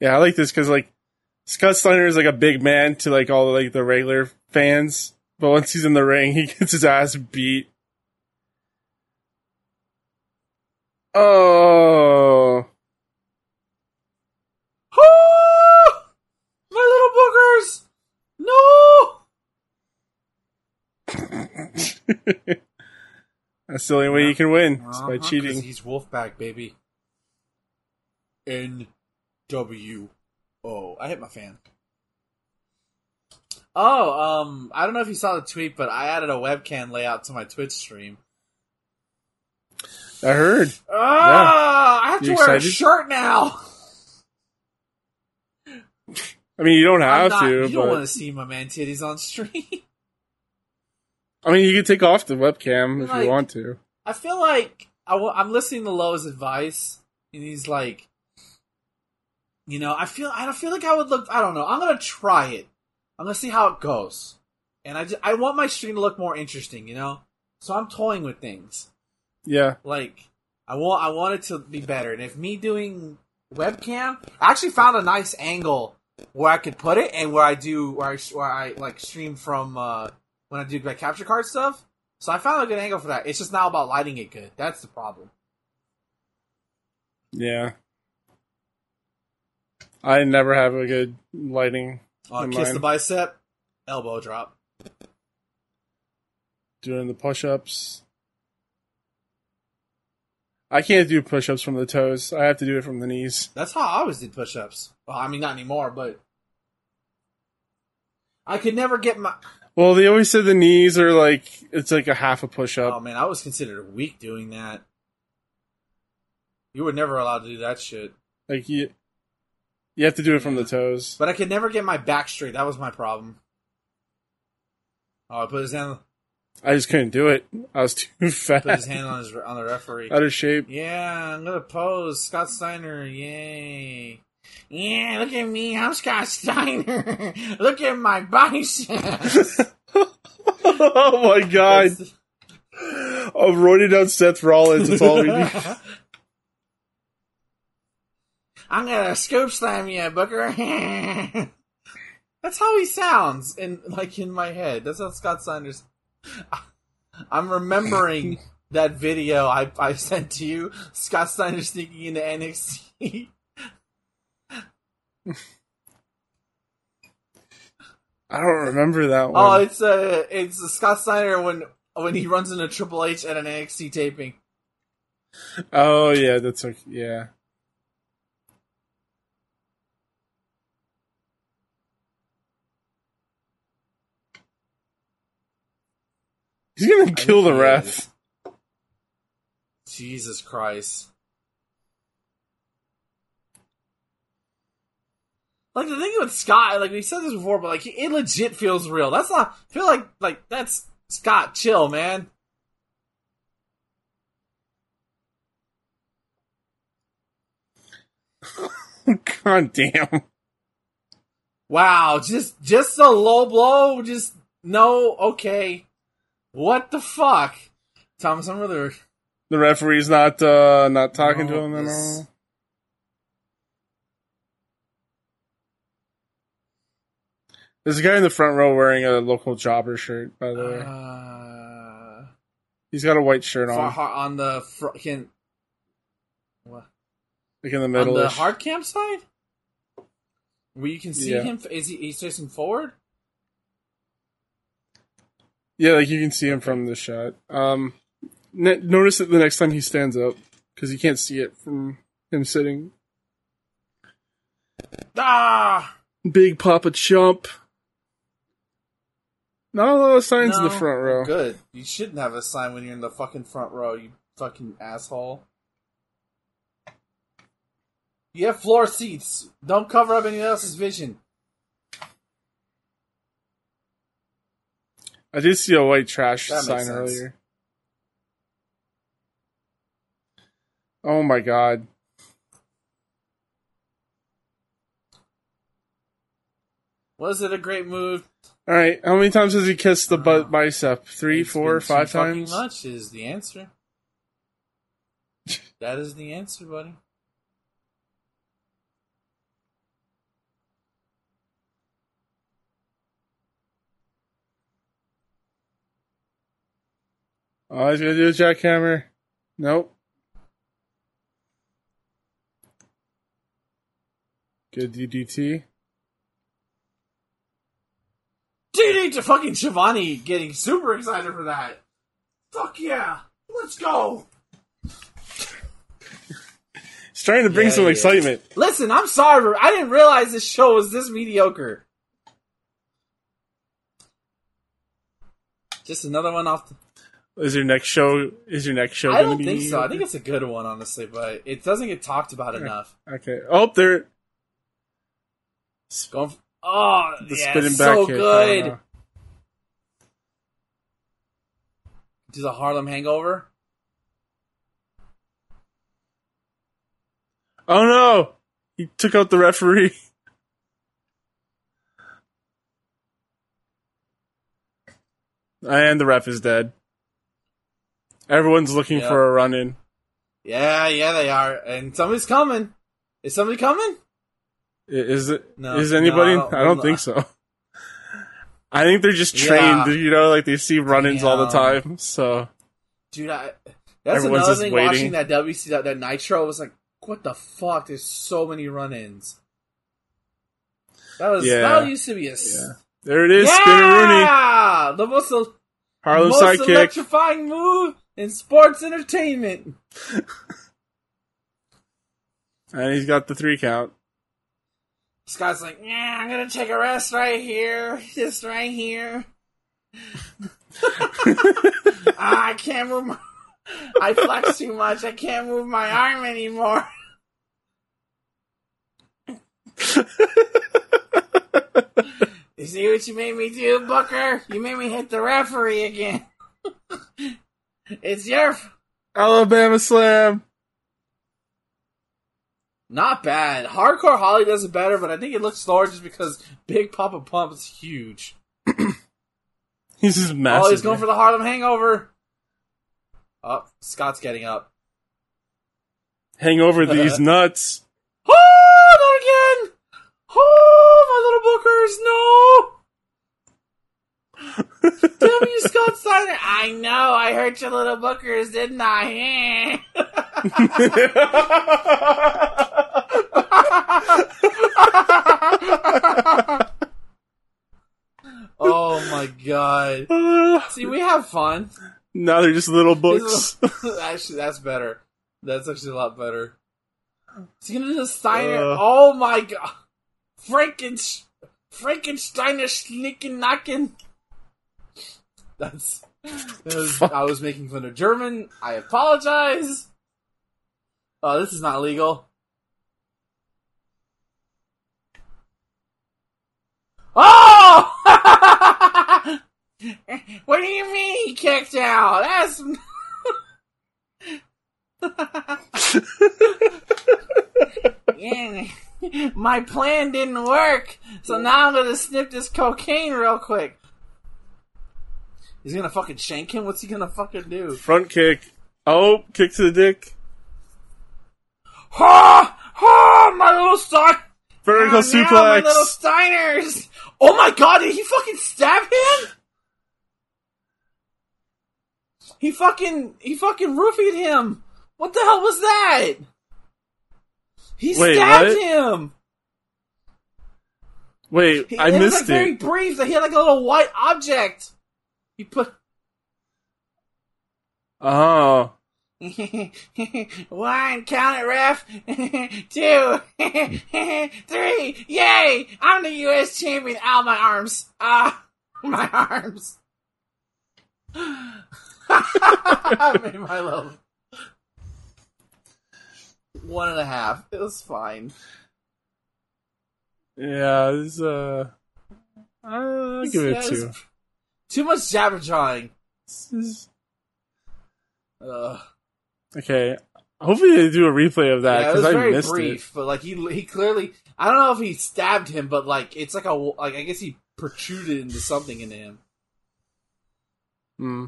A: Yeah, I like this because like Scott Steiner is like a big man to like all like the regular fans, but once he's in the ring, he gets his ass beat. Oh,
B: Ah! My little boogers! No!
A: That's the only way you can win is
B: Uh-huh,
A: by
B: 'cause
A: cheating.
B: He's Wolfpack, baby. N W O. I hit my fan. Oh, um, I don't know if you saw the tweet, but I added a webcam layout to my Twitch stream.
A: I heard.
B: Ah, I have to
A: You
B: wear a
A: excited?
B: shirt now.
A: I mean, you don't
B: I'm
A: have
B: not-
A: to,
B: you don't want to see my man titties on stream.
A: I mean, you can take off the webcam if
B: Like-
A: you want to.
B: I feel like I w- I'm listening to Lowe's advice, and he's like, you know, I feel I don't feel like I would look. I don't know. I'm gonna try it. I'm gonna see how it goes, and I just, I want my stream to look more interesting, you know. So I'm toying with things
A: Yeah.
B: like I want I want it to be better, and if me doing webcam, I actually found a nice angle where I could put it, and where I do where I where I like stream from uh when I do like capture card stuff. So I found a good angle for that. It's just now about lighting it good. That's the problem.
A: Yeah. I never have a good lighting
B: Uh, kiss
A: mine.
B: the bicep, elbow drop.
A: doing the push ups. I can't do push ups from the toes. I have to do it from the knees.
B: That's how I always did push-ups. Well, I mean, not anymore, but I could never get my.
A: Well, they always said the knees are like it's like a half a push up.
B: Oh man, I was considered weak doing that. You were never allowed to do that shit.
A: Like you, you have to do it from the toes.
B: But I could never get my back straight. That was my problem. Oh, I put his hand,
A: I just couldn't do it. I was too
B: put
A: fat,
B: his hand on his on the referee.
A: out of shape.
B: Yeah, I'm gonna pose Scott Steiner. Yay! Yeah, look at me. I'm Scott Steiner. look at my biceps.
A: oh my god!
B: That's-
A: I'm running down Seth Rollins. That's all we need.
B: I'm gonna scoop slam you, Booker. That's how he sounds in like in my head. That's how Scott Sanders. I'm remembering that video I, I sent to you. Scott Steiner sneaking into NXT.
A: I don't remember that
B: Oh,
A: one.
B: it's uh, it's Scott Steiner when when he runs into Triple H at an NXT taping.
A: Oh yeah, that's okay. Yeah. He's gonna kill the
B: he
A: ref.
B: Jesus Christ. Like the thing with Scott, like we said this before, but like it legit feels real. That's not I feel like like that's Scott. Chill, man.
A: God damn.
B: Wow, just just a low blow. Just no. Okay, what the fuck, Thomas? I'm really
A: The referee's not uh not talking to him at all. There's a guy in the front row wearing a local jobber shirt, by the way.
B: uh,
A: He's got a white shirt on,
B: on the front. Can what?
A: like in the middle.
B: on the hard camp side, where you can see
A: Yeah.
B: him. Is he? He's facing forward.
A: Yeah, like you can see him from the shot. Um, ne- notice it the next time he stands up because you can't see it from him sitting.
B: Ah,
A: Big Papa Chump. Not a lot of signs in the front row.
B: Good. You shouldn't have a sign when you're in the fucking front row. You fucking asshole. You have floor seats. Don't cover up anyone else's vision.
A: I did see a white trash
B: That
A: sign earlier. Oh my god.
B: Was it a great move?
A: All right, how many times has he kissed the butt bicep? Three,
B: It's
A: four, five times.
B: Much is the answer. that is the answer, buddy.
A: Oh, he's gonna do a jackhammer. Nope. Good DDT.
B: DD to fucking Schiavone getting super excited for that. Fuck yeah. Let's go.
A: He's trying to bring
B: Yeah,
A: some
B: yeah.
A: excitement.
B: Listen, I'm sorry, I didn't realize this show was this mediocre. Just another one off. The-
A: Is your next show? Is your next show?
B: I don't
A: be
B: think so. I think it's a good one, honestly, but it doesn't get talked about enough.
A: okay. Oh, there.
B: Going f oh,
A: The
B: yeah,
A: spinning back
B: so
A: kick.
B: good.
A: Uh,
B: Do the Harlem Hangover.
A: oh no! He took out the referee. And the ref is dead. Everyone's looking
B: Yep.
A: for a run in.
B: Yeah, yeah, they are, and somebody's coming. Is somebody coming?
A: Is it?
B: No,
A: is anybody?
B: no,
A: I don't think so. I think they're just
B: Yeah.
A: trained. You know, like they see run-ins all the time. So
B: Dude, I, that's
A: Everyone's
B: another thing.
A: waiting.
B: Watching that WC that, that Nitro was like, what the fuck? There's so many run-ins. That was
A: Yeah.
B: that used to be a
A: Yeah. there it is, Spinaroonie,
B: yeah, the most
A: Harlem
B: most
A: sidekick.
B: electrifying move in sports entertainment.
A: and he's got the three count.
B: Scott's like, yeah, I'm gonna take a rest right here, just right here. Ah, I can't move. My, I flex too much. I can't move my arm anymore. you see what you made me do, Booker? You made me hit the referee again. it's your.
A: Alabama Slam.
B: Not bad. Hardcore Holly does it better, but I think it looks slower just because Big Papa Pump is huge.
A: He's just massive.
B: oh, he's going for the Harlem Hangover. Oh, Scott's getting up.
A: Hang over these nuts.
B: Oh, not again! Oh, my little bookers, no! Damn you, Scott Steiner! I know, I hurt your little bookers, didn't I? oh my god. See, we have fun.
A: now they're just little books.
B: actually, that's better. That's actually a lot better. Is he gonna do the Steiner?
A: Uh.
B: oh my god! Franken, Frankensteiner sneaking knocking. That's. was- I was making fun of German. I apologize. Oh, this is not legal. Oh! what do you mean he kicked out? That's. yeah, my plan didn't work, so now I'm gonna snip this cocaine real quick. He's gonna fucking shank him. What's he gonna fucking do?
A: Front kick. Oh, kick to the dick.
B: Ha! Ha! My little Stein.
A: Vertical
B: Oh, now my little Steiners. Oh my god! Did he fucking stab him? He fucking he fucking roofied him. What the hell was that? He
A: Wait,
B: stabbed
A: what?
B: him.
A: Wait,
B: He-
A: I
B: it was
A: missed
B: like very
A: it.
B: brief. That he had like a little white object. He put
A: Oh.
B: one, count it, ref. Two, three. Yay! I'm the U.S. champion. Ow, my arms. Ah, my arms. I made my love. one and a half. It was fine.
A: Yeah, it's uh, I'll give it two.
B: Too much jabber jawing.
A: This is-
B: Ugh.
A: Okay, hopefully they do a replay of that
B: yeah, it
A: because
B: was
A: I
B: very
A: missed
B: brief, but like he he clearly I don't know if he stabbed him, but like it's like a like I guess he protruded into something into him.
A: Hmm.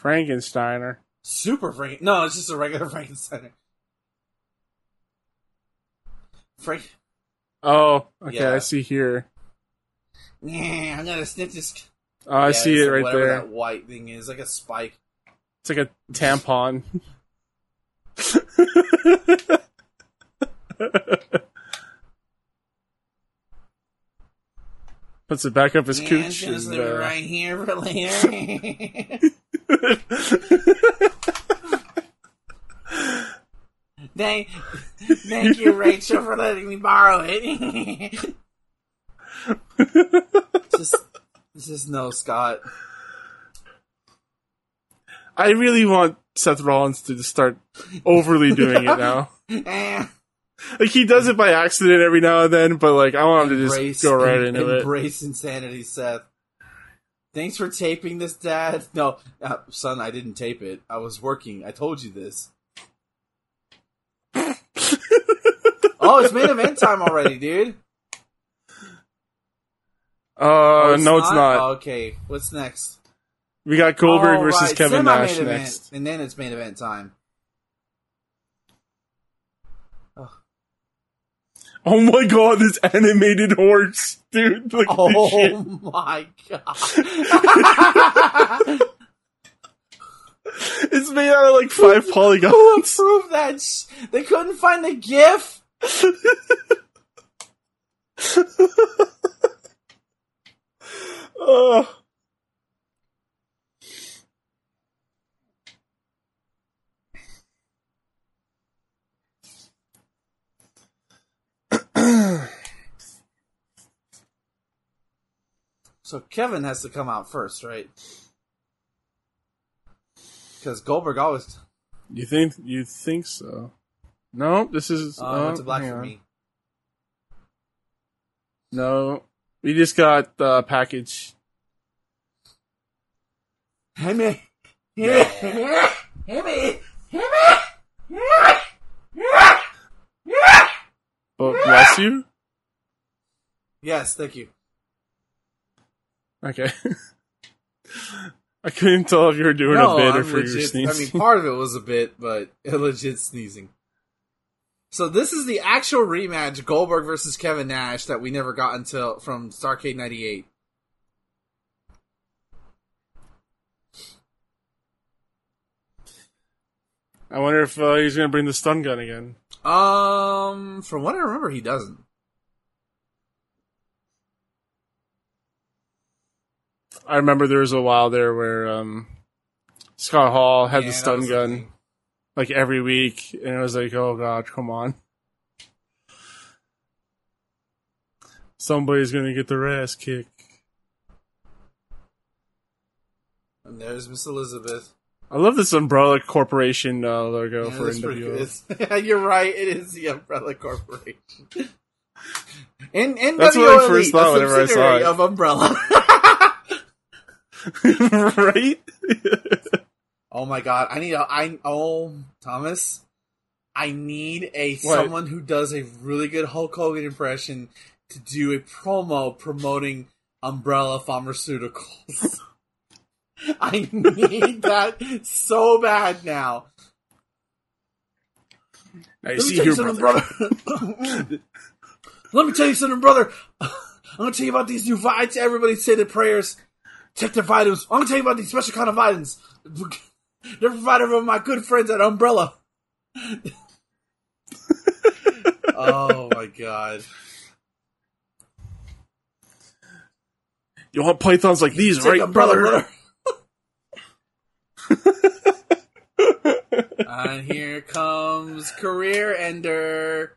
A: Frankensteiner.
B: Super Frank. No, it's just a regular Frankenstein. Frank.
A: Oh, okay,
B: Yeah.
A: I see here.
B: Yeah, I'm gonna snip this.
A: Oh, I
B: Yeah,
A: see it right
B: whatever
A: there.
B: That white thing is like a spike.
A: It's like a tampon. Puts it back up his
B: Yeah,
A: cooch.
B: just
A: And, uh,
B: right here for later. thank, thank you, Rachel, for letting me borrow it. just, just no, Scott.
A: I really want Seth Rollins to just start overly doing it now.
B: Eh.
A: Like he does it by accident every now and then, but like I want him to
B: Embrace,
A: just go right
B: em-
A: into it.
B: embrace insanity, Seth. Thanks for taping this, Dad. No, uh, son, I didn't tape it. I was working. I told you this. oh, it's main event time already, dude.
A: Uh,
B: Oh,
A: no, it's not.
B: Oh, okay, what's next?
A: We got Goldberg
B: Oh,
A: versus
B: right,
A: Kevin
B: semi-main
A: Nash
B: event,
A: next.
B: and then it's main event time.
A: Oh my god, this animated horse, dude! Look.
B: Oh my god!
A: It's made out of like five
B: Who
A: polygons.
B: approved that? Sh- they couldn't find the GIF.
A: Ugh.
B: So Kevin has to come out first, right? Because Goldberg always.
A: You think you think so? No, this is.
B: Oh, went
A: oh,
B: black
A: hang
B: for me.
A: No, we just got the package.
B: Hey me. Hey me. Hey me. Hey me.
A: But bless you.
B: Yes, thank you.
A: Okay. I couldn't tell if you were doing
B: no,
A: a bit or
B: I'm
A: for your sneeze.
B: I mean, part of it was a bit, but a legit sneezing. So this is the actual rematch: Goldberg versus Kevin Nash that we never got until from Starcade '98.
A: I wonder if uh, he's going to bring the stun gun again.
B: Um, from what I remember, he doesn't.
A: I remember there was a while there where um, Scott Hall had
B: Yeah,
A: the stun gun. Like every week, and it was like, oh god, come on. Somebody's to get their ass kicked.
B: And there's Miss Elizabeth.
A: I love this Umbrella Corporation uh, logo
B: Yeah,
A: for NWO.
B: You're right. It is the Umbrella Corporation. And NWO
A: That's what I first thought whenever I saw it.
B: of Umbrella.
A: right?
B: Oh my god! I need a. I oh Thomas, I need a
A: What?
B: someone who does a really good Hulk Hogan impression to do a promo promoting Umbrella Pharmaceuticals. I need that so bad now.
A: I
B: Let me
A: see
B: tell
A: here,
B: you something,
A: brother.
B: brother. Let me tell you something, brother. I'm gonna tell you about these new vitamins. Everybody say their prayers. Take their vitamins. I'm gonna tell you about these special kind of vitamins. They're provided by my good friends at Umbrella. oh my god.
A: You want pythons like these, right,
B: Umbrella,
A: brother?
B: and here comes career ender.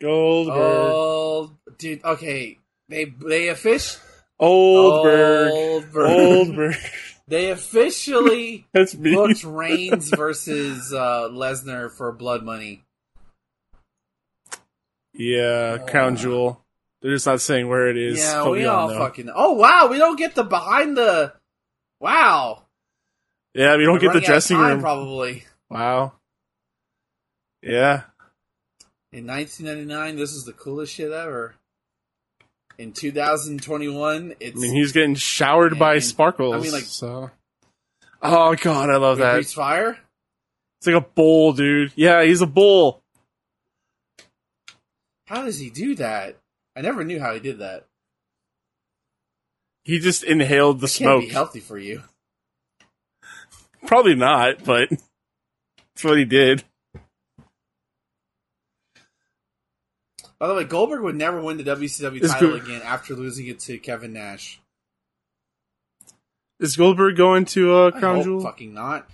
A: Goldberg.
B: Oh, dude. Okay, they they a fish.
A: Oldberg.
B: Oldberg.
A: Oldberg.
B: They officially
A: That's me.
B: booked Reigns versus uh, Lesnar for blood money.
A: yeah, Crown Jewel. They're just not saying where it is.
B: yeah,
A: but
B: we
A: all know.
B: fucking. Oh wow, we don't get the behind the. Wow,
A: Yeah, we don't
B: We're
A: get the
B: running out of
A: dressing
B: time,
A: room.
B: probably.
A: Wow. Yeah.
B: In 1999, this is the coolest shit ever. In 2021, it's
A: I mean, he's getting showered
B: Yeah,
A: by sparkles.
B: I mean, like-
A: so. Oh god, I love that.
B: Breathes fire.
A: It's like a bull, dude. Yeah, he's a bull.
B: How does he do that? I never knew how he did that.
A: He just inhaled the
B: It can't
A: smoke.
B: be healthy for you.
A: Probably not, but that's what he did.
B: By the way, Goldberg would never win the WCW title
A: good.
B: again after losing it to Kevin Nash.
A: Is Goldberg going to uh, Crown Jewel?
B: fucking not.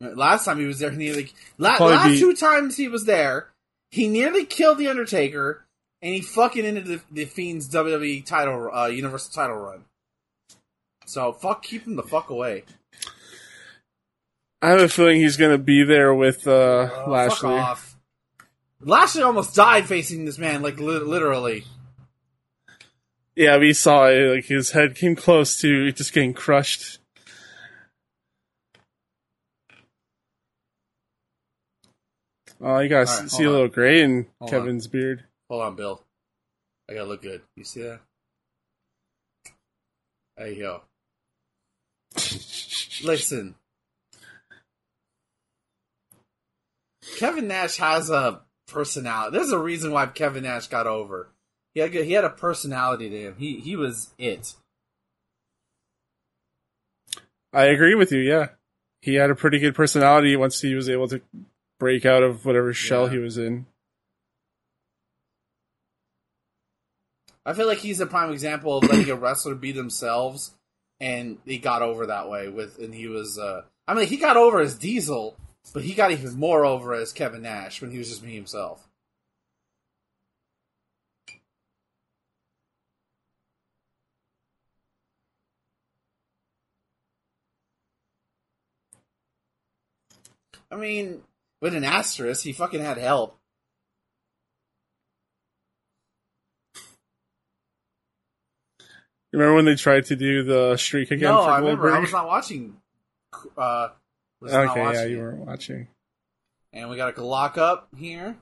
B: Last time he was there, he nearly la- last
A: be-
B: two times he was there, he nearly killed the Undertaker, and he fucking ended the, the Fiend's WWE title, uh, Universal title run. So fuck, keep him the fuck away.
A: I have a feeling he's going to be there with uh,
B: Uh, fuck
A: Lashley.
B: Lashley almost died facing this man, like li- literally.
A: Yeah, we saw it. Like his head came close to just getting crushed. Oh, you guys
B: right,
A: see a little gray in
B: Hold
A: Kevin's beard.
B: Hold on, Bill. I gotta look good. You see that? There you go. Listen. Kevin Nash has a personality. There's a reason why Kevin Nash got over. He had he had a personality to him. He he was it.
A: I agree with you. Yeah, he had a pretty good personality once he was able to break out of whatever shell
B: Yeah.
A: he was in.
B: I feel like he's a prime example of letting a wrestler be themselves, and he got over that way with. And he was, uh I mean, he got over as Diesel, but he got even more over as Kevin Nash when he was just me himself. I mean, with an asterisk, he fucking had help.
A: Remember when they tried to do the streak again
B: no, I remember. I was not watching. Uh, was
A: okay, yeah, you weren't watching.
B: And we got a lock up here.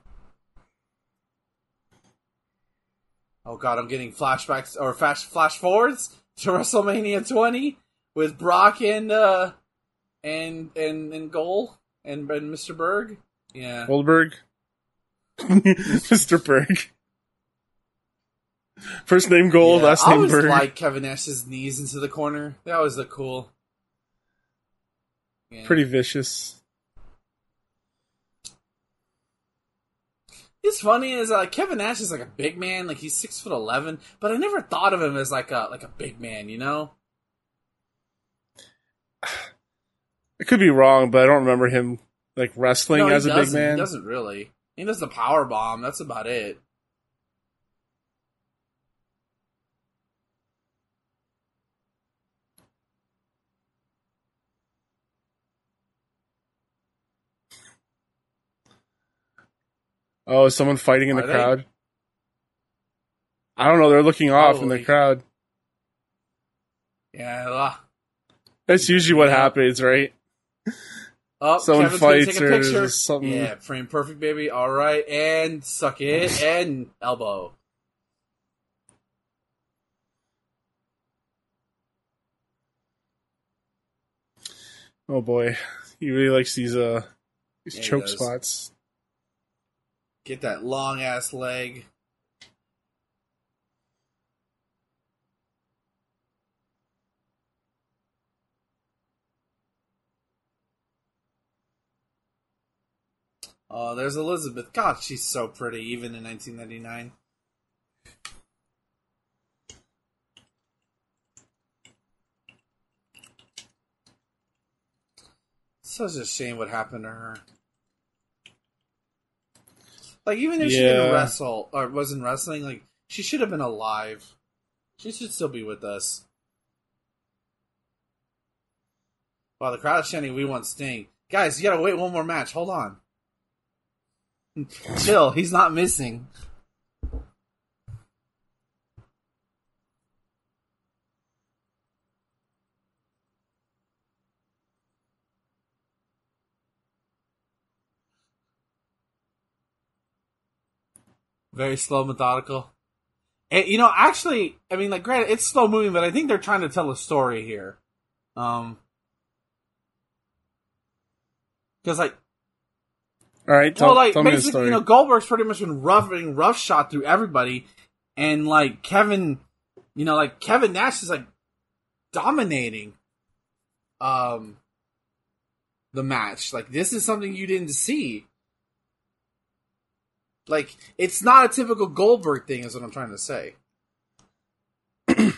B: Oh god, I'm getting flashbacks or flash flash forwards to WrestleMania 20 with Brock and uh and and and Goal and, and Mr. Berg. Yeah.
A: Goldberg, Mr. Berg. First name Gold,
B: Yeah,
A: last
B: I
A: name
B: always
A: Berg.
B: like Kevin Nash's knees into the corner. That always look cool. Yeah.
A: Pretty vicious.
B: It's funny is like Kevin Nash is like a big man, like he's six foot eleven, but I never thought of him as like a like a big man, you know?
A: I could be wrong, but I don't remember him like wrestling
B: No,
A: as a big man.
B: He doesn't really. He does the power bomb. That's about it.
A: Oh, is someone fighting in the
B: Are they?
A: crowd? I don't know. They're looking off in the crowd.
B: Yeah. uh,
A: That's usually what
B: Yeah.
A: happens, right?
B: Oh,
A: Someone
B: Kevin's
A: fights
B: take a
A: or
B: picture.
A: something.
B: Yeah, frame perfect, baby. All right, and suck it and elbow.
A: Oh boy, he really likes these uh these
B: Yeah,
A: choke spots.
B: Get that long ass leg. Oh, there's Elizabeth. God, she's so pretty, even in 1999. Such a shame what happened to her. Like even if yeah. she didn't wrestle or wasn't wrestling, like she should have been alive. She should still be with us. While the crowd chanting "We want Sting." Guys, you gotta wait one more match. Hold on. Chill, he's not missing. Very slow, methodical. And, you know, actually, I mean, like, granted, it's slow moving, but I think they're trying to tell a story here. Um, because like,
A: All right, tell,
B: well, like
A: tell
B: basically, you know, Goldberg's pretty much been roughing rough shot through everybody, and like Kevin, you know, like Kevin Nash is like dominating, um, the match. Like this is something you didn't see. Like it's not a typical Goldberg thing, is what I'm trying to say.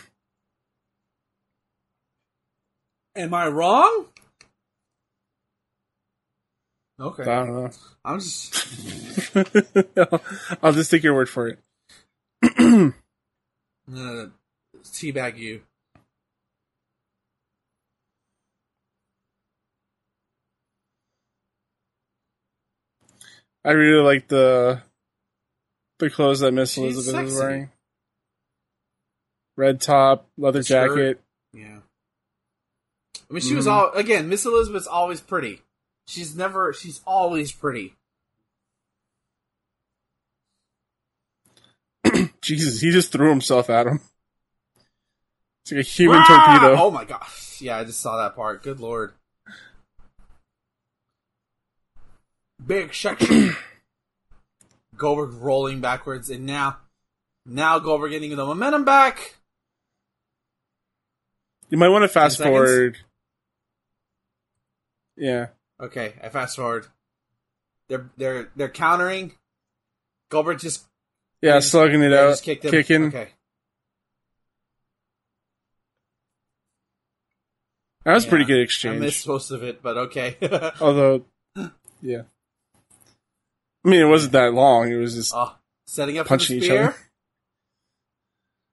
B: Am I wrong? Okay,
A: I don't know.
B: I'm just
A: I'll just take your word for it.
B: I'm gonna teabag you.
A: I really like the the clothes that Miss
B: She's
A: Elizabeth is wearing. Red top, leather
B: The skirt.
A: jacket.
B: Yeah. I mean, she was
A: Mhm.
B: all again. Miss Elizabeth's always pretty. She's never. She's always pretty.
A: Jesus, he just threw himself at him. It's like a human
B: Ah!
A: torpedo.
B: Oh my gosh! Yeah, I just saw that part. Good lord. Big section. Goldberg rolling backwards, and now, now Goldberg getting the momentum back.
A: You might want to fast forward. Yeah.
B: Okay, I fast forward. They're they're they're countering. Goldberg just
A: Yeah, slugging it out,
B: just kicked him.
A: kicking.
B: Okay.
A: That was a pretty
B: good
A: good
B: I missed most of it, but okay.
A: Although, yeah. I mean, it wasn't that long. It was just
B: oh, setting up
A: punching each other.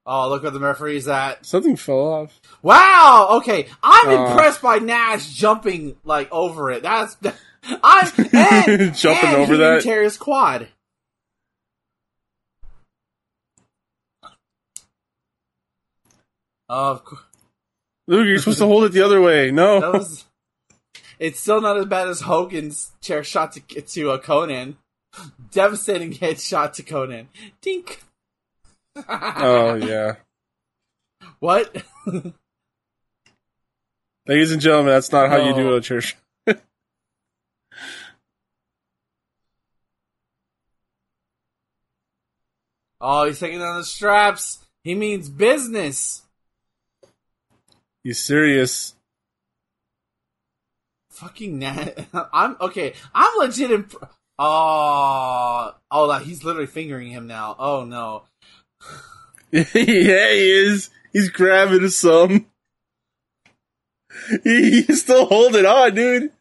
B: Oh, look what the referee's at.
A: Something fell off.
B: Wow. Okay, I'm
A: Uh.
B: impressed by Nash jumping like over it. That's I'm and,
A: Jumping
B: and
A: over that?
B: Tear his quad. Of course,
A: Luke, you're supposed to hold it the other way. No.
B: that was. It's still not as bad as Hogan's chair shot to to a Konnan. Devastating headshot to Konnan. Dink.
A: oh yeah.
B: What?
A: Ladies and gentlemen, that's not how you do oh. it at church.
B: Oh, he's taking down the straps. He means business.
A: You serious?
B: Fucking Nat. I'm okay. I'm legit. Imp- oh, oh, like, he's literally fingering him now. Oh no.
A: yeah, he is. He's grabbing some. He, he's still holding on, dude.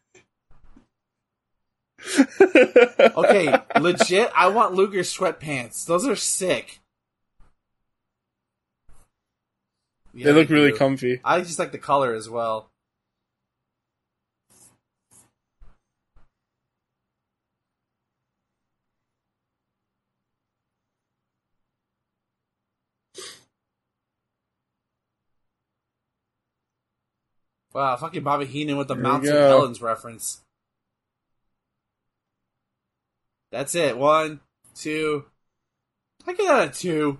B: Okay, legit. I want Luger's sweatpants. Those are sick. Yeah,
A: they look really comfy.
B: I just like the color as well. Wow, fucking Bobby Heenan with the
A: There we
B: Mountain. Helens reference. That's it. One, two. I get that a two.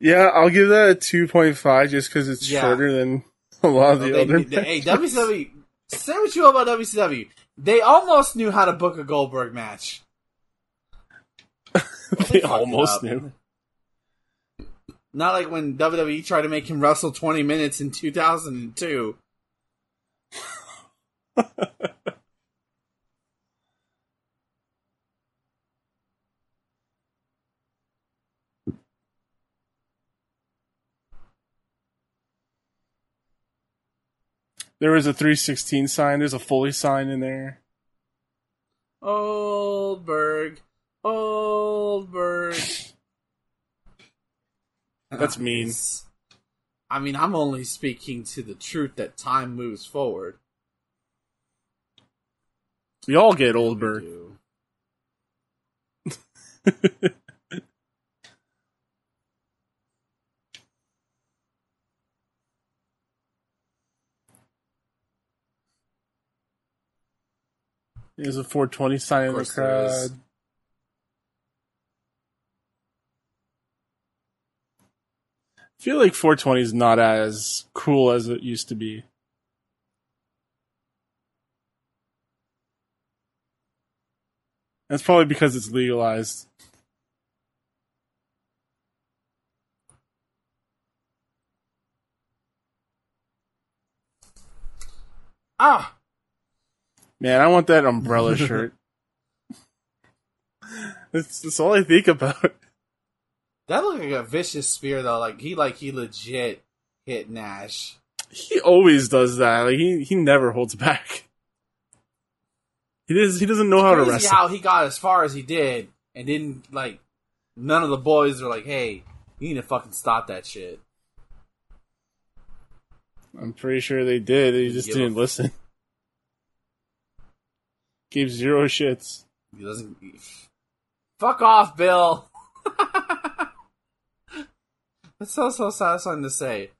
A: Yeah, I'll give that a 2.5 just because it's
B: Yeah.
A: shorter than a lot of the
B: They-
A: other.
B: they- hey, WCW. Say what you will about WCW. They almost knew how to book a Goldberg match.
A: they
B: fucked it
A: almost
B: up.
A: knew.
B: Not like when WWE tried to make him wrestle 20 minutes in 2002.
A: There was a 316 sign. There's a Foley sign in there.
B: Oldberg. Oldberg.
A: That's uh,
B: mean. I mean, I'm only speaking to the truth that time moves forward.
A: We all get old, Bert.
B: Do.
A: There's a 420 sign in the
B: is.
A: crowd. Feel like 420 is not as cool as it used to be. That's probably because it's legalized.
B: Ah,
A: Man, I want that umbrella shirt. that's, that's all I think about.
B: That looked like a vicious spear though. Like he, like he legit hit Nash.
A: He always does that. Like he he never holds back. He does. He doesn't know how to wrestle.
B: how he got as far as he did and didn't like. None of the boys are like, "Hey, you need to fucking stop that shit."
A: I'm pretty sure they did. They just didn't listen. Gave zero shits.
B: He doesn't. Fuck off, Bill. That's so so satisfying to say.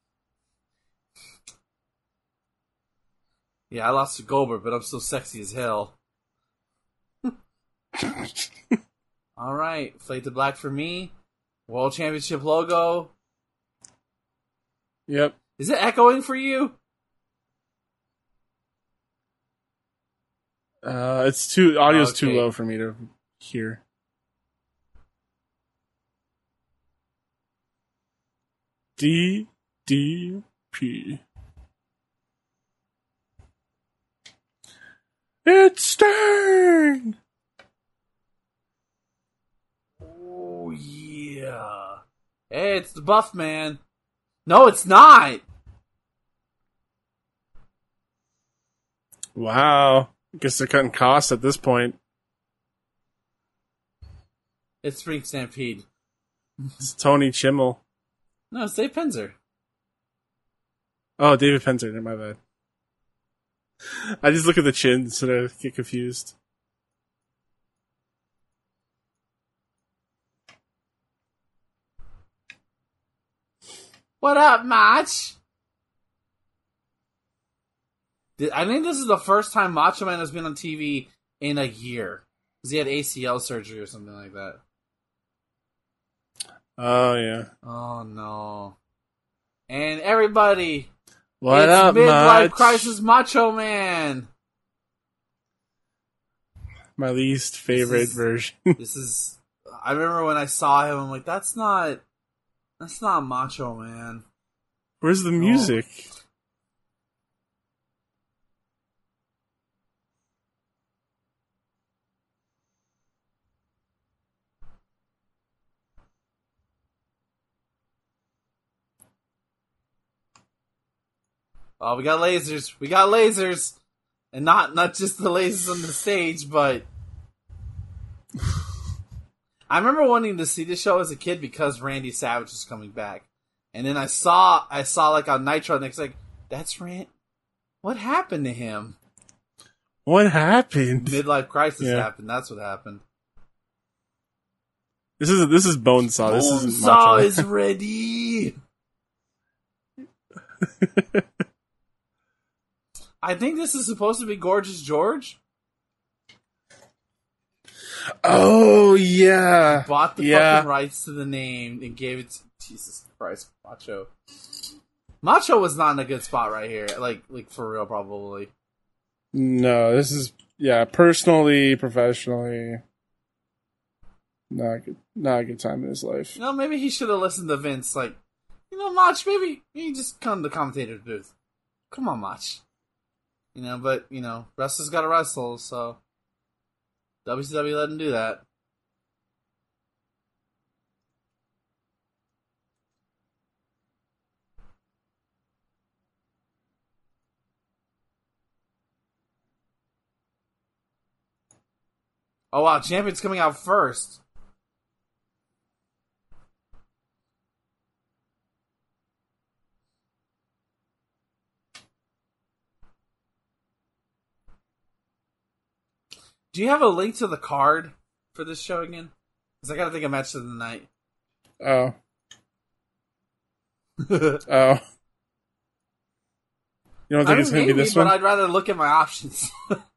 B: Yeah, I lost to Goldberg, but I'm still sexy as hell. All right, Fade to Black for me. World Championship logo.
A: Yep.
B: Is it echoing for you?
A: Uh, it's too audio's too low for me to hear. D D P. It's Sting.
B: Oh yeah. Hey, it's the Buff Man. No, it's not.
A: Wow. I Guess they're cutting costs at this point.
B: It's Spring Stampede.
A: It's Tony Chimel.
B: No, it's Dave Penzer.
A: Oh, David Penzer. My bad. I just look at the chin instead of get confused.
B: What up, Mach? I think this is the first time Macho Man has been on TV in a year. Because he had ACL surgery or something like that.
A: Oh yeah.
B: Oh, no. And everybody,
A: What
B: it's
A: up,
B: Midlife
A: Mach?
B: Crisis Macho Man.
A: My least favorite
B: is-
A: version.
B: This is. I remember when I saw him, I'm like, that's not. That's not Macho Man.
A: Where's the music?
B: Oh, Uh, we got lasers. We got lasers, and not not just the lasers on the stage, but I remember wanting to see this show as a kid because Randy Savage was coming back, and then I saw I saw like on Nitro, and it's like that's Rand. What happened to him?
A: What happened?
B: Midlife crisis
A: Yeah.
B: happened. That's what happened.
A: This is this is Bonesaw. This
B: Bonesaw
A: Macho.
B: is ready. I think this is supposed to be Gorgeous George.
A: oh yeah.
B: bought the
A: Yeah.
B: fucking rights to the name and gave it to Jesus Christ, Macho. Macho was not in a good spot right here. Like like for real probably.
A: No, this is yeah. Personally, professionally, not a good, not a good time in his life.
B: You know, maybe he should have listened to Vince, like, you know, Mach, maybe you just come to the commentator's booth. Come on, Mach. You know, but you know, wrestlers gotta wrestle, so WCW let him do that. Oh wow, champion's coming out first. Do you have a link to the card for this show again? Because I gotta think of match of the night.
A: Oh. Oh. You don't
B: I
A: think
B: mean,
A: it's gonna be this
B: but
A: one?
B: I'd rather look at my options.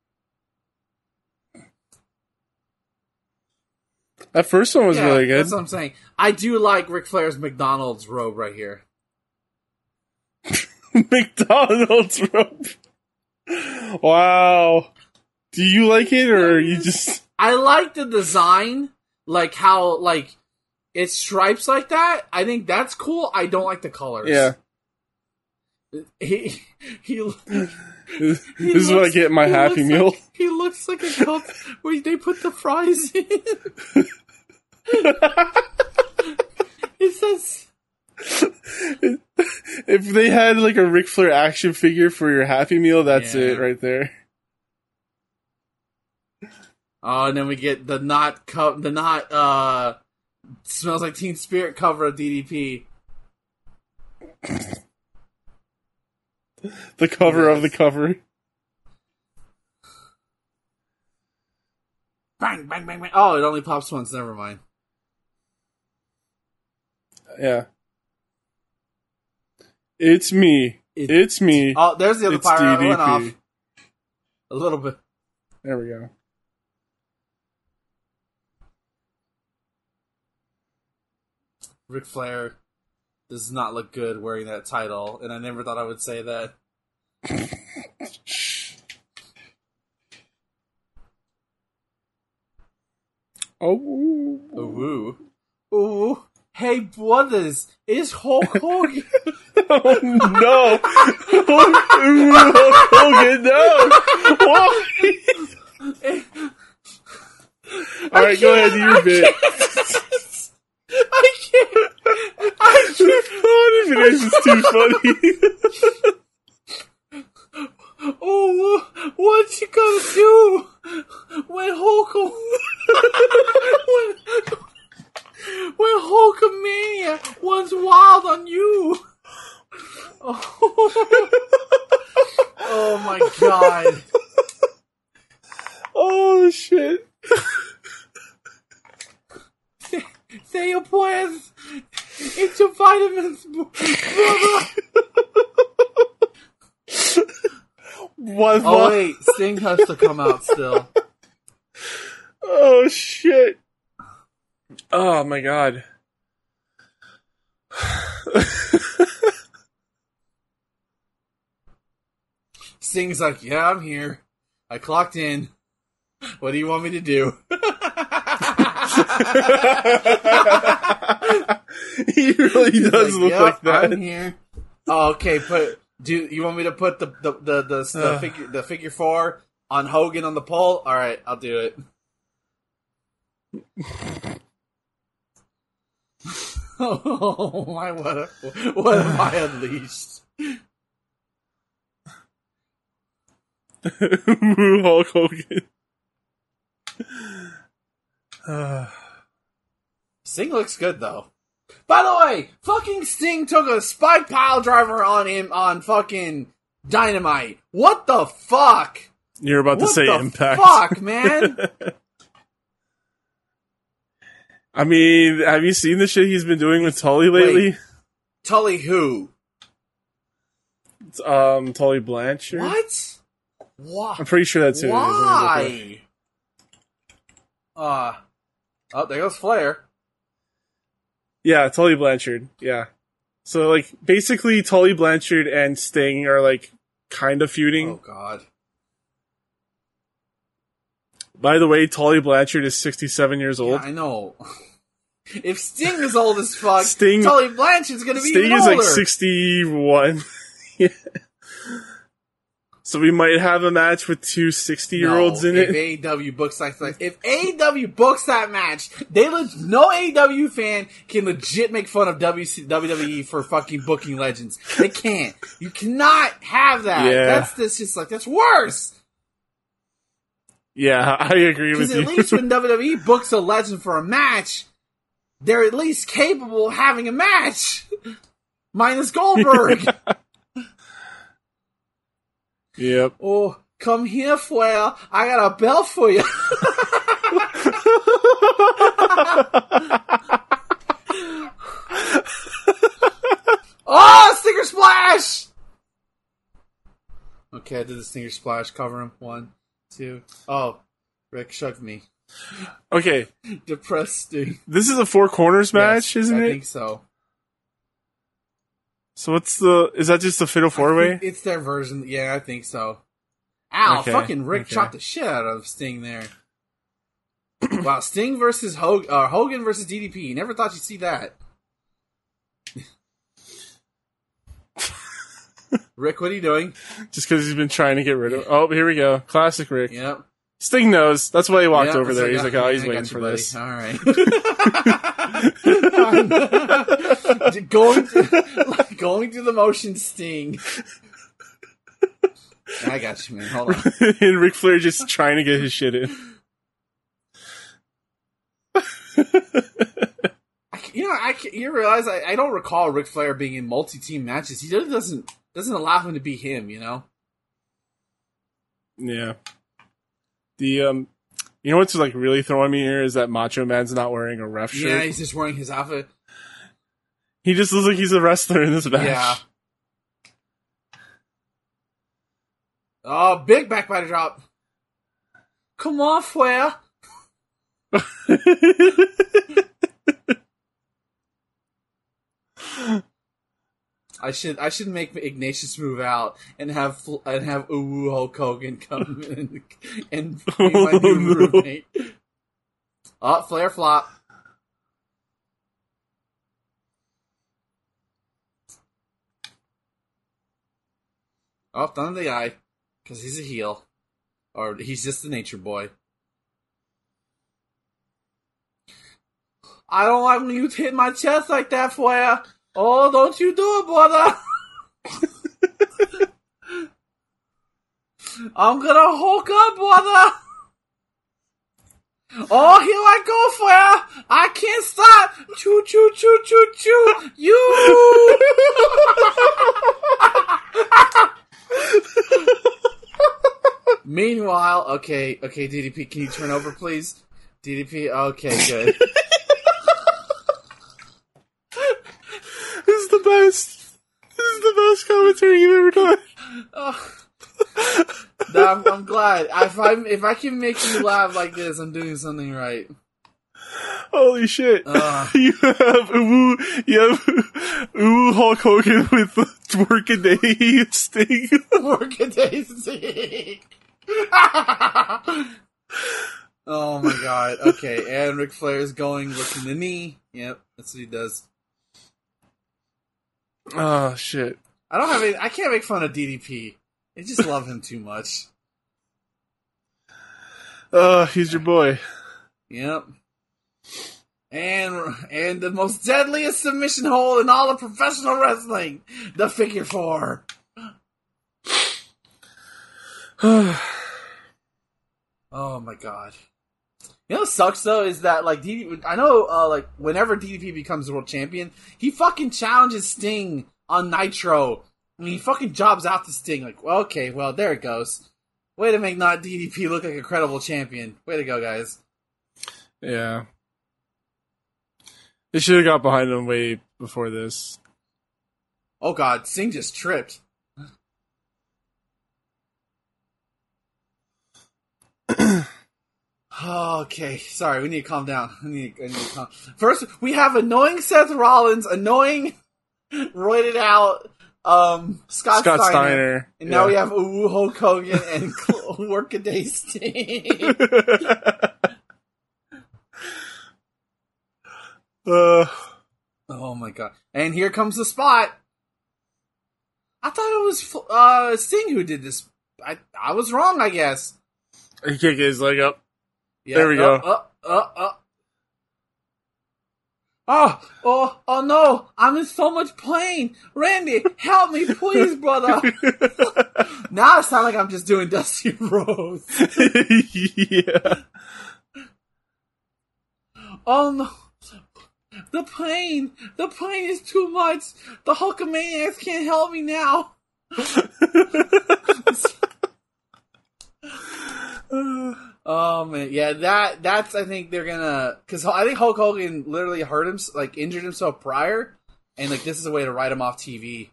A: That first one was
B: yeah,
A: really good.
B: That's what I'm saying. I do like Ric Flair's McDonald's robe right here.
A: McDonald's robe. Wow. Do you like it or you just
B: I like the design, like how like it stripes like that. I think that's cool. I don't like the colors.
A: Yeah.
B: He he.
A: This
B: he
A: is what I get in my Happy Meal.
B: Like, he looks like a cup where they put the fries in. it says
A: if they had like a Ric Flair action figure for your Happy Meal, that's
B: Yeah.
A: it right there.
B: Oh, and then we get the not co- the not uh smells like Teen Spirit cover of DDP.
A: The cover of the cover.
B: Bang bang bang bang. Oh, it only pops once. Never mind.
A: Yeah. It's me.
B: It-
A: It's me.
B: Oh, there's the other
A: It's
B: pyro. It went off a little bit.
A: There we go.
B: Ric Flair does not look good wearing that title, and I never thought I would say that.
A: Oh.
B: Ooh, ooh. Hey, brothers, it's Hulk Hogan.
A: Oh no! Hulk Hogan, no! Why? All right, go ahead, do your bit.
B: I can't. I can't.
A: Oh, this is too funny.
B: Oh, what you gonna do when Hulk when, when Hulkamania was wild on you? Oh, oh my god!
A: oh shit!
B: Say your prayers. it's your vitamins, brother.
A: What?
B: Oh wait, Sting has to come out still.
A: Oh shit! Oh my god!
B: Sting's like, yeah, I'm here. I clocked in. What do you want me to do?
A: he really
B: He's
A: does look
B: "Yep,
A: like that.
B: I'm here. Oh, okay, put do you want me to put the the the the, the
A: Ugh.
B: figure the figure four on Hogan on the pole? All right, I'll do it. oh my! What a, what have I unleashed?
A: Hulk Hogan. Uh,
B: Sting looks good though. By the way, fucking Sting took a spike pile driver on him on fucking Dynamite. What the fuck?
A: you're about to say
B: the
A: impact.
B: fuck, man?
A: I mean, have you seen the shit he's been doing with Tully lately?
B: Tully who?
A: Um, Tully Blanchard.
B: What? Why?
A: I'm pretty sure that's who it is. Let me look it.
B: Why? Uh, oh, there goes Flair.
A: Yeah, Tully Blanchard. Yeah. So like, basically, Tully Blanchard and Sting are like kind of feuding.
B: Oh God.
A: By the way, Tully Blanchard is 67 years
B: Yeah,
A: old.
B: I know. If Sting is old as fuck,
A: Sting-
B: Tully Blanchard's gonna be
A: Sting is like 61. yeah. So we might have a match with two 60 year olds
B: No,
A: in
B: if
A: it.
B: AEW books like that, if AEW books that match, they leg- no AEW fan can legit make fun of WC- WWE for fucking booking legends. They can't. You cannot have that.
A: Yeah.
B: That's this just like that's worse.
A: Yeah, I agree with
B: Because
A: you.
B: at least when WWE books a legend for a match, they're at least capable of having a match. Minus Goldberg.
A: Yep.
B: oh, come here, Flair. I got a bell for you. oh, stinger splash! Okay, I did the stinger splash. Cover him. One, two. Oh, Ric shoved me.
A: Okay,
B: Depressed Sting.
A: this is a four corners match,
B: Yes,
A: isn't
B: I
A: it?
B: I think so.
A: So what's the? Is that just the fatal four way?
B: It's their version. Yeah, I think so. Ow!
A: Okay,
B: Fucking Ric
A: okay.
B: chopped the shit out of Sting there. wow, Sting versus Hogan, uh, Hogan versus DDP. Never thought you'd see that. Ric, what are you doing?
A: Just because he's been trying to get rid of. Oh, here we go. Classic Ric.
B: Yep.
A: Sting knows. That's why he walked
B: Yep,
A: over
B: it's
A: there. He's like, oh, he's
B: I
A: waiting
B: got
A: for
B: buddy.
A: this.
B: All right. going, to, going through the motion, Sting. I got you, man. Hold on.
A: and Ric Flair just trying to get his shit in.
B: I c- you know, I c- you realize I, I don't recall Ric Flair being in multi-team matches. He really doesn't doesn't allow him to be him. You know.
A: Yeah. The um, you know what's like really throwing me here is that Macho Man's not wearing a ref shirt.
B: Yeah, he's just wearing his outfit.
A: he just looks like he's a wrestler in this match.
B: Yeah. Oh, big backbiter drop. Come on, Flair. I should I should make Ignatius move out and have and have Uwu Hulk Hogan come in and be my
A: Oh,
B: new
A: no.
B: roommate. Oh, Flair flop. Oh, thumb in the eye. Because he's a heel. Or he's just a nature boy. I don't like when you hit my chest like that, Flair. Oh, don't you do it, brother. I'm gonna hook up, brother. Oh, here I go, Flair. I can't stop. Choo, choo, choo, choo, choo. You. Meanwhile, okay, okay, DDP, can you turn over, please? DDP, okay, good.
A: This is the best. This is the best commentary you've ever done.
B: Oh. No, I'm, I'm glad. If I if I can make you laugh like this, I'm doing something right.
A: Holy shit!
B: Ugh.
A: you have Uwu, you have Uwu Hulk Hogan with the working day Sting.
B: Workaday Sting. oh my god. Okay, and Ric Flair is going looking the knee. Yep, that's what he does.
A: Oh shit!
B: I don't have any, I can't make fun of DDP. I just love him too much.
A: Oh, he's your boy.
B: Yep. And and the most deadliest submission hold in all of professional wrestling, the figure four. Oh my god. You know what sucks though is that like DDP, I know uh, like whenever DDP becomes world champion, he fucking challenges Sting on Nitro. I mean, he fucking jobs out to Sting like, well, okay, well there it goes. Way to make not DDP look like a credible champion. Way to go, guys.
A: Yeah. They should have got behind him way before this.
B: Oh god, Sting just tripped. Okay, sorry, we need to calm down. We need, I need to calm. First, we have annoying Seth Rollins, annoying, roided out um, Scott,
A: Scott
B: Steiner,
A: Steiner.
B: and now
A: Yeah.
B: we have Ooh Hulk Hogan and Workaday Sting.
A: uh,
B: oh my god! And here comes the spot. I thought it was uh, Sting who did this. I I was wrong, I guess.
A: he kicked his leg up.
B: Yeah,
A: There we go.
B: Uh, uh. Oh, oh, oh no! I'm in so much pain. Randy, help me, please, brother. now I sound like I'm just doing Dusty Rhodes.
A: yeah.
B: Oh no. The pain! The pain is too much! The Hulkamaniacs can't help me now! yeah, that that's I think they're gonna because I think Hulk Hogan literally hurt him like injured himself prior, and like this is a way to write him off TV.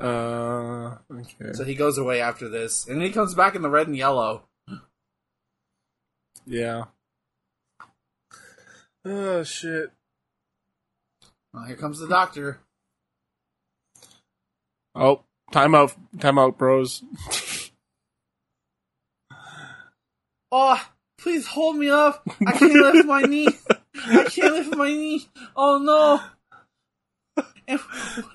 A: Uh, okay.
B: So he goes away after this, and then he comes back in the red and yellow.
A: Yeah. Oh shit.
B: Well, here comes the doctor.
A: Oh, time out, time out, bros.
B: Oh, please hold me up! I can't lift my knee. I can't lift my knee. Oh no!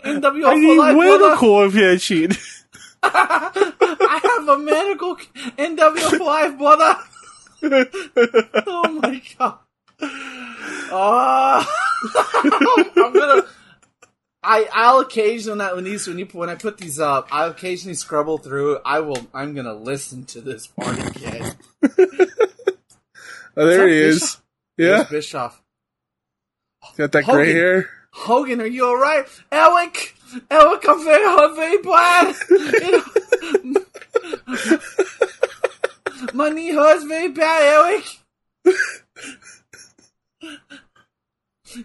B: NWO
A: I need
B: life,
A: medical attention.
B: I have a medical NWO for life, brother. Oh my god. Oh, I'm gonna. I I'll occasionally when these when you when I put these up, I'll occasionally scrabble through. I will. I'm gonna listen to this part again.
A: Oh, there he is.
B: Bischoff?
A: Yeah,
B: There's Bischoff.
A: got that
B: Hogan.
A: gray hair.
B: Hogan, are you alright? Eric! Eric, I'm very, I'm very bad! My knee hurts very bad, Eric!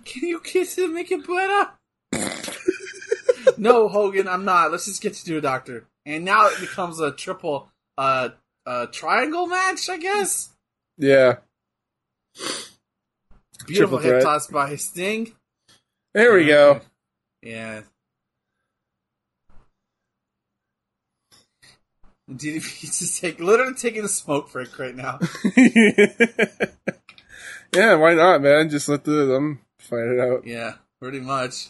B: Can you kiss it and make it better? no, Hogan, I'm not. Let's just get you to a doctor. And now it becomes a triple, uh, uh, triangle match, I guess?
A: Yeah,
B: Beautiful hip toss by Sting.
A: there we go.
B: Yeah. DDP's just take literally taking a smoke break right now.
A: yeah, why not, man? Just let the them fight it out.
B: yeah, pretty much.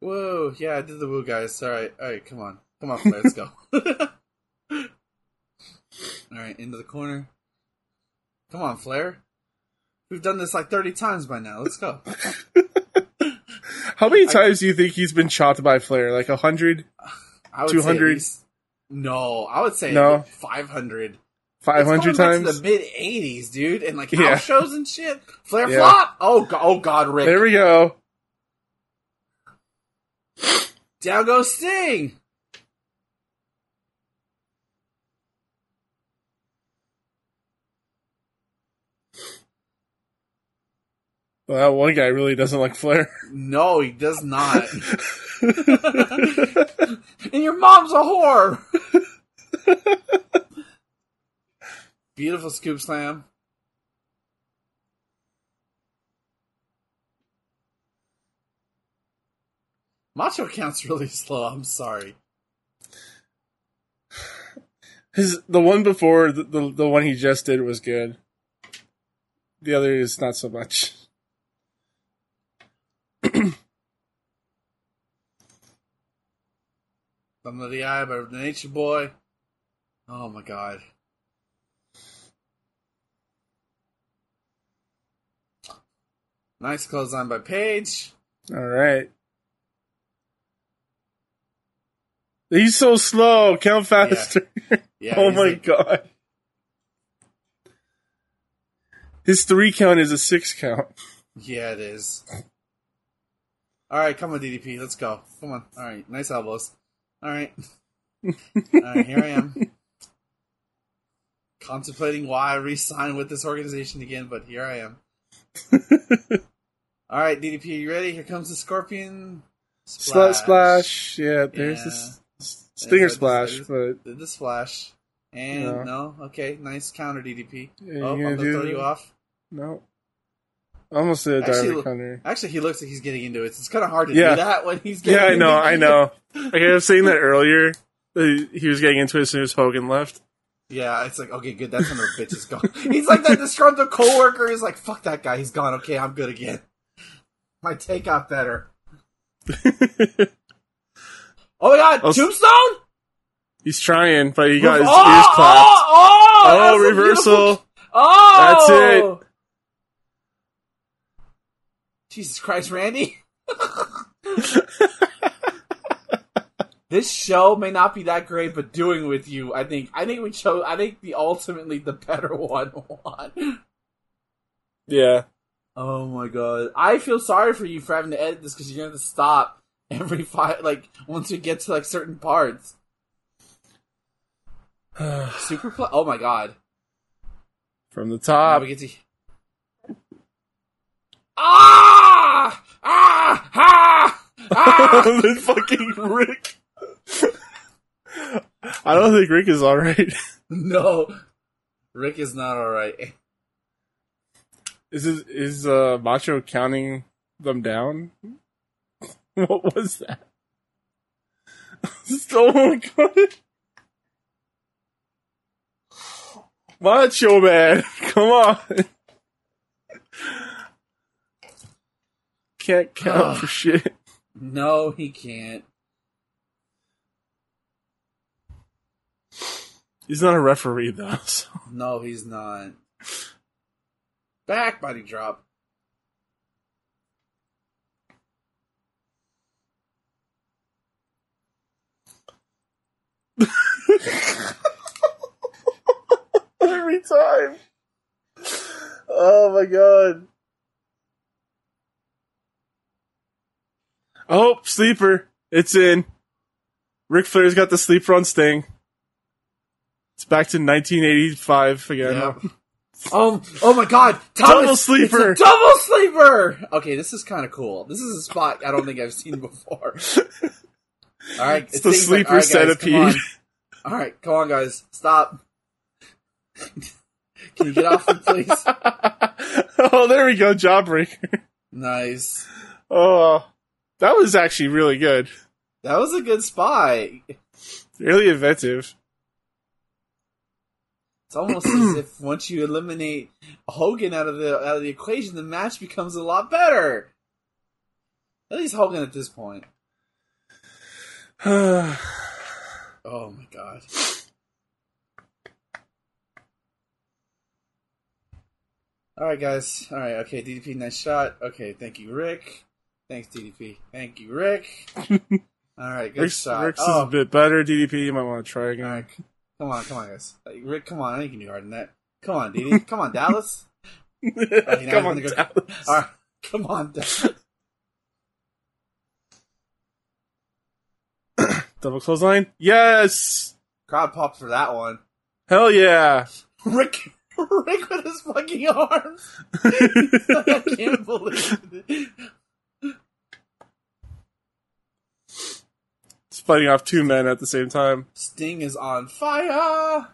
B: Whoa, yeah, I did the woo guys. Alright, alright, come on. Come on, let's go. Alright, into the corner. Come on, Flair. We've done this like 30 times by now. Let's go.
A: How many times do you think he's been chopped by Flair? Like a hundred, 200?
B: Least- no, I would say
A: No.
B: 500.
A: five hundred
B: It's going back
A: times?
B: to the mid '80s, dude, and like house
A: Yeah.
B: shows and shit. Flair
A: Yeah.
B: flop. Oh, go- oh God, Ric.
A: There we go.
B: Down goes Sting.
A: Well, that one guy really doesn't like Flair.
B: No, he does not. and your mom's a whore. Beautiful scoop slam. Macho count's really slow. I'm sorry.
A: His the one before the, the the one he just did was good. The other is not so much.
B: Thumb of the eye by the Nature Boy. Oh my god. Nice clothesline by Page.
A: All right. He's so slow. Count faster.
B: Yeah,
A: oh my
B: like-
A: god. His three count is a six count.
B: Yeah, it is. Alright, come on, DDP. Let's go. Come on. Alright, nice elbows. Alright. Alright, here I am. Contemplating why I re-sign with this organization again, but here I am. Alright, DDP, you ready? Here comes the Scorpion.
A: Splash. splash. Yeah, there's
B: Yeah.
A: this stinger
B: There's-
A: splash, but
B: Did the splash. And
A: No.
B: no. okay, nice counter DDP.
A: Yeah,
B: oh, I'm gonna throw you off.
A: no. Almost did a
B: Actually,
A: counter.
B: Actually, he looks like he's getting into it. It's kind of hard to
A: Yeah.
B: do that when he's getting
A: Yeah, I know, I know. Like I was saying that earlier. Uh, he was getting into it as soon as Hogan left.
B: Yeah, it's like, okay, good, that son of a bitch is gone. He's like that disgruntled coworker He's like, fuck that guy, he's gone, okay, I'm good again. My take got better. Oh my god,
A: s-
B: Tombstone?
A: He's trying, but he got his
B: oh,
A: ears clapped.
B: Oh, oh,
A: Oh,
B: that's
A: reversal.
B: Oh!
A: That's it.
B: Jesus Christ, Randy. this show may not be that great, but doing with you, I think, I think we chose, I think the ultimately the better one won.
A: Yeah.
B: Oh my god. I feel sorry for you for having to edit this because you're gonna have to stop every five like once you get to like certain parts. Super play oh my god.
A: From the
B: Now
A: top.
B: we get to. Ah! Ah! Ah! Ah!
A: then fucking Ric. I don't think Ric is alright.
B: no, Ric is not all right.
A: Is it, is uh, Macho counting them down? What was that? oh my god! Macho Man, come on! Can't count for shit.
B: No, he can't.
A: He's not a referee though. So.
B: No, he's not. Back body drop.
A: Every time. Oh my god. Oh, sleeper. It's in. Ric Flair's got the sleeper on Sting. It's back to 1985 again.
B: Yep. Um. Oh my God! Thomas,
A: Double sleeper.
B: It's a double sleeper. Okay, this is kind of cool. This is a spot I don't think I've seen before. All right,
A: It's the sleeper
B: all right,
A: centipede.
B: All right, come on, guys, stop. Can you get off me, please?
A: oh, there we go, Jawbreaker.
B: Nice.
A: Oh, that was actually really good.
B: That was a good spot.
A: Really inventive.
B: It's almost as if once you eliminate Hogan out of the out of the equation, the match becomes a lot better. At least Hogan at this point.
A: oh,
B: Oh my god. Alright, guys. Alright, okay, DDP, nice shot. Okay, thank you, Ric. Thanks, DDP. Thank you, Ric. Alright, good
A: Ric's,
B: shot.
A: Ric's oh. is
B: oh,
A: a bit better. DDP, you might want to try again.
B: alright. Come on, come on, guys. Ric, come on. I know you can do harder than that. Come on, DD. Come on, Dallas.
A: Come on,
B: go-
A: Dallas.
B: Alright, come on, Dallas.
A: Double clothesline? Yes!
B: Crowd popped for that one.
A: Hell yeah!
B: Ric, Ric with his fucking arms. I can't believe it.
A: Fighting off two men at the same time.
B: Sting is on fire.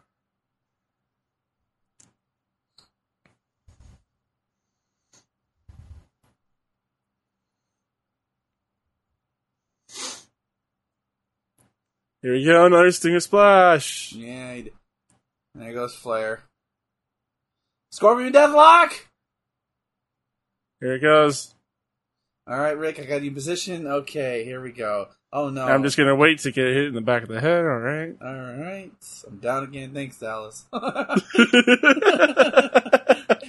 A: Here we go, another Stinger Splash!
B: Yeah, he did. There goes Flair. Scorpion Deathlock!
A: Here it goes.
B: Alright, Ric, I got you in position. Okay, here we go. Oh no.
A: I'm just gonna wait to get hit in the back of the head, alright?
B: Alright. I'm down again. Thanks, Dallas.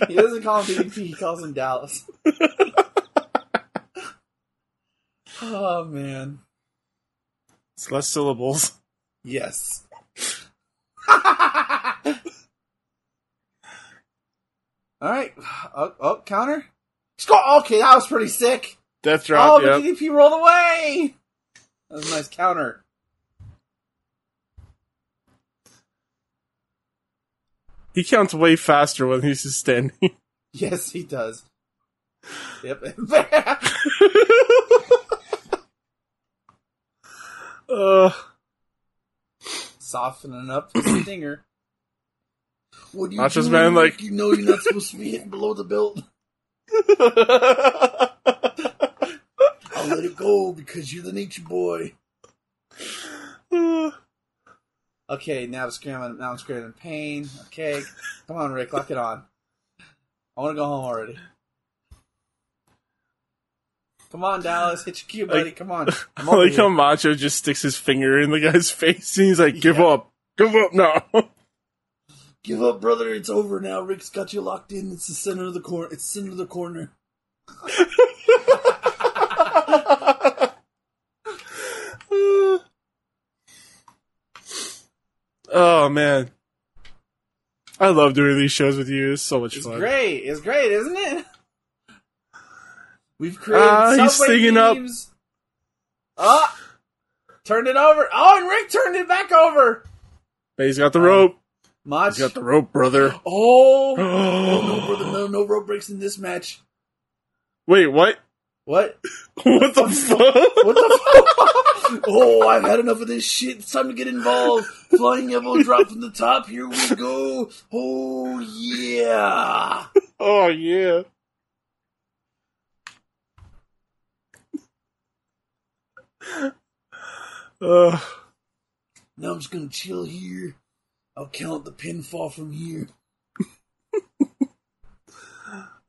B: he doesn't call him DDP, he calls him Dallas. oh man.
A: it's less syllables.
B: Yes. Alright. Oh, oh, counter? Score! Okay, that was pretty sick.
A: Death
B: Oh, the
A: yep.
B: DDP rolled away! That was a nice counter.
A: He counts way faster when he's just standing.
B: Yes, he does. Yep.
A: uh,
B: Softening up the stinger. What do you
A: Macho's
B: do?
A: man, like-
B: you know you're not supposed to be hitting below the belt. I'll let it go because you're the nature boy. Okay, now I'm screaming. Now I'm screaming in pain. Okay, come on, Ric, lock it on. I want to go home already. Come on, Dallas, hit your cue, buddy.
A: Like-
B: Come on. I'm
A: like how Macho just sticks his finger in the guy's face and he's like, give
B: Yeah.
A: up. Give up now.
B: Give up, brother. It's over now. Ric's got you locked in. It's the center of the corner. It's center of the corner.
A: oh, man. I love doing these shows with you. It's so much fun.
B: It's
A: fun.
B: great. It's great, isn't it? We've created
A: Ah, he's singing up.
B: memes. Ah, turned it over. Oh, and Ric turned it back over.
A: But he's got the rope.
B: Mach.
A: You got the rope, brother.
B: Oh, oh no, brother, no, no rope breaks in this match.
A: Wait, what?
B: What?
A: What the fuck?
B: What the fuck? oh, I've had enough of this shit. It's time to get involved. Flying elbow drop from the top. Here we go. Oh yeah.
A: Oh yeah. Uh,
B: Now I'm just gonna chill here. I'll count the pinfall from here.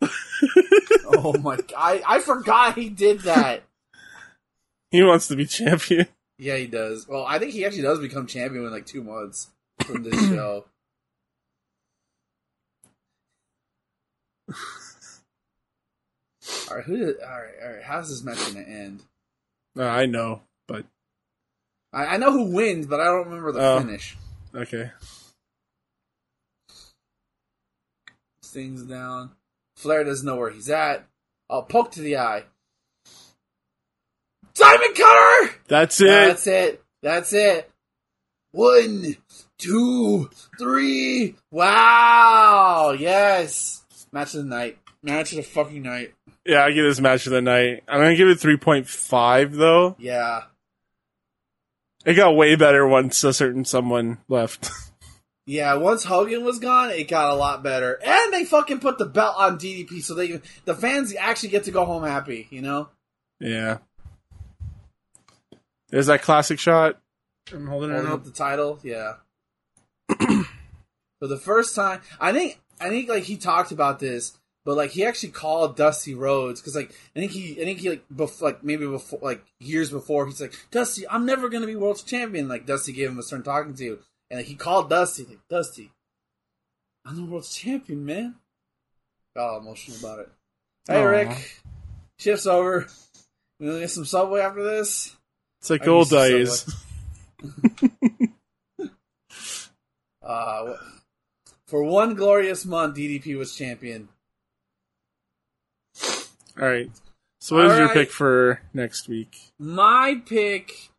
B: oh my god! I, I forgot he did that.
A: he wants to be champion.
B: Yeah, he does. Well, I think he actually does become champion in like two months from this show. all right, who did? All right, all right. How's this match gonna end?
A: Uh, I know, but
B: I, I know who wins, but I don't remember the
A: Oh.
B: finish.
A: okay.
B: Things down. Flair doesn't know where he's at. I'll poke to the eye. Diamond cutter.
A: That's it.
B: That's it. That's it. One, two, three. Wow. Yes. Match of the night. Match of the fucking night.
A: yeah, I give this match of the night. I'm gonna give it 3.5 though.
B: Yeah.
A: It got way better once a certain someone left.
B: Yeah, once Hogan was gone, it got a lot better. And they fucking put the belt on DDP so they the fans actually get to go home happy, you know?
A: yeah. There's that classic shot. I'm holding
B: Holding
A: up.
B: up the title, yeah. For the first time, I think I think like he talked about this, but like he actually called Dusty Rhodes because like I think he I think he like bef- like maybe before like years before he's like Dusty, I'm never gonna be world champion. Like Dusty gave him a certain talking to, and he called Dusty like Dusty, I'm the world champion, man. Got all emotional about it. Hey
A: Aw.
B: Ric, shift's over. We're gonna get some Subway after this.
A: It's like
B: I
A: old days.
B: Uh, for one glorious month, DDP was champion.
A: All right. So what is your pick for next week?
B: My pick,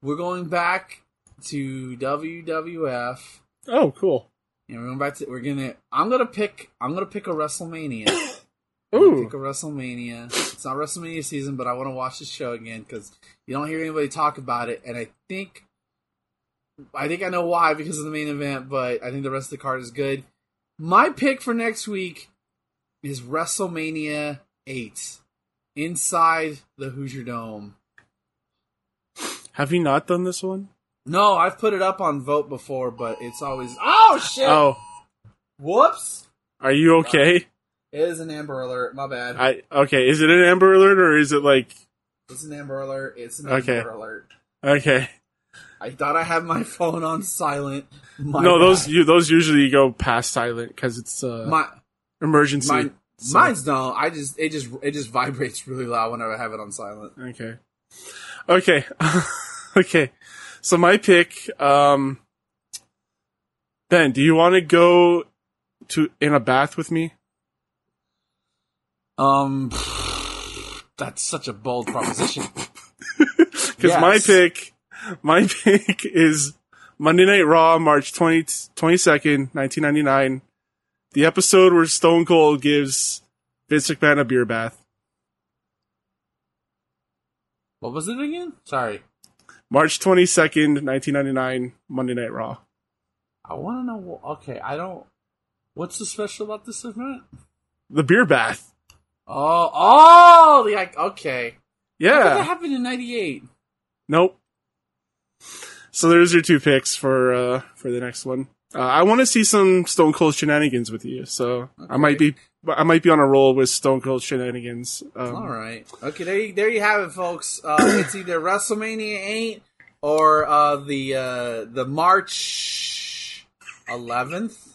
B: we're going back to WWF.
A: Oh, cool.
B: And we're going back to we're gonna. I'm gonna pick. I'm gonna pick a WrestleMania.
A: Ooh.
B: pick a WrestleMania. It's not WrestleMania season, but I want to watch the show again because you don't hear anybody talk about it, and I think, I think I know why because of the main event, but I think the rest of the card is good. My pick for next week is WrestleMania Eight, inside the Hoosier Dome.
A: Have you not done this one?
B: No, I've put it up on vote before, but it's always oh shit!
A: Oh,
B: Whoops!
A: are you okay?
B: It is an Amber Alert. My bad.
A: I okay. Is it an Amber Alert or is it like
B: It's an Amber Alert. It's an
A: Okay.
B: Amber Alert.
A: okay?
B: I thought I had my phone on silent. My
A: no,
B: bad.
A: those you those usually go past silent because it's uh,
B: my
A: emergency.
B: mine
A: So-
B: mine's don't. I just it just it just vibrates really loud whenever I have it on silent.
A: Okay. Okay. okay. So my pick, um Ben, do you want to go to in a bath with me?
B: Um, that's such a bold proposition.
A: Because my pick, my pick is Monday Night Raw, March 20, 22nd, 1999. The episode where Stone Cold gives Vince McMahon a beer bath.
B: what was it again? Sorry,
A: March 22nd, 1999, Monday Night Raw.
B: I want to know. Okay, I don't. What's so special about this event?
A: The beer bath.
B: Oh, oh, the like, okay. Did that
A: Yeah.
B: happened in '98?
A: Nope. So there's your two picks for uh for the next one. Uh, I want to see some Stone Cold shenanigans with you, so I might be I might be on a roll with Stone Cold shenanigans. Um,
B: All right. Okay, there you, there you have it, folks. Uh, it's either WrestleMania 8 or uh, the uh, the March 11th.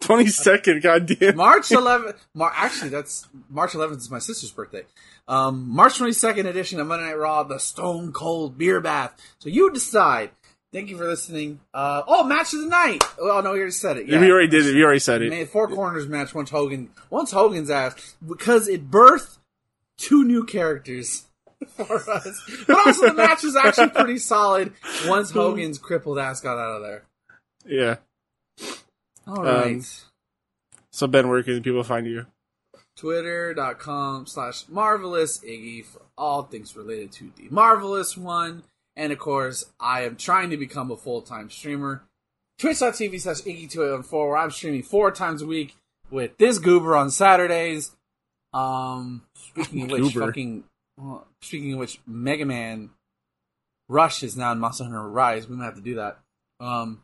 A: Twenty second, goddamn.
B: March 11th. Mar- actually, that's March 11th is my sister's birthday. Um, March 22nd edition of Monday Night Raw, the Stone Cold Beer Bath. So you decide. Thank you for listening. Uh, oh, match of the night. Oh no, we already said it. Yeah.
A: We already did it. We already said it.
B: made four corners match once Hogan once Hogan's ass because it birthed two new characters for us. But also the match was actually pretty solid once Hogan's crippled ass got out of there.
A: Yeah.
B: All right.
A: Um, So Ben, where can people find you?
B: Twitter.com slash marvelous Iggy for all things related to the marvelous one. And of course, I am trying to become a full time streamer. Twitch.tv slash Iggy2814, where I'm streaming four times a week with this goober on Saturdays. Um, speaking of which,
A: Goober.
B: fucking, uh, speaking of which, Mega Man Rush is now in Monster Hunter Rise. We might have to do that. Um,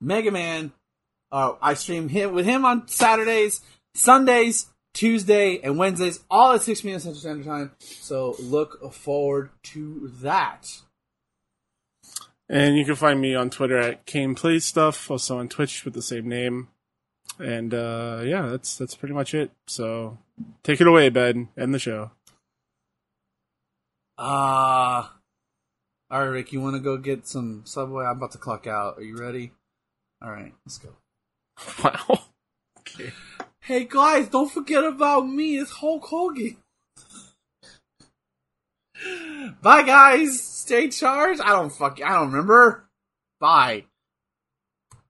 B: Mega Man, uh, I stream him with him on Saturdays, Sundays, Tuesday, and Wednesdays, all at 6 p.m. Central Standard Time. So look forward to that.
A: And you can find me on Twitter at Kane Plays Stuff, also on Twitch with the same name. And uh, yeah, that's that's pretty much it. So take it away, Ben. End the show.
B: Uh, all right, Ric, you want to go get some Subway? I'm about to clock out. Are you ready? All right, let's go.
A: Wow.
B: Hey guys, don't forget about me. It's Hulk Hogan. Bye guys. Stay charged. I don't fuck. I don't remember. Bye.